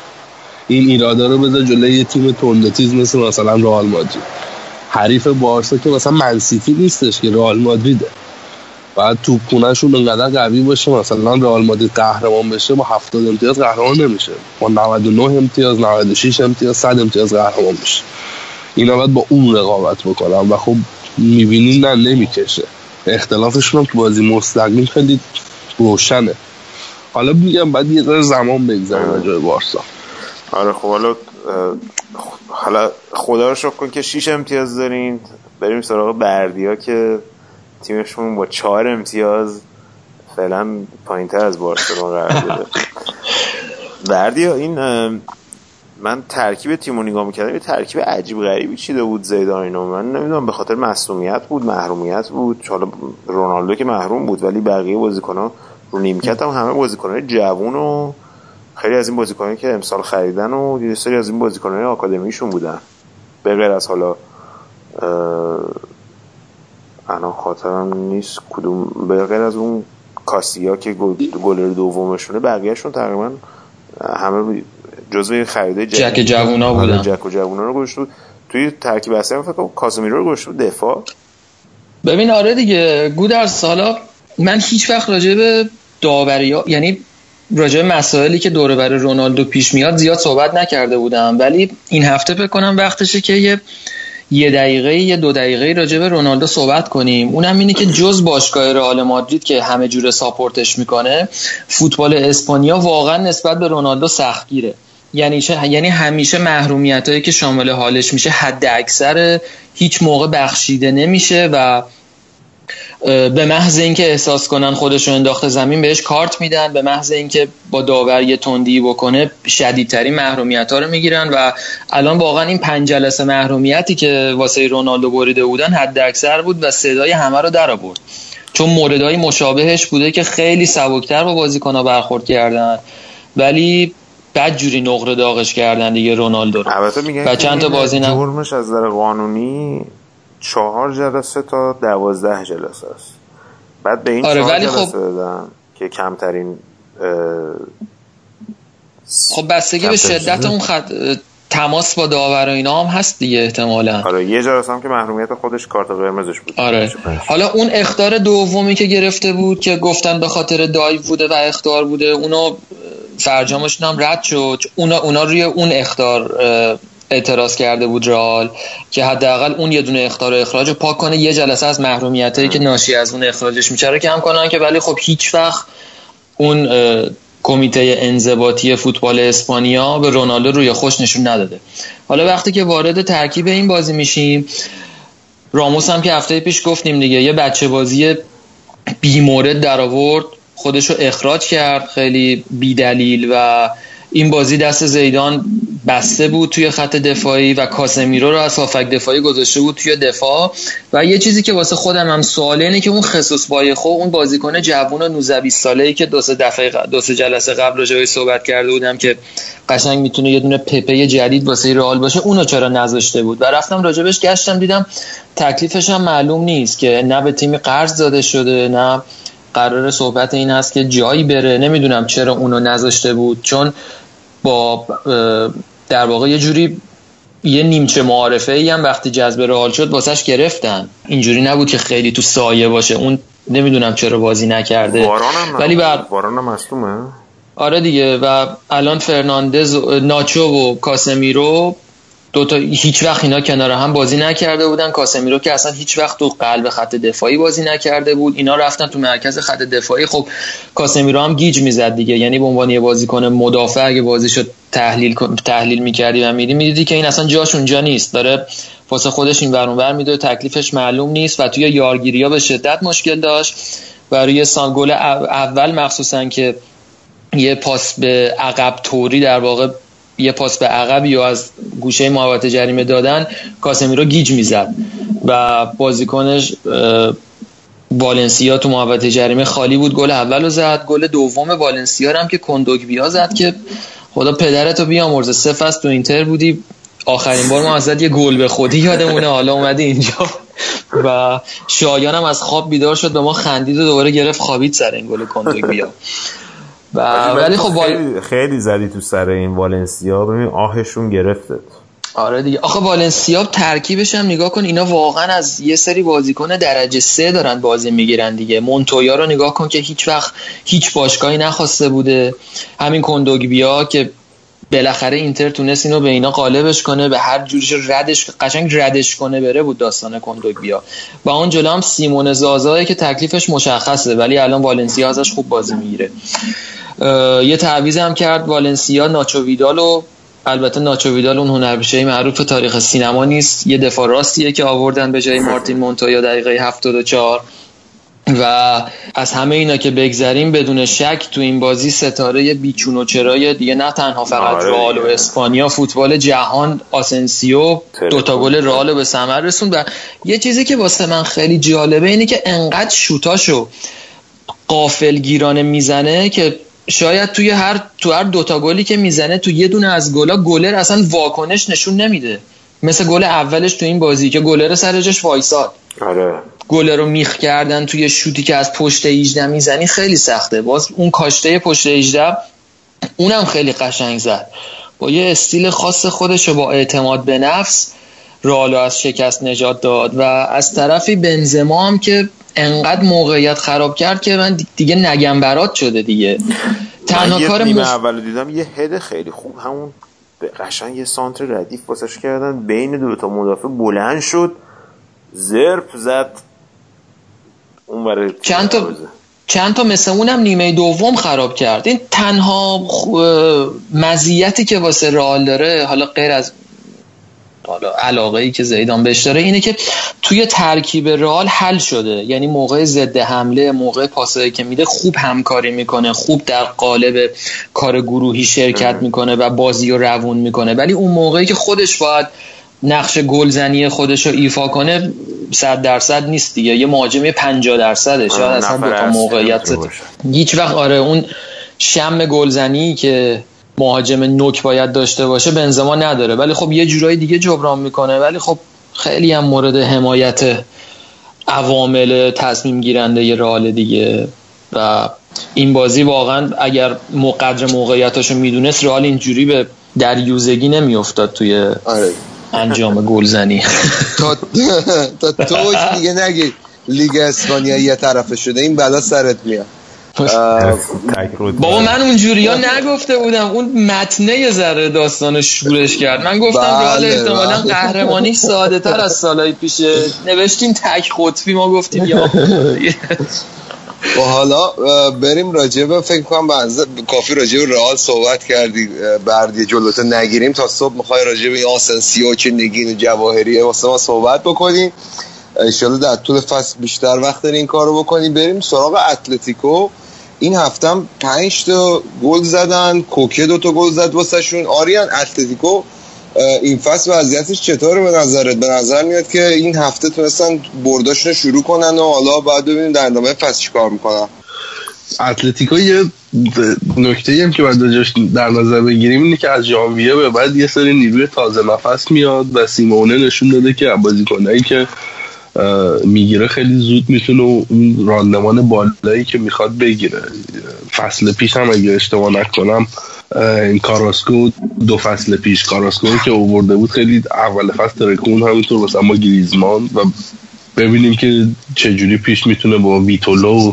این ایرادا رو بذار جلوی یه تیم تندتیز مثل مثلا رئال مادرید. حریف بارسا که مثلا منسیتی نیستش که رئال مادریده. بعد توپخونهشون انقدر قوی باشه مثلا رئال مادرید قهرمان بشه با 70 امتیاز قهرمان نمیشه. با 99 امتیاز 96 امتیاز 100 امتیاز قهرمان میشه. اینا باید با اون رقابت بکنم و خب می‌بینین نه نمی‌کشه. اختلافشون هم تو بازی مستقیم خیلی روشنه. حالا میگم بعد یه ذره زمان بگذره به بارسا. آره خب حالا حالا خدا رو شکر کن که 6 امتیاز دارین. بریم سراغ بردیا که تیمشون با چهار امتیاز فعلا پایین تر از بارسلون قرار داره بردیا این من ترکیب تیم رو نگاه می‌کردم یه ترکیب عجیب غریبی چیده بود زیدان اینو. من نمی‌دونم به خاطر مسئولیت بود محرومیت بود. حالا رونالدو که محروم بود ولی بقیه بازیکن‌ها رو نیمکت هم همه بازیکن‌های جوون و خیلی از این بازیکنایی که امسال خریدن و یه سری از این بازیکنای آکادمیشون بودن. به غیر از حالا الان خاطرم نیست کدوم. به غیر از اون کاسیا که گل- گلر دومشونه بقیهشون تقریبا همه جزو خریده جک جوونا بودن. آره، جک و جوونا رو گذاشت بود. توی ترکیب اصلی هم فکر کنم کاسمیرو رو گذاشت بود دفاع ببین آره دیگه گودرز حالا من هیچ وقت راجع به داوری ها یعنی راجع به مسائلی که دوره برای رونالدو پیش میاد زیاد صحبت نکرده بودم ولی این هفته فکر کنم وقتشه که یه یه دقیقه یه دو دقیقه راجع به رونالدو صحبت کنیم اونم اینه که جز باشگاه رئال مادرید که همه جوره ساپورتش می‌کنه فوتبال اسپانیا واقعا نسبت به رونالدو سختگیره یعنی یعنی همیشه محرومیت هایی که شامل حالش میشه حد اکثر هیچ موقع بخشیده نمیشه و به محض اینکه احساس کنن خودشون انداخته زمین بهش کارت میدن به محض اینکه با داور یه تندی بکنه شدیدترین محرومیت ها رو می‌گیرن و الان واقعا این پنج جلسه محرومیتی که واسه رونالدو بریده بودن حد اکثر بود و صدای همه رو در آورد. چون موردهای مشابهش بوده که خیلی سبکتر با بازیکنها برخورد کردن. ولی بد جوری نقره داغش کردن دیگه رونالدو رو. البته میگن و چند تا بازی نه؟ جرمش از نظر قانونی چهار جلسه تا دوازده جلسه است. بعد به این آره، ولی جلسه خب- دادن که کمترین اه، خب بستگی به شدت. اون خط تماس با داور و اینا هم هست دیگه احتمالا. آره یه جلسه هم که محرومیت خودش کارت قرمزش بود. آره. حالا اون اختار دومی که گرفته بود که گفتن به خاطر دایو بوده و اختار بوده اونو فرجامشون هم رد شد. اونا, اونا روی اون اختار اعتراض کرده بود رئال که حداقل اون یه دونه اختار اخراج رو پاک کنه. یه جلسه از محرومیت هایی که ناشی از اون اخراجش میشه رو کم کنن که ولی خب هیچ وقت اون کمیته انضباطی فوتبال اسپانیا به رونالدو روی خوش نشون نداده. حالا وقتی که وارد ترکیب این بازی میشیم راموس هم که هفته پیش گفتیم دیگه یه بچه بازی بیمورد در آورد خودش رو اخراج کرد. خیلی بیدلیل و این بازی دست زیدان بسته بود توی خط دفاعی و کاسمیرو رو از هافک دفاعی گذاشته بود توی دفاع. و یه چیزی که واسه خودم هم سواله اینه که اون خصوص بایخو اون بازیکن جوون 19 20 ساله‌ای که دو سه دفعه دو سه جلسه قبل راجعش صحبت کرده بودم که قشنگ می‌تونه یه دونه پپه جدید واسه رئال باشه اونو چرا نذاشته بود؟ و رفتم راجبش گشتم دیدم تکلیفش هم معلوم نیست که نه به تیمی قرض داده شده نه قرار صحبت این هست که جایی بره. نمی‌دونم چرا اونو نذاشته بود. چون با در واقع یه جوری یه نیمچه معارفه ای هم وقتی جذب رئال شد واسش گرفتن. اینجوری نبود که خیلی تو سایه باشه. اون نمی‌دونم چرا بازی نکرده. ولی بر واران مصدومه؟ آره دیگه. و الان فرناندز ناچو و کاسمیرو دو تا هیچ وقت اینا کنار هم بازی نکرده بودن. کاسمیرو که اصلا هیچ وقت تو قلب خط دفاعی بازی نکرده بود. اینا رفتن تو مرکز خط دفاعی. خب کاسمیرو هم گیج می‌زد دیگه. یعنی به عنوان یه بازیکن مدافع اگه بازیشو تحلیل تحلیل می‌کردی و میدی می‌دیدی که این اصلا جاش اونجا نیست. داره واسه خودش این ور بر میده تکلیفش معلوم نیست و توی یارگیری ها به شدت مشکل داشت. و روی سان گل اول مخصوصا که یه پاس به عقب توری در واقع یه پاس به عقب یا از گوشه محوطه جریمه دادن کاسمیرو گیج می‌زد و بازیکنش والنسیا تو محوطه جریمه خالی بود گل اول رو زد گل دوم والنسیا هم که کندوگ بیا زد که خدا پدرتو بیامرزه. سه فصل تو اینتر بودی آخرین بار ما ازت یه گل به خودی یادمونه. حالا اومدی اینجا. و شایانم از خواب بیدار شد به ما خندید و دوباره گرفت خوابید سر این گل کندوگ بیا و ولی خب خیلی, خیلی زدی تو سر این والنسیا. ببین آهشون گرفتت آره دیگه. آخه والنسیا ترکیبش هم نگاه کن اینا واقعا از یه سری بازیکن درجه سه دارن بازی می‌گیرن دیگه. مونتویا رو نگاه کن که هیچ وقت هیچ باشگاهی نخواسته بوده. همین کندوگبیا که بالاخره اینتر تونست اینو به اینا قالبش کنه به هر جوریش ردش قشنگ ردش کنه بره بود داستان کندوگبیا. و اون جلو هم سیمون زازایی که تکلیفش مشخصه ولی الان والنسیا ازش خوب بازی می‌گیره. یه تعویض هم کرد والنسیا ناچو ویدالو البته ناچو ویدال اون هنرپیشه معروف تاریخ سینما نیست. یه دفاع راستیه که آوردن به جای مارتین مونتویا دقیقه 74 و از همه اینا که بگذریم بدون شک تو این بازی ستاره بیچون و چرای دیگه نه تنها فقط آره رئال و اسپانیا فوتبال جهان آسنسیو دوتا گل رئال به ثمر رسوند. و یه چیزی که واسه من خیلی جالبه اینه که انقدر شوتاشو قافل گیرانه می‌زنه که شاید توی هر تو هر دوتا گلی که می‌زنه تو یه دونه از گلا گلر اصلا واکنش نشون نمیده. مثل گل اولش تو این بازی که گلر سر جاش وایساد. آره. گل رو میخ کردن توی شوتی که از پشت 18 می‌زنی خیلی سخته. باز اون کاشته پشت 18 اونم خیلی قشنگ زد. با یه استیل خاص خودش و با اعتماد به نفس رالو از شکست نجات داد و از طرفی بنزما هم که انقدر موقعیت خراب کرد که من دیگه نگم برات شده دیگه. تنها کار مخ... اول دیدم یه هد خیلی خوب همون قشنگ یه سانتر ردیف واسش کردن بین دو تا مدافع بلند شد زرپ زد. اون چند تا چند تا مثل اونم نیمه دوم خراب کرد. این تنها مزیتی که واسه رئال داره حالا غیر از حالا علاقه ای که زیدان بهش داره اینه که توی ترکیب رئال حل شده. یعنی موقع ضد حمله موقع پاسایی که میده خوب همکاری می‌کنه خوب در قالب کار گروهی شرکت می‌کنه و بازی رو روون می‌کنه. ولی اون موقعی که خودش باید نقش گلزنی خودش رو ایفا کنه صد درصد نیست دیگه. یه مهاجم 50 درصده. شاید اصلا دو تا موقعیت هیچ وقت آره اون شم گلزنی که مهاجم نوک باید داشته باشه بنزما نداره. ولی خب یه جورایی دیگه جبران می‌کنه. ولی خب خیلی هم مورد حمایت عوامل تصمیم گیرنده یه رئال دیگه. و این بازی واقعا اگر مقدر موقعیتاشو می‌دونست رئال اینجوری به دریوزگی نمیافتاد توی آره. انجام گلزنی. تا تا تو دیگه نگی. لیگ اسپانیا یه طرفه شده. این بلا سرت میاد. بابا من اونجوری ها نگفته بودم. اون متنه یه ذره داستان شورش کرد. من گفتم رئال بله، احتمالا بله. قهرمانی ساده تر از سالهای پیشه نوشتیم تک خطفی ما گفتیم یا و حالا بریم راجبه فکر کنم کافی راجبه رئال صحبت کردی. بردی جلوتو نگیریم تا صبح می‌خوای راجع به این آسنسیو که نگین و جواهریه واسه ما صحبت بکنیم انشالله در طول فصل بیشتر وقت این کارو بکنیم. بریم سراغ اتلتیکو. این هفتم پنج تا گل زدن کوکه دو تا گل زد واسه‌شون. آریان اتلتیکو این فصل وضعیتش چطوره به نظرت؟ به نظر میاد که این هفته تونستن برداشون شروع کنن و حالا باید ببینیم در ادامه فصل چیکار می‌کنن. اتلتیکو یه نکته هم که باید در نظر بگیریم اینه که از ژانویه به بعد یه سری نیروی تازه نفس میاد و سیمونه نشون داده که بازیکنایی که می‌گیره خیلی زود می‌تونه اون راندمان بالایی که می‌خواد بگیره. فصل پیش هم اگه اشتباه نکنم این کاراسکو دو فصل پیش کاراسکو که اوورده بود خیلی اول فصل رکون همینطور واسه اما گریزمان و ببینیم که چجوری پیش می‌تونه با ویتولو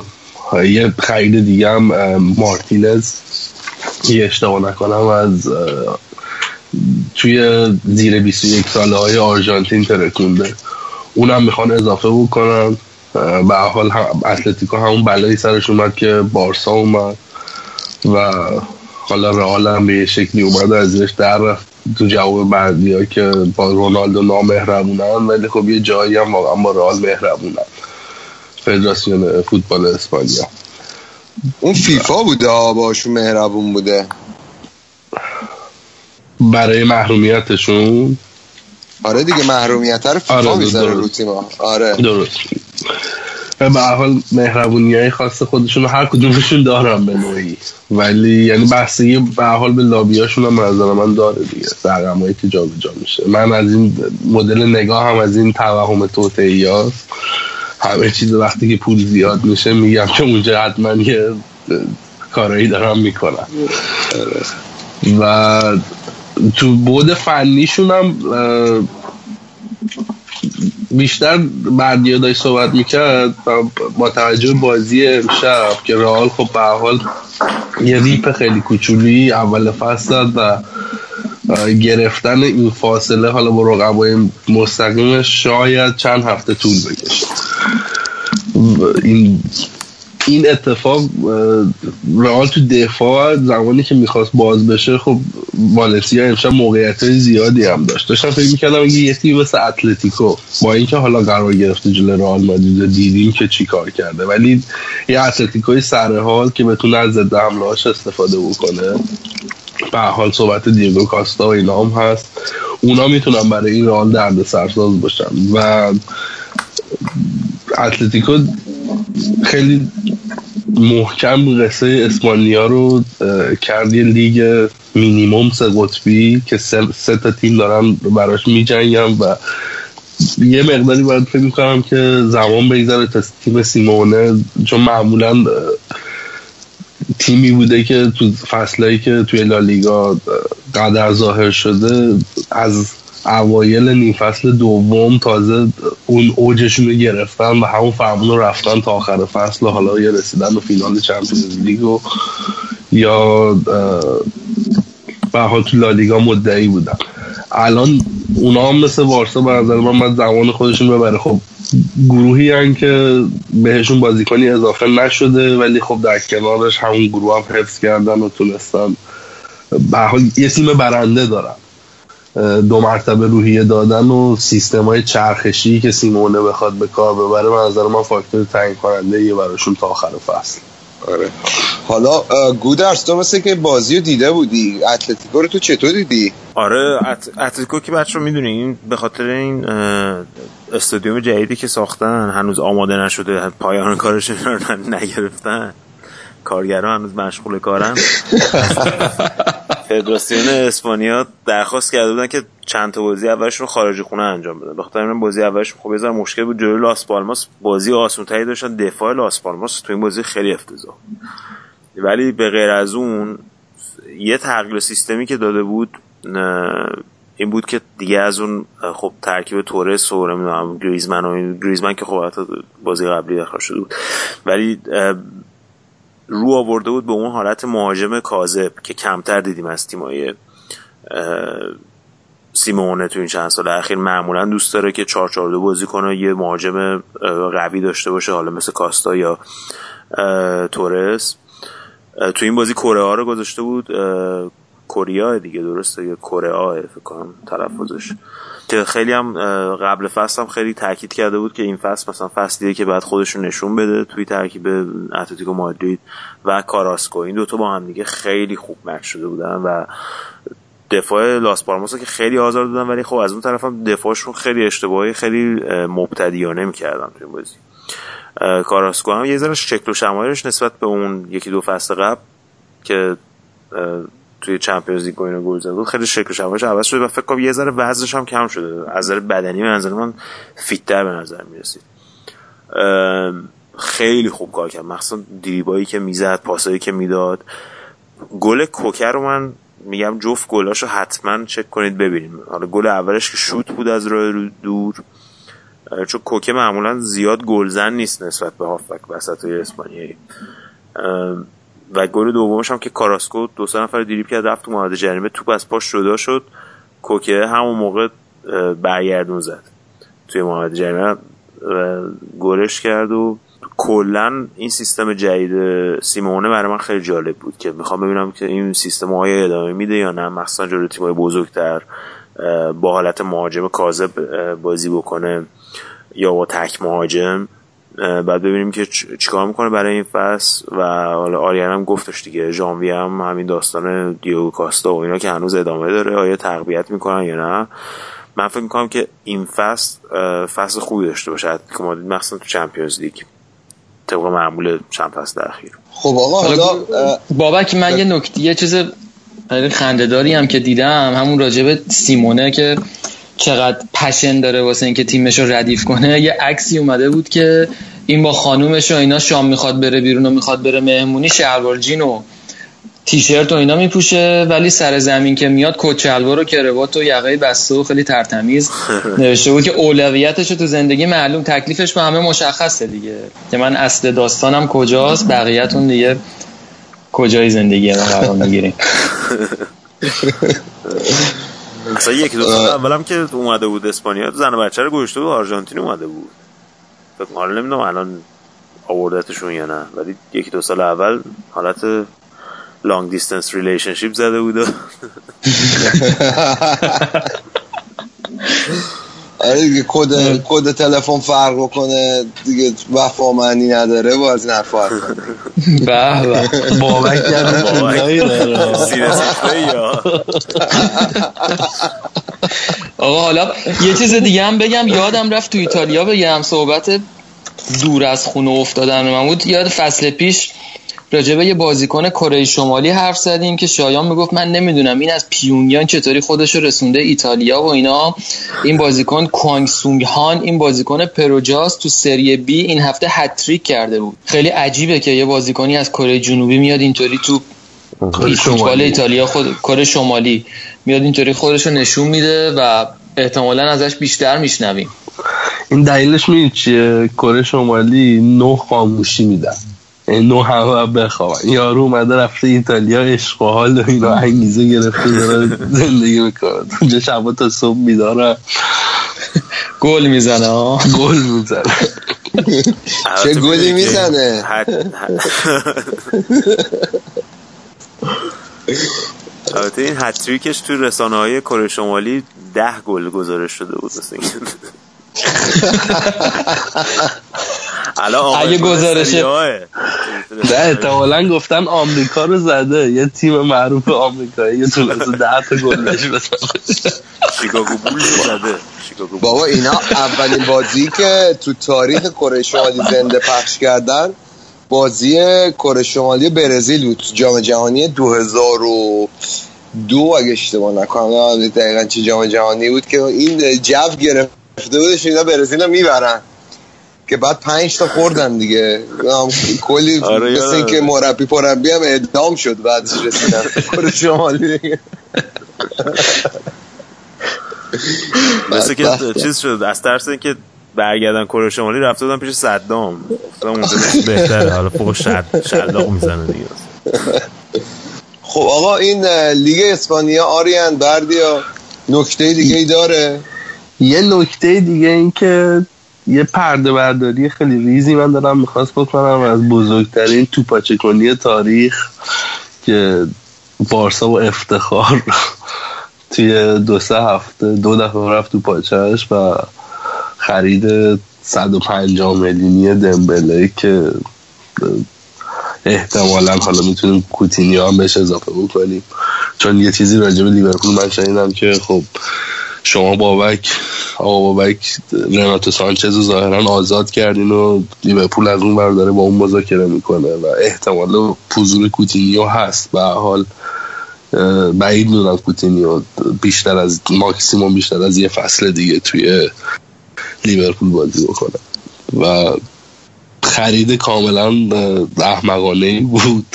یه خرید دیگه هم مارتینز. یه اشتباه نکنم از توی زیر 21 ساله های آرژانتین ترکونده. اونم می‌خوان اضافه بکنن. به حال هم اتلتیکو همون بلایی سرش اومد که بارسا اومد و حالا رئال هم به یه شکلی اومد ازش در رفت تو جواب بعدی ها که با رونالدو نامهربونن ولی خب یه جایی هم واقعا با رئال مهربونن. فدراسیون فوتبال اسپانیا. اون فیفا بوده باشون مهربون بوده. برای محرومیتشون؟ آره دیگه محرومیت رو فیفا آره می‌ذاره رو تیما آره. درست. به حال مهربونی های خاص خودشون هر کدومشون دارن به نوعی. ولی یعنی بحثی به حال به لابیاشون هم نظر من داره دیگه. سرگرمایی که جا جا میشه. من از این مدل نگاه هم از این توهم توتعی هاست همه چیز وقتی که پول زیاد میشه میگم که اونجا حتما یه کارایی دارم می‌کنم. و تو بود فنیشون هم بیشتر بردیا داشت صحبت می‌کرد با توجه بازی امشب که رئال خب به حال یه ریپ خیلی کوچولی اول فصل داد و گرفتن این فاصله حالا با رقبای مستقیمش شاید چند هفته طول بکشه. این این اتفاق رئال تو دفاع زمانی که می‌خواست باز بشه خب والنسیا امشب موقعیت زیادی هم داشت. داشتم فکر می‌کردم اگه یه تیم مثل اتلتیکو با اینکه حالا قرار گرفته جلوی رئال مادرید دیدیم که چی کار کرده. ولی یه اتلتیکوی سر حال که بتونه از ضد حملهاش استفاده بکنه. به حال صحبت دیگو کاستا و اینا هم هست. اونا می‌تونن برای این رئال درد سرساز باشن. و اتلتیکو خیلی محکم قصه اسپانیا رو کرد یه لیگ مینیموم سه قطبی که سه, تا تیم دارن براش میجنگن و یه مقداری باید فکر می‌کنم که زمان بگذاره تا تیم سیمونه چون معمولا تیمی بوده که تو فصلهایی که توی لالیگا قدر ظاهر شده از اوایل نیم فصل دوم تازه اون اوجشون رو گرفتن و همون فرمون رو رفتن تا آخر فصل و حالا یا رسیدن به فینال چمپیونز لیگ و یا به حال تو لالیگا مدعی بودن. الان اونا هم مثل وارسا به نظر من باید زمان خودشون ببره. خب گروهی هن که بهشون بازیکنی اضافه نشده ولی خب در کنارش همون گروه هم حفظ کردن و تونستن. به حال یه تیم برنده دارن. دو مرتبه روحیه دادن و سیستم های چرخشی که سیمونه بخواد به کار ببره من نظر من فاکتور تعیین کننده یه براشون تا آخر فصل آره. حالا گودرس تو مثل که بازی رو دیده بودی اتلتیکو رو تو چطور دیدی؟ آره ات... اتلتیکو که بچه رو می‌دونی به خاطر این استادیوم جدیدی که ساختن هنوز آماده نشده پایان کارش نگرفتن کارگران هنوز مشغول کارن. فدراسیون اسپانیا درخواست کرده بودن که چند تا بازی اولش رو خارج خونه انجام بدن بخاطر این بازی اولش خب یه مشکل بود. جلوی لاس پالماس بازی آسونتری داشتن. دفاع لاس پالماس تو این بازی خیلی افتضاح ولی به غیر از اون یه تغییر سیستمی که داده بود این بود که دیگه از اون خب ترکیب تورس و نمی‌دونم گریزمن و گریزمن که خب بازی قبلی اخراج شده بود. ولی رو آورده بود به اون حالت مهاجم کاذب که کمتر دیدیم از تیمای سیمونه تو این چند سال اخیر. معمولا دوست داره که 4 4 2 بازی کنه یه مهاجم قوی داشته باشه حالا مثل کاستا یا تورس. تو این بازی کره ها رو گذاشته بود کوریا دیگه درسته یا کره فکر کنم تلفظش که خیلی هم قبل فصل هم خیلی تاکید کرده بود که این فصل مثلا فصلیه که بعد خودشون نشون بده توی ترکیب اتلتیکو مادرید و کاراسکو. این دوتا با هم دیگه خیلی خوب مچ شده بودن و دفاع لاس پالماس که خیلی آزار دادن ولی خب از اون طرف هم دفاعشون خیلی اشتباهی خیلی مبتدیانه می‌کردن توی بازی. کاراسکو هم یه ذره شکل و شمایلش نسبت به اون یکی دو فصل قبل که توی چمپیونز لیگ اینا گل بود خیلی شکل شمایلش عوض شده و فکر کنم یه ذره وزنش هم کم شده. از نظر بدنی به نظر من فیتتر به نظر می‌رسید. خیلی خوب کار کرد. مخصوصا دریبایی که می‌زد پاسایی که می‌داد. گل کوکر رو من میگم جفت گلاشو حتما چک کنید ببینیم. حالا گل اولش که شوت بود از راه دور. چون کوکه معمولا زیاد گلزن نیست نسبت به هافبک وسط اسپانیایی. و گل دومش هم که کاراسکو دو سه نفر دیریب کرد رفت تو محوطه جریمه توپ از پاش جدا شد. کوکه همون موقع برگردون زد توی محوطه جریمه گلش کرد و کلا این سیستم جدید سیمونه برای من خیلی جالب بود که می‌خوام ببینم که این سیستم های ادامه میده یا نه. مخصوصا جلوی تیمای بزرگتر با حالت مهاجم کاذب بازی بکنه یا با تک مهاجم. بعد ببینیم که چیکار می‌کنه برای این فصل و حالا آریان هم گفتش دیگه ژانویه هم همین داستان دیو کاستا و اینا که هنوز ادامه داره آیا تقویت می‌کنن یا نه؟ من فکر می‌کنم که این فصل فصل خوبی داشته باشه که ما مخصوصا تو چمپیونز لیگ طبق معمول چند فصل اخیر. خب آقا حالا بابک من یه نکته یه چیز خندهداری هم که دیدم همون راجبه سیمونه که چقدر پشن داره واسه اینکه تیمش رو ردیف کنه. یه عکسی اومده بود که این با خانومش و اینا شام می‌خواد بره بیرون و می‌خواد بره مهمونی شلوار جین و تیشرت و اینا میپوشه ولی سر زمین که میاد کچلوار و کروات و یقه بسته و خیلی ترتمیز نوشته بود که اولویتش تو زندگی معلوم تکلیفش به همه مشخصه دیگه. که من اصل داستانم کجاست بقیه‌تون دیگه کجای زندگی ما قرار می‌گیریم مثلا یک دو سال اولم که اومده بود اسپانیا زن و بچه رو گذاشته بود آرژانتین اومده بود. فکر حالا نمی‌دونم الان آوردتشون یا نه ولی یکی دو سال اول حالت long distance relationship زده بود. آره دیگه کد کد تلفن فرق کنه دیگه وفا معنی نداره با از این حرفا به به. بابک آقا حالا یه چیز دیگه هم بگم. یادم رفت تو ایتالیا بگم صحبت دور از خونه افتادن من بود. یاد فصل پیش راجبه یه بازیکن کره شمالی حرف زدیم که شایان می‌گفت من نمی‌دونم این از پیونیان چطوری خودش رو رسونده ایتالیا و اینا. این بازیکن کوانگ سونگ هان این بازیکن پروجاس تو سری بی این هفته هتریک کرده بود. خیلی عجیبه که یه بازیکنی از کره جنوبی میاد اینطوری تو فوتبال ایتالیا خود کره شمالی میاد اینطوری خودش رو نشون میده و احتمالا ازش بیشتر میشنویم. این دلیلش می‌دید چیه؟ کره شمالی نه خاموشی میدن. نو همه بخوابن. یارو اومده رفته ایتالیا عشق و حال و اینا انگیزه گرفته داره زندگی می‌کنه. اونجا شبا تا صبح میداره گل می‌زنه ها گل می‌زنه. چه گلی می‌زنه؟ البته این هتریکش تو رسانه های کره شمالی ده گل گزارش شده بود. اگه گزارشه نه احتمالا گفتن آمریکا رو زده. یه تیم معروف آمریکایی یه تونسته ده تا گل بهش شیکاگو بول زده. بابا اینا اولین بازی که تو تاریخ کره شمالی زنده پخش کردن بازی کره شمالی برزیل بود. تو جام جهانی 2002 اگه اشتباه نکنم. دقیقا چه جام جهانی بود که این جو گرفته بودش اینا برزیل رو می‌برن. که بعد پنج تا خوردن دیگه. کلی آره مثل این که مربی پربی هم اعدام شد بعدش رسیدن. کره شمالی. دیگه مثل که چیز شد از ترس اینکه برگردن کره شمالی رفته بودن پیش صدام. گفتم اونجا بهتره حالا فوق شد شلاق می‌زنه دیگه. خب آقا این لیگ اسپانیا آریان بردیا. نکته دیگه ای داره؟ یه نکته دیگه این که یه پرده برداری خیلی ریزی من دارم می‌خواست بکنم از بزرگترین توپاچه کنی تاریخ که بارسا و افتخار توی دو سه هفته دو دفعه رفت تو پاچش و خرید 150 میلیونی دمبله که احتمالا حالا می‌تونیم کوتینیو هم بهش اضافه بکنیم. چون یه چیزی راجع به لیورپول من شنیدم که خب شما بابک آقا بابک رناتو سانچز رو ظاهرا آزاد کردین و لیورپول از اون برداره با اون مذاکره می‌کنه و احتمال پوزور کوتینیو هست. به حال بعید می‌دونم کوتینیو بیشتر از ماکسیموم بیشتر از یه فصل دیگه توی لیورپول بازی بکنه. و خرید کاملا احمقانه بود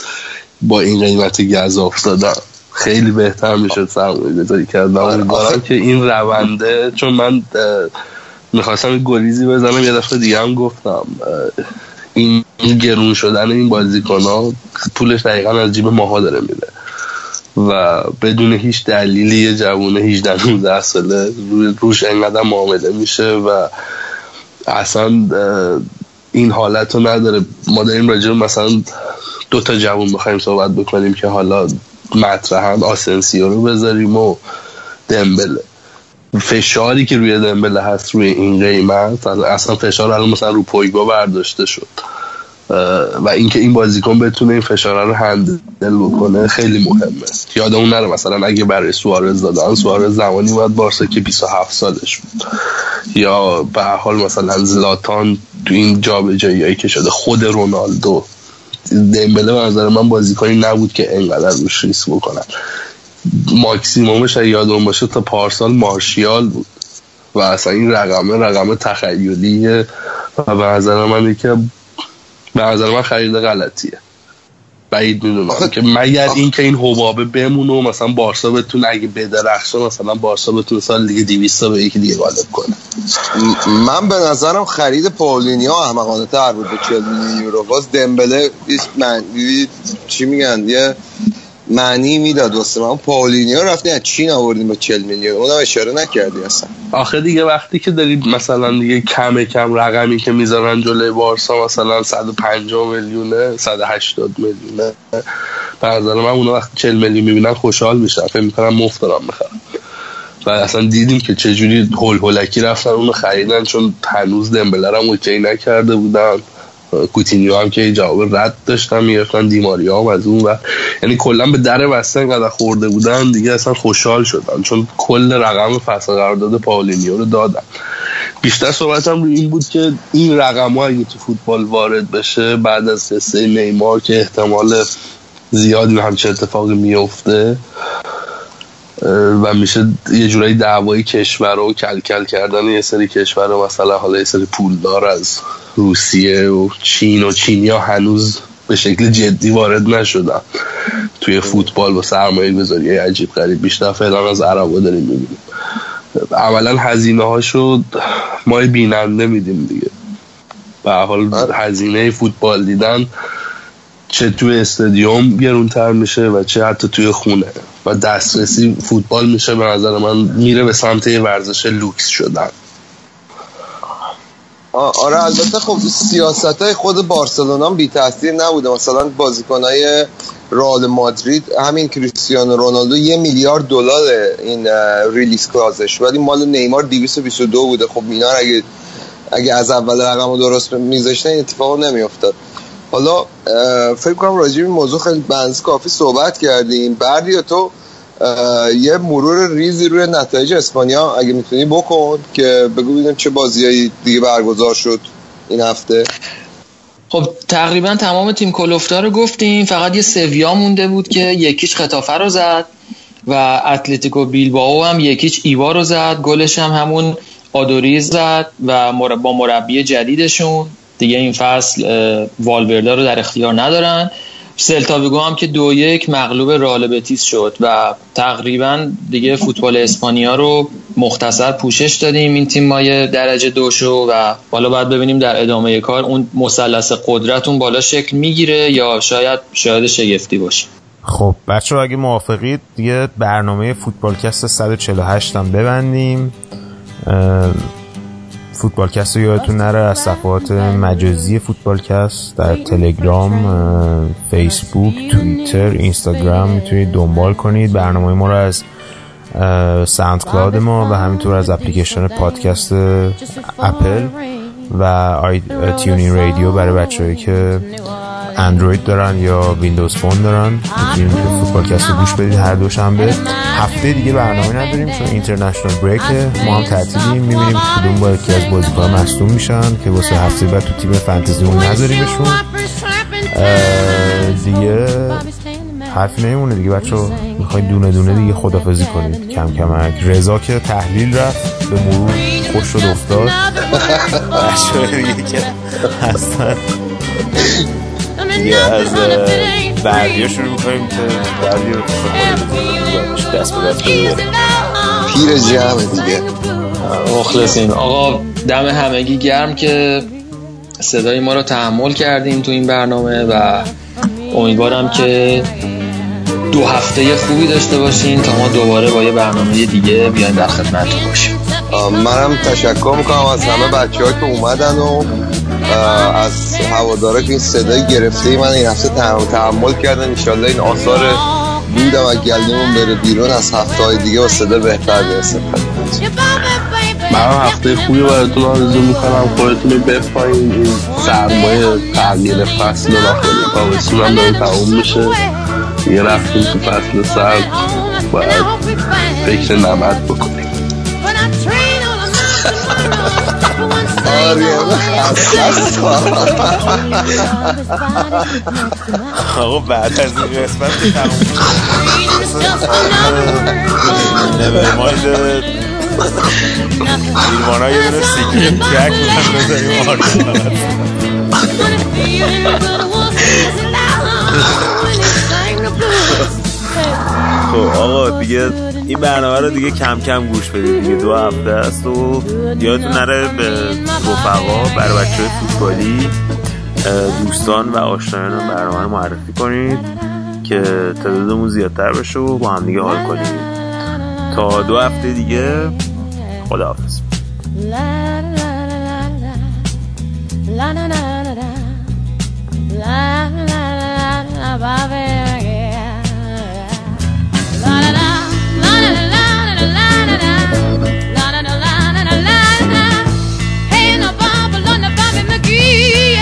با این قیمت گذاف دادن. خیلی بهتر می‌شد سرمایه گذاری کرد و امیدوارم که این رونده چون من می‌خواستم گلیزی بزنم یه دفعه دیگه هم گفتم این گرون شدن این بازیکن ها پولش دقیقا از جیب ماها داره میره. و بدون هیچ دلیلی یه جوونه 18 19 ساله روش انقدر معامله میشه و اصلا این حالت رو نداره. ما داریم راجع مثلا دو تا جوون بخوایم صحبت بکنیم که حالا مطرحن آسنسیو رو بذاریم و دمبله. فشاری که روی دمبله هست روی این قیمت اصلا فشار الان مثلا رو پویگا برداشته شد. و اینکه این بازیکن بتونه این فشار رو هندل بکنه خیلی مهمه. یادمون نره مثلا اگه برای سوارز دادن سوارز زمانی اومد بارسا که 27 سالش بود. یا به حال مثلا زلاتان تو این جابجاییایی که شده خود رونالدو. دمبله به نظر من بازیکنی نبود که انقدر روش ریس بکنن. ماکسیمومش یادم باشه تا پارسال مارشیال بود و اصلا این رقمه رقم تخیلیه و به نظر من که به نظر من خرید غلطیه. بعید می‌دونم. که مگر اینکه این حبابه بمونه و مثلا بارسا بتونه اگه بدرخشه مثلا بارسا بتونه سال دیگه 200 به یکی دیگه غالب کنه. من به نظرم خرید پاولینیا احمقانه تر بود به 40 میلیون یورو. باز دمبله من چی میگن؟ یه معنی می‌داد واسه من. پاولینیا رفتی از چین آوردیم با 40 میلیون. اونم اشاره نکردی اصلا. آخه دیگه وقتی که دارید مثلا دیگه کم کم رقمی که می‌ذارن جلوی بارسا مثلا 150 میلیونه 180 میلیونه. به من اونا وقتی 40 میلیون می‌بینن خوشحال میشن. فکر می‌کنن مفت دارن می‌خرن. و اصلا دیدیم که چجوری هول هولکی رفتن اونو خریدن چون هنوز دمبله هم OK نکرده بودن. کوتینیو هم که جواب رد داشتن می‌گفتن دیماریا هم از اون و یعنی کلا به در بسته اینقدر خورده بودن دیگه اصلا خوشحال شدن چون کل رقم فصل قرارداد پاولینیو رو دادن بیشتر صحبتم روی این بود که این رقم ها اگه تو فوتبال وارد بشه بعد از قصه نیمار که احتمال زیادی همچه اتفاقی میفته و میشه یه جورایی دعوای کشور و کلکل کردن یه سری کشور و مثلا حالا یه سری پولدار از روسیه و چین و چینیا هنوز به شکل جدی وارد نشدن. توی فوتبال و سرمایه گذاری عجیب غریب. بیشتر فعلا از عربا داریم می‌بینیم. اولا هزینه هاشو ما بیننده میدیم دیگه. به حال هزینه فوتبال دیدن چه توی استادیوم گرونتر میشه و چه حتی توی خونه. و دسترسی فوتبال میشه به نظر من میره به سمت ورزش لوکس شدن. آره البته خب سیاست های خود بارسلونا بی تاثیر نبوده. مثلا بازیکن های رال مادرید همین کریستیانو رونالدو یه میلیارد دلار این ریلیس کلازش ولی مال نیمار 222 بوده. خب اینا اگه اگه از اول رقم رو درست میذاشتن این اتفاق نمیافتاد. حالا فکر کنم راجع به موضوع خیلی بنز کافی صحبت کردیم. بردی تو یه مرور ریزی روی نتایج اسپانیا اگه می‌تونی بکن که بگو ببینیم چه بازیایی دیگه برگزار شد این هفته. خب تقریبا تمام تیم کلوفتا رو گفتیم. فقط یه سویا مونده بود که یکیش خطافه رو زد و اتلتیکو بیلباو هم یکیش ایوا رو زد. گلش هم همون آدوریز زد و با مربی جدیدشون. دیگه این فصل والوردا رو در اختیار ندارن. سلتا هم که دو یک مغلوب رال بتیس شد و تقریبا دیگه فوتبال اسپانیا رو مختصر پوشش دادیم این تیم مای درجه دوشو و حالا باید ببینیم در ادامه کار اون مثلث قدرت اون بالا شکل می‌گیره یا شاید شاید شگفتی باشه. خب بچه اگه موافقید دیگه برنامه فوتبالکست 148 هم ببندیم. فوتبالکست رو یادتون نره از صفحات مجازی فوتبالکست در تلگرام فیسبوک توییتر اینستاگرام می‌تونید دنبال کنید. برنامه ما رو از SoundCloud ما و همینطور از اپلیکیشن پادکست اپل و آی TuneIn Radio برای بچه‌هایی که اندروید دارن یا Windows Phone دارن؟ می‌تونید فوتبالکست رو گوش بدید هر دوشنبه. هفته دیگه برنامه نداریم چون international break ما هم تعطیلیم می‌بینیم کدوم با یکی از بازیکن‌ها مصدوم میشن که واسه هفته بعد تو تیم فانتزیمون نذاریمشون دیگه حرفی نمیمونه دیگه. بچه می‌خواید دونه دونه دیگه خدافزی کنید. کم کمک رضا که تحلیل رفت به مرور خوش شد افتاد. بچه دیگه که هستن. دیگه از بردیا شروع می‌کنیم که بردیا رو دست به دست پیر جمع دیگه. مخلصیم آقا دم همگی گرم که صدای ما رو تحمل کردیم تو این برنامه و امیدوارم که دو هفته خوبی داشته باشین تا ما دوباره با یه برنامه دیگه بیایم در خدمتتون باشیم. منم تشکر می‌کنم از همه بچه که اومدن و از هوادارا که این صدای گرفته ای من این هفته تحمل کردن انشالله این آثار بودم از گلدمون بره بیرون. از هفته های دیگه با صدا بهتر برسه من هفته خوبی براتون آرزو می‌کنم خودتون بپایین این سرمایه تغییر فصل و خیلی تابستون هم داره تموم میشه. یه رفتیم تو فصل سرد. باید فکر نمد بکنیم. آقا بعد از این قسمت تموم ها یه دونه سیکرت ترک بودن بذاریم خب آقا دیگه این برنامه رو دیگه کم کم گوش بدید دیگه دو هفته است و یادتون نره به رفقا برای بچه فوتبالی دوستان و آشنایان برنامه معرفی کنید که تعدادمون زیادتر بشه و با هم دیگه حال کنیم تا دو هفته دیگه خداحافظ La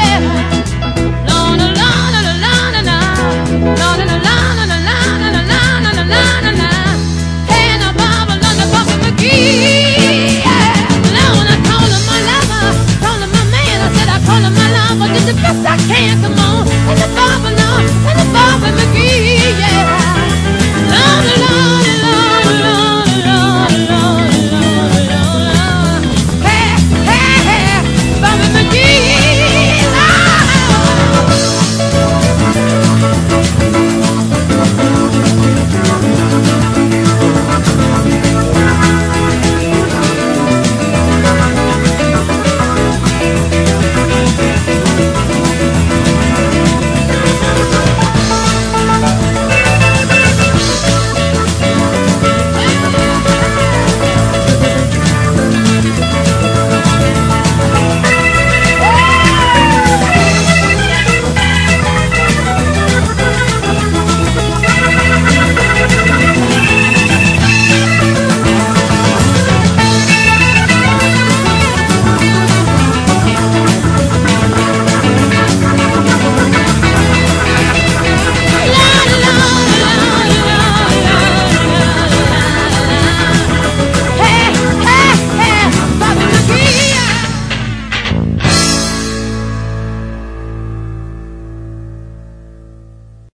yeah.